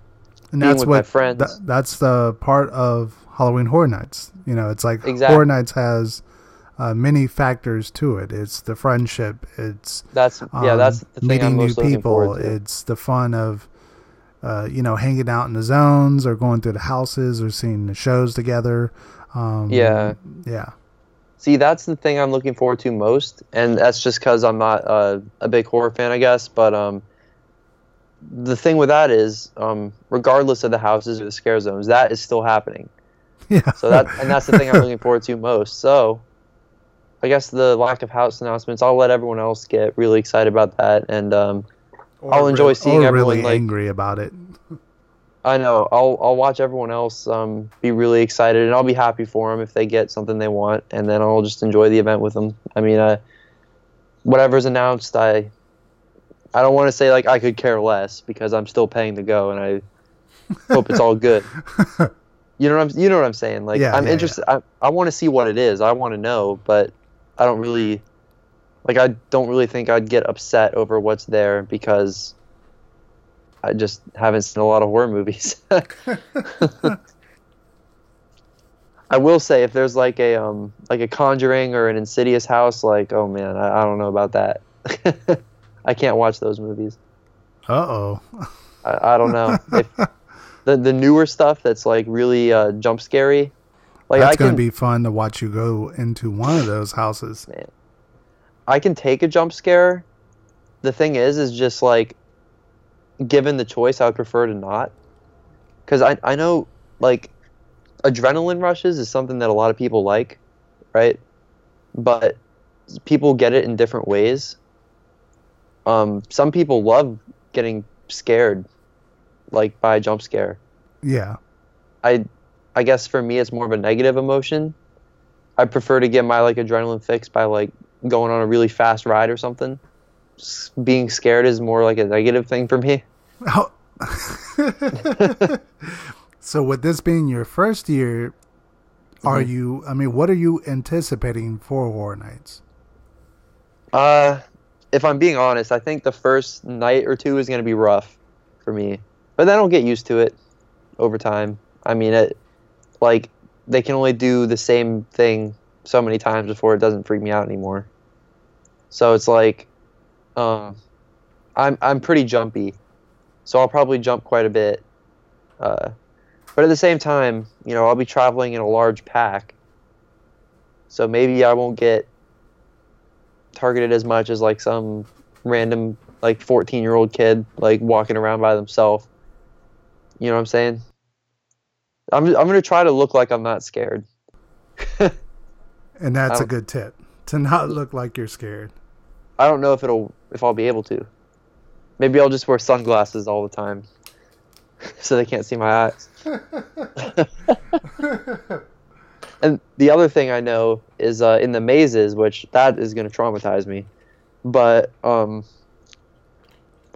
[SPEAKER 2] and
[SPEAKER 1] being
[SPEAKER 2] that's
[SPEAKER 1] with
[SPEAKER 2] what
[SPEAKER 1] my friends.
[SPEAKER 2] tha- that's the part of Halloween Horror Nights. You know, it's like
[SPEAKER 1] Exactly.
[SPEAKER 2] Horror Nights has uh, many factors to it. It's the friendship. It's
[SPEAKER 1] that's yeah
[SPEAKER 2] um,
[SPEAKER 1] that's the thing
[SPEAKER 2] meeting new people. It's the fun of, uh, you know, hanging out in the zones or going through the houses or seeing the shows together. Um,
[SPEAKER 1] Yeah.
[SPEAKER 2] yeah,
[SPEAKER 1] See, that's the thing I'm looking forward to most, and that's just because I'm not uh, a big horror fan, I guess. But um, the thing with that is, um, regardless of the houses or the scare zones, that is still happening.
[SPEAKER 2] yeah.
[SPEAKER 1] So that and that's the thing I'm looking forward to most. So, I guess the lack of house announcements, I'll let everyone else get really excited about that, and um,
[SPEAKER 2] Or
[SPEAKER 1] I'll enjoy
[SPEAKER 2] re-
[SPEAKER 1] seeing everyone,
[SPEAKER 2] really
[SPEAKER 1] like-
[SPEAKER 2] angry about it.
[SPEAKER 1] I know I'll I'll watch everyone else um, be really excited, and I'll be happy for them if they get something they want, and then I'll just enjoy the event with them. I mean, uh, whatever's announced, I I don't want to say like I could care less because I'm still paying to go, and I hope it's all good. You know what I'm you know what I'm saying? Like
[SPEAKER 2] Yeah,
[SPEAKER 1] I'm
[SPEAKER 2] yeah,
[SPEAKER 1] interested. I I want to see what it is. I want to know, but I don't really like. I don't really think I'd get upset over what's there because I just haven't seen a lot of horror movies. I will say if there's like a um like a Conjuring or an Insidious house, like oh man, I, I don't know about that. I can't watch those movies.
[SPEAKER 2] Uh oh.
[SPEAKER 1] I, I don't know. if the the newer stuff that's like really uh, jump scary, like
[SPEAKER 2] That's
[SPEAKER 1] I
[SPEAKER 2] going
[SPEAKER 1] can
[SPEAKER 2] to be fun to watch you go into one of those houses.
[SPEAKER 1] I can take a jump scare. The thing is, is just like given the choice, I would prefer to not. because I I know like adrenaline rushes is something that a lot of people like, right? But people get it in different ways. Um, some people love getting scared, like by a jump scare.
[SPEAKER 2] Yeah.
[SPEAKER 1] I I guess for me it's more of a negative emotion. I prefer to get my like adrenaline fix by like going on a really fast ride or something. Being scared is more like a negative thing for me.
[SPEAKER 2] Oh. so with this being your first year, are
[SPEAKER 1] Mm-hmm.
[SPEAKER 2] you? I mean, what are you anticipating for Horror Nights?
[SPEAKER 1] Uh, if I'm being honest, I think the first night or two is going to be rough for me, but then I'll get used to it over time. I mean, it like they can only do the same thing so many times before it doesn't freak me out anymore. So it's like, um, I'm I'm pretty jumpy, so I'll probably jump quite a bit. Uh, but at the same time, you know, I'll be traveling in a large pack, so maybe I won't get targeted as much as like some random like 14 year old kid like walking around by themselves. You know what I'm saying? I'm I'm gonna try to look like I'm not scared.
[SPEAKER 2] And that's a good tip to not look like you're scared.
[SPEAKER 1] I don't know if it'll if I'll be able to. Maybe I'll just wear sunglasses all the time, so they can't see my eyes. and the other thing I know is uh, in the mazes, which that is going to traumatize me. But um,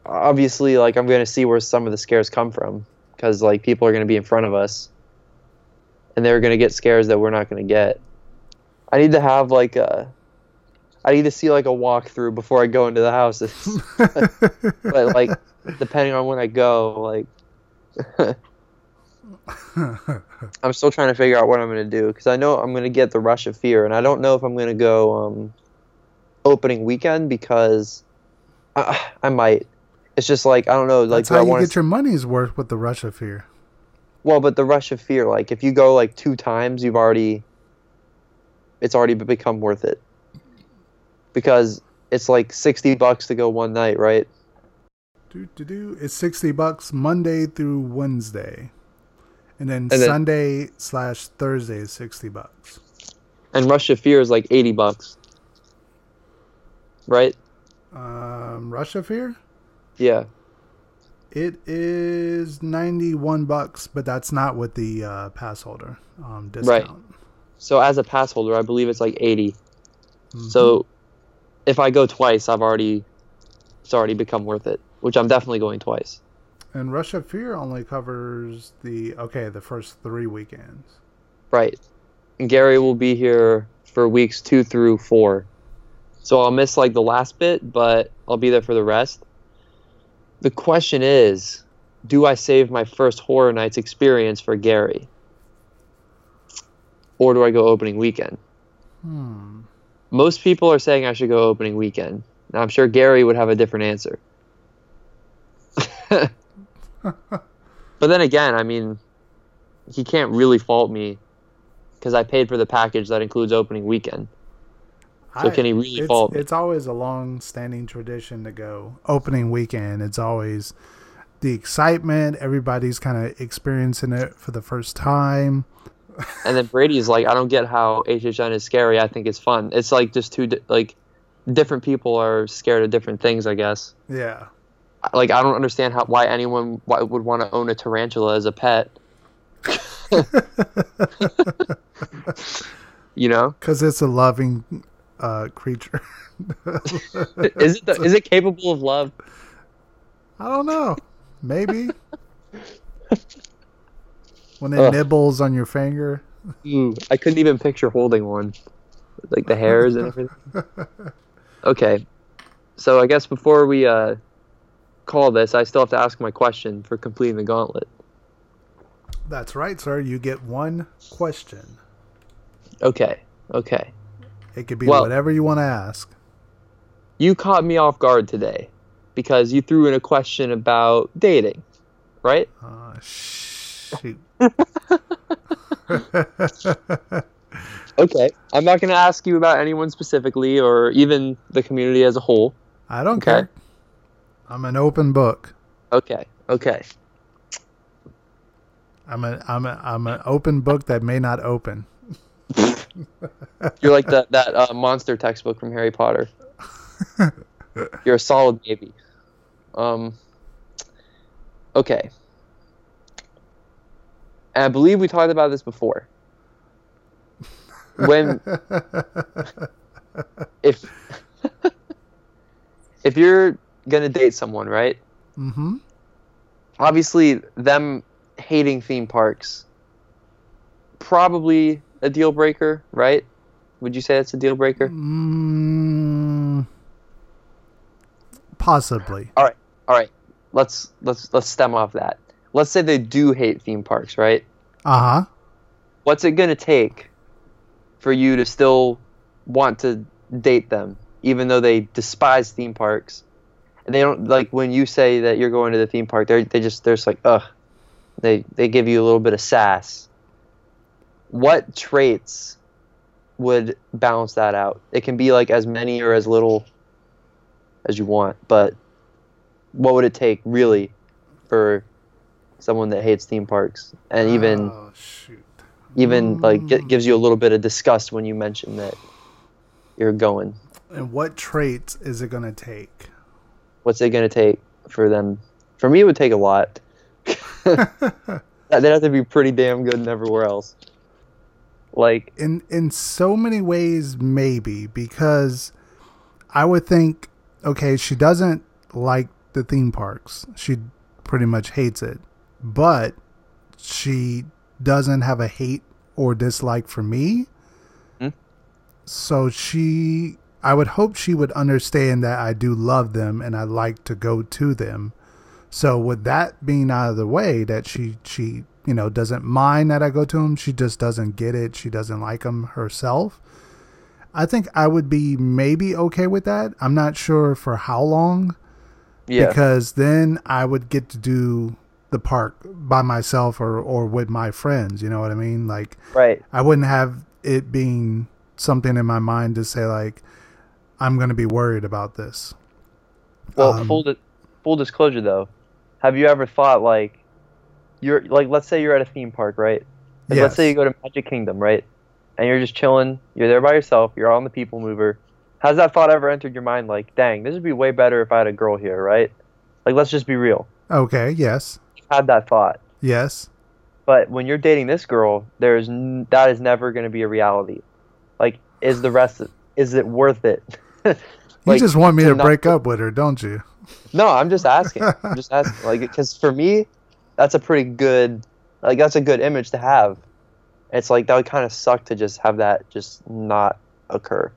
[SPEAKER 1] obviously, like I'm going to see where some of the scares come from, because like people are going to be in front of us, and they're going to get scares that we're not going to get. I need to have like a I need to see like a walkthrough before I go into the houses. but like, depending on when I go, like, I'm still trying to figure out what I'm gonna do because I know I'm gonna get the rush of fear, and I don't know if I'm gonna go um, opening weekend because I, I might. It's just like I don't know. Like,
[SPEAKER 2] That's how
[SPEAKER 1] I
[SPEAKER 2] you get your money's worth with the rush of fear.
[SPEAKER 1] well, but the rush of fear, like if you go like two times, you've already, it's already become worth it. Because it's like sixty bucks to go one night, right?
[SPEAKER 2] Do do do. It's sixty bucks Monday through Wednesday, and then
[SPEAKER 1] then-
[SPEAKER 2] Sunday slash Thursday is sixty bucks.
[SPEAKER 1] And Rush of Fear is like eighty bucks, right?
[SPEAKER 2] Um, Rush of Fear.
[SPEAKER 1] Yeah.
[SPEAKER 2] It is ninety one bucks, but that's not with the uh, pass holder um, discount.
[SPEAKER 1] So as a pass holder, I believe it's like 80 mm-hmm. So if I go twice, I've already, it's already become worth it. Which I'm definitely going twice.
[SPEAKER 2] And Rush of Fear only covers the okay the first three weekends.
[SPEAKER 1] Right. And Gary will be here for weeks two through four. So I'll miss like the last bit, but I'll be there for the rest. The question is, do I save my first Horror Nights experience for Gary? Or do I go opening weekend?
[SPEAKER 2] Hmm.
[SPEAKER 1] Most people are saying I should go opening weekend. Now I'm sure Gary would have a different answer. but then again, I mean, he can't really fault me because I paid for the package that includes opening weekend. So can he really
[SPEAKER 2] it's,
[SPEAKER 1] fault me?
[SPEAKER 2] It's always a long-standing tradition to go opening weekend. It's always the excitement. Everybody's kind of experiencing it for the first time.
[SPEAKER 1] And then Brady's like, I don't get how HHN is scary. I think it's fun. It's like just two di- like different people are scared of different things. I guess.
[SPEAKER 2] Yeah.
[SPEAKER 1] Like I don't understand how why anyone why would want to own a tarantula as a pet. you know,
[SPEAKER 2] Because it's a loving uh, creature.
[SPEAKER 1] is it the, is it capable of love?
[SPEAKER 2] I don't know. Maybe. when it
[SPEAKER 1] Ugh.
[SPEAKER 2] nibbles on your finger.
[SPEAKER 1] Ooh, I couldn't even picture holding one, like the hairs and everything. Okay, so I guess before we uh, call this, I still have to ask my question for completing the gauntlet.
[SPEAKER 2] That's right, sir. You get one question.
[SPEAKER 1] Okay, okay.
[SPEAKER 2] It could be
[SPEAKER 1] Well-
[SPEAKER 2] whatever you want to ask.
[SPEAKER 1] You caught me off guard today because you threw in a question about dating, right?
[SPEAKER 2] Uh, shoot.
[SPEAKER 1] Okay. I'm not going to ask you about anyone specifically or even the community as a whole.
[SPEAKER 2] I don't
[SPEAKER 1] Okay.
[SPEAKER 2] care. I'm an open book.
[SPEAKER 1] Okay, okay.
[SPEAKER 2] I'm a I'm a I'm an open book that may not open.
[SPEAKER 1] You're like that that uh, monster textbook from Harry Potter. You're a solid baby. Um. Okay. And I believe we talked about this before. When if if you're gonna date someone, right?
[SPEAKER 2] Mm-hmm.
[SPEAKER 1] Obviously, them hating theme parks probably a deal breaker, right? Would you say that's a deal breaker?
[SPEAKER 2] Mm, possibly.
[SPEAKER 1] All right, all right. Let's let's let's stem off that. Let's say they do hate theme parks, right?
[SPEAKER 2] Uh huh.
[SPEAKER 1] What's it gonna take for you to still want to date them, even though they despise theme parks? And they don't like when you say that you're going to the theme park. They they just they're just like ugh. They they give you a little bit of sass. What traits would balance that out? It can be like as many or as little as you want, but what would it take really for someone that hates theme parks and even
[SPEAKER 2] Oh shoot.
[SPEAKER 1] even like gi- gives you a little bit of disgust when you mention that you're going?
[SPEAKER 2] And what traits is it gonna take?
[SPEAKER 1] What's it going to take for them? For me, it would take a lot. They'd have to be pretty damn good and everywhere else. Like,
[SPEAKER 2] in in so many ways maybe because i would think okay she doesn't like the theme parks she pretty much hates it but she doesn't have a hate or dislike for me
[SPEAKER 1] Hmm.
[SPEAKER 2] so she i would hope she would understand that i do love them and i like to go to them so with that being out of the way that she she you know doesn't mind that I go to them, she just doesn't get it. She doesn't like them herself. I think I would be maybe okay with that. I'm not sure for how long
[SPEAKER 1] yeah,
[SPEAKER 2] because then I would get to do the park by myself or or with my friends, you know what I mean? Like
[SPEAKER 1] right.
[SPEAKER 2] I wouldn't have it being something in my mind to say like I'm going to be worried about this.
[SPEAKER 1] Well,
[SPEAKER 2] Um,
[SPEAKER 1] full di- full disclosure though, have you ever thought like you're like let's say you're at a theme park, right? Like, Let's say you go to Magic Kingdom, right? And you're just chilling. You're there by yourself. You're on the people mover. Has that thought ever entered your mind? Like, dang, this would be way better if I had a girl here, right? Like, let's just be real.
[SPEAKER 2] Okay, yes.
[SPEAKER 1] Had that thought.
[SPEAKER 2] Yes.
[SPEAKER 1] But when you're dating this girl, there's n- that is never going to be a reality. Like, is the rest is it worth it?
[SPEAKER 2] You just want me
[SPEAKER 1] to
[SPEAKER 2] to
[SPEAKER 1] not-
[SPEAKER 2] break up with her, don't you?
[SPEAKER 1] No, I'm just asking. I'm just asking. Like, because for me, that's a pretty good, like, that's a good image to have. It's like that would kind of suck to just have that just not occur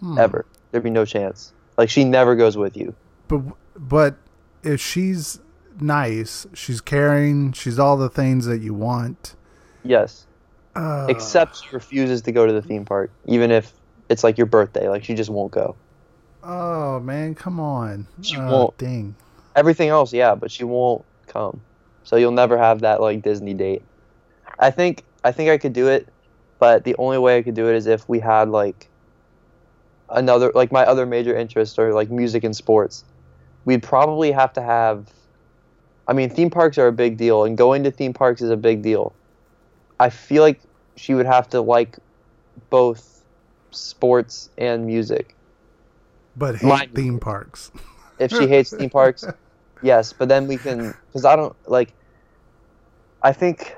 [SPEAKER 2] Hmm.
[SPEAKER 1] ever. There'd be no chance. Like, she never goes with you.
[SPEAKER 2] But but if she's nice, she's caring, she's all the things that you want.
[SPEAKER 1] Yes,
[SPEAKER 2] Uh,
[SPEAKER 1] except she refuses to go to the theme park, even if it's like your birthday. Like, she just won't go.
[SPEAKER 2] oh man, come on.
[SPEAKER 1] She
[SPEAKER 2] Oh,
[SPEAKER 1] won't.
[SPEAKER 2] Dang.
[SPEAKER 1] Everything else, yeah, but she won't come. So you'll never have that like Disney date. I think I think I could do it, but the only way I could do it is if we had like another like my other major interests are like music and sports. We'd probably have to have I mean, theme parks are a big deal and going to theme parks is a big deal. I feel like she would have to like both sports and music.
[SPEAKER 2] But hate
[SPEAKER 1] Mine-
[SPEAKER 2] theme parks.
[SPEAKER 1] if she hates theme parks yes but then we can because i don't like i think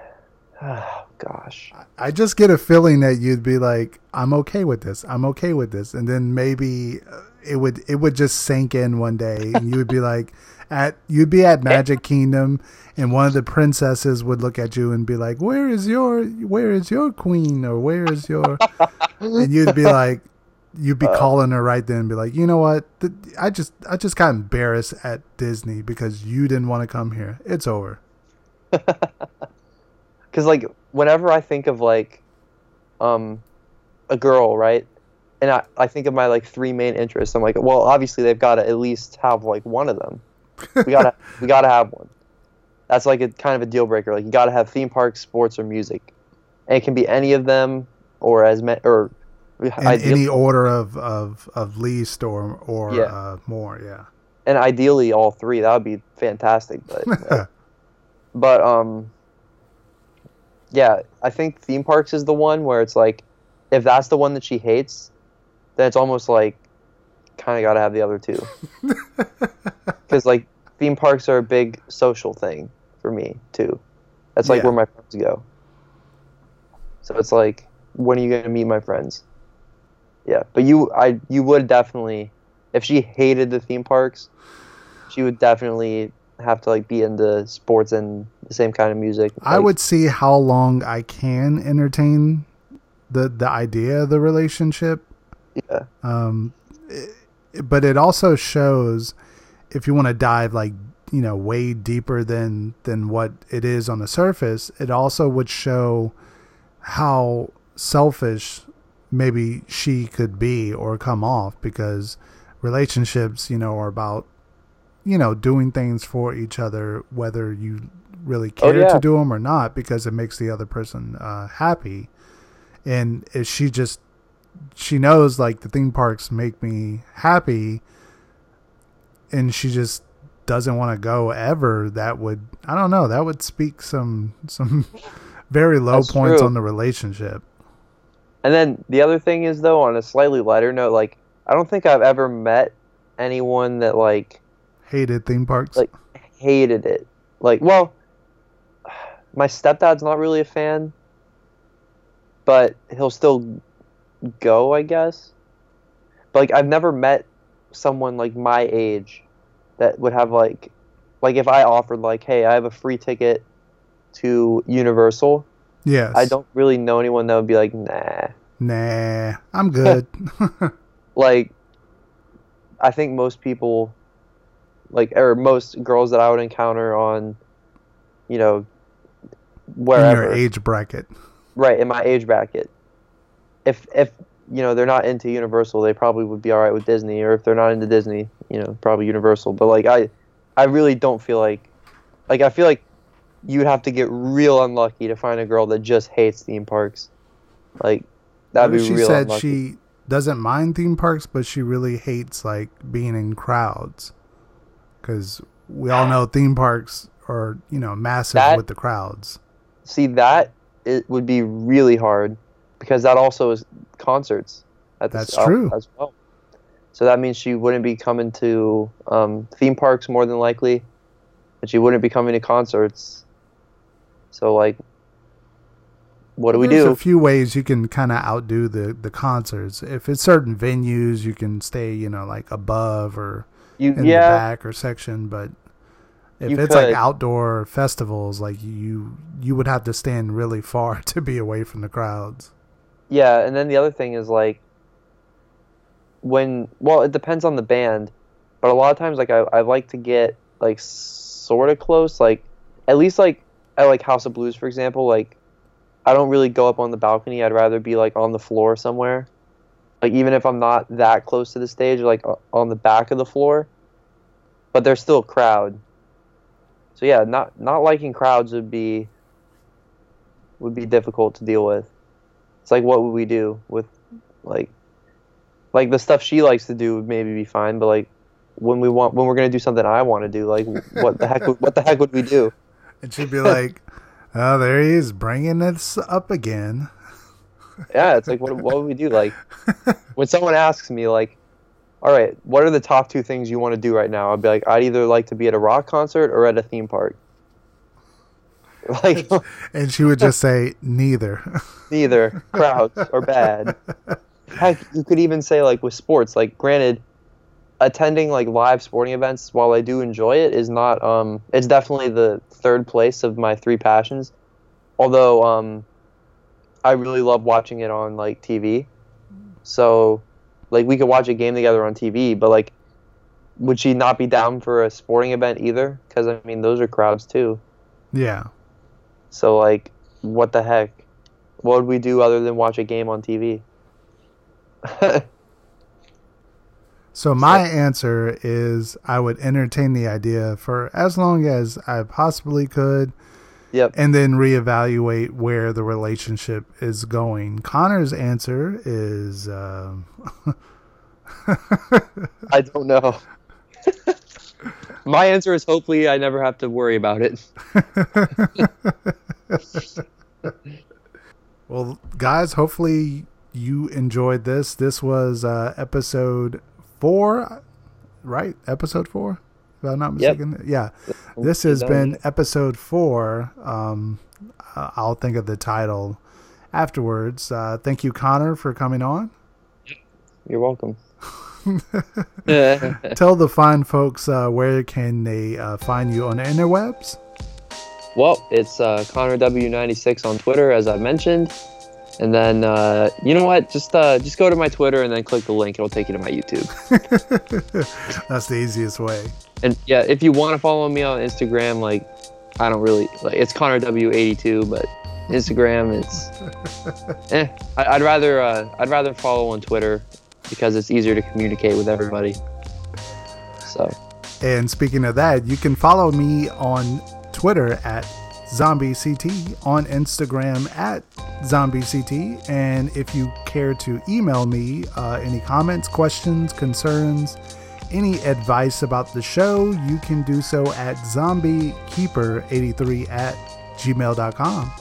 [SPEAKER 1] oh gosh
[SPEAKER 2] I just get a feeling that you'd be like, I'm okay with this. I'm okay with this. And then maybe uh, it would it would just sink in one day and you would be like at you'd be at Magic Kingdom and one of the princesses would look at you and be like, "Where is your where is your queen or where is your?" and you'd be like you'd be calling her right then and be like, "You know what? I just I just got embarrassed at Disney because you didn't want to come here. It's over."
[SPEAKER 1] because like whenever i think of like um a girl right and I, I think of my like three main interests. I'm like well obviously they've got to at least have like one of them. We gotta we gotta have one. That's like a kind of a deal breaker. Like you gotta have theme parks sports or music. And it can be any of them or as many or
[SPEAKER 2] In
[SPEAKER 1] ideally-
[SPEAKER 2] any order of, of, of least or or
[SPEAKER 1] Yeah.
[SPEAKER 2] uh, more, yeah.
[SPEAKER 1] and ideally all three. That would be fantastic but but um yeah, I think theme parks is the one where it's like, if that's the one that she hates, then it's almost like, kind of got to have the other two. Because like theme parks are a big social thing for me too. That's like
[SPEAKER 2] Yeah.
[SPEAKER 1] where my friends go. So it's like, when are you gonna meet my friends? Yeah, but you, I, you would definitely, if she hated the theme parks, she would definitely have to like be into sports and the same kind of music.
[SPEAKER 2] I would see how long I can entertain the the idea of the relationship. Um, it- but it also shows if you want to dive like you know way deeper than than what it is on the surface. It also would show how selfish maybe she could be or come off because relationships, you know, are about you know doing things for each other whether you really
[SPEAKER 1] Oh,
[SPEAKER 2] care
[SPEAKER 1] yeah.
[SPEAKER 2] to do them or not because it makes the other person uh, happy and if she just she knows like the theme parks make me happy and she just doesn't want to go ever that would i don't know that would speak some some very low
[SPEAKER 1] That's
[SPEAKER 2] points
[SPEAKER 1] true.
[SPEAKER 2] on the relationship
[SPEAKER 1] And then the other thing is though, on a slightly lighter note, like I don't think I've ever met anyone that like
[SPEAKER 2] hated theme parks
[SPEAKER 1] Like- hated it. Like, well, my stepdad's not really a fan, but he'll still go, I guess. But like, I've never met someone like my age that would have like, like if I offered like, hey, I have a free ticket to Universal.
[SPEAKER 2] yes
[SPEAKER 1] I don't really know anyone that would be like, nah.
[SPEAKER 2] nah i'm good
[SPEAKER 1] like I think most people like or most girls that I would encounter on you know
[SPEAKER 2] in
[SPEAKER 1] wherever
[SPEAKER 2] your age bracket
[SPEAKER 1] right in my age bracket if if you know they're not into Universal they probably would be all right with Disney or if they're not into Disney you know probably Universal but like I I really don't feel like like I feel like you'd have to get real unlucky to find a girl that just hates theme parks like that'd be
[SPEAKER 2] she
[SPEAKER 1] real
[SPEAKER 2] said
[SPEAKER 1] unlucky.
[SPEAKER 2] she doesn't mind theme parks, but she really hates like being in crowds. Because we all know theme parks are you know massive
[SPEAKER 1] That-
[SPEAKER 2] with the crowds.
[SPEAKER 1] see that it would be really hard because that also is concerts at the
[SPEAKER 2] That's true.
[SPEAKER 1] as well so that means she wouldn't be coming to um, theme parks more than likely and she wouldn't be coming to concerts so like what do we
[SPEAKER 2] There's
[SPEAKER 1] do
[SPEAKER 2] a few ways you can kind of outdo the the concerts. If it's certain venues, you can stay you know like above or
[SPEAKER 1] you
[SPEAKER 2] in the back or section, but. If it's like outdoor festivals, like you, you would have to stand really far to be away from the crowds.
[SPEAKER 1] Yeah, and then the other thing is like when well, it depends on the band, but a lot of times like I I like to get like sort of close, like at least like at like House of Blues for example, like I don't really go up on the balcony. I'd rather be like on the floor somewhere. Like even if I'm not that close to the stage, like on the back of the floor, but there's still a crowd. So yeah, not not liking crowds would be would be difficult to deal with. It's like what would we do with like like the stuff she likes to do would maybe be fine, but like when we want when we're gonna do something I want to do, like what the heck would- what the heck would we do?
[SPEAKER 2] And she'd be like, "Oh, there he is, bringing this up again."
[SPEAKER 1] Yeah, it's like what what would we do? Like when someone asks me like, all right, what are the top two things you want to do right now? I'd be like, I'd either like to be at a rock concert or at a theme park. Like
[SPEAKER 2] And she would just say, "Neither."
[SPEAKER 1] neither crowds are bad. Heck, you could even say like with sports. Like, granted, attending like live sporting events, while I do enjoy it, is not. Um, it's definitely the third place of my three passions. Although, um, I really love watching it on like TV. So, like, we could watch a game together on TV. But like, would she not be down for a sporting event either? Because I mean, those are crowds too.
[SPEAKER 2] yeah.
[SPEAKER 1] So like, what the heck? What would we do other than watch a game on TV?
[SPEAKER 2] So my answer is I would entertain the idea for as long as I possibly could,
[SPEAKER 1] yep.
[SPEAKER 2] and then reevaluate where the relationship is going. Conner's answer is um,
[SPEAKER 1] I don't know. My answer is hopefully I never have to worry about it.
[SPEAKER 2] Well, guys, hopefully you enjoyed this. This was uh, episode four, right? Episode four, if I'm not
[SPEAKER 1] Yep.
[SPEAKER 2] mistaken. Yeah, this has been episode four. Um, I'll think of the title afterwards. Uh, thank you, Conner, for coming on.
[SPEAKER 1] You're welcome.
[SPEAKER 2] Tell the fine folks uh, where can they uh, find you on the interwebs.
[SPEAKER 1] Well, it's uh, Conner W96 on Twitter, as I mentioned. And then uh, you know what? Just uh, just go to my Twitter and then click the link. It'll take you to my YouTube.
[SPEAKER 2] That's the easiest way.
[SPEAKER 1] And yeah, if you want to follow me on Instagram, like I don't really like it's Conner W82, but Instagram it's eh. I, I'd rather uh, I'd rather follow on Twitter because it's easier to communicate with everybody. So
[SPEAKER 2] And speaking of that, you can follow me on Twitter at ZombieCT, on Instagram at ZombieCT. And if you care to email me uh, any comments, questions, concerns, any advice about the show, you can do so at zombiekeeper83 at gmail.com.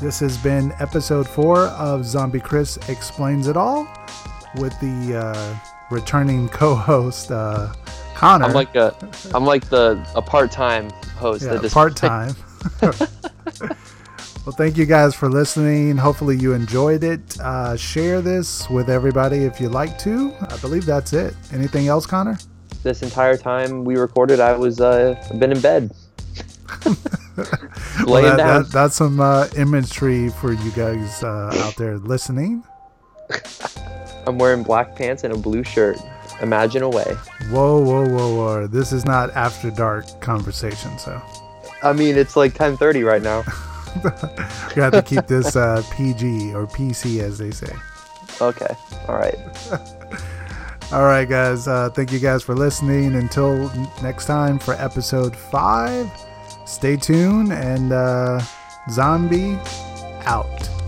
[SPEAKER 2] This has been episode four of Zombie Chris Explains It All with the uh, returning co host, uh, Conner.
[SPEAKER 1] I'm like a I'm like the a part time host.
[SPEAKER 2] yeah,
[SPEAKER 1] that just
[SPEAKER 2] part time. well, thank you guys for listening. Hopefully, you enjoyed it. Uh, share this with everybody if you'd like to. I believe that's it. Anything else, Conner?
[SPEAKER 1] this entire time we recorded, I was uh been in bed.
[SPEAKER 2] Well, that- that- that's some uh, imagery for you guys uh, out there listening.
[SPEAKER 1] I'm wearing black pants and a blue shirt. Imagine away.
[SPEAKER 2] Whoa, whoa, whoa, whoa! This is not after dark conversation, so
[SPEAKER 1] I mean, it's like 10:30 right now.
[SPEAKER 2] you have to keep this uh, PG or PC, as they say.
[SPEAKER 1] Okay. All right.
[SPEAKER 2] All right, guys. Uh, thank you guys for listening. Until next time for episode five, stay tuned and uh, zombie out.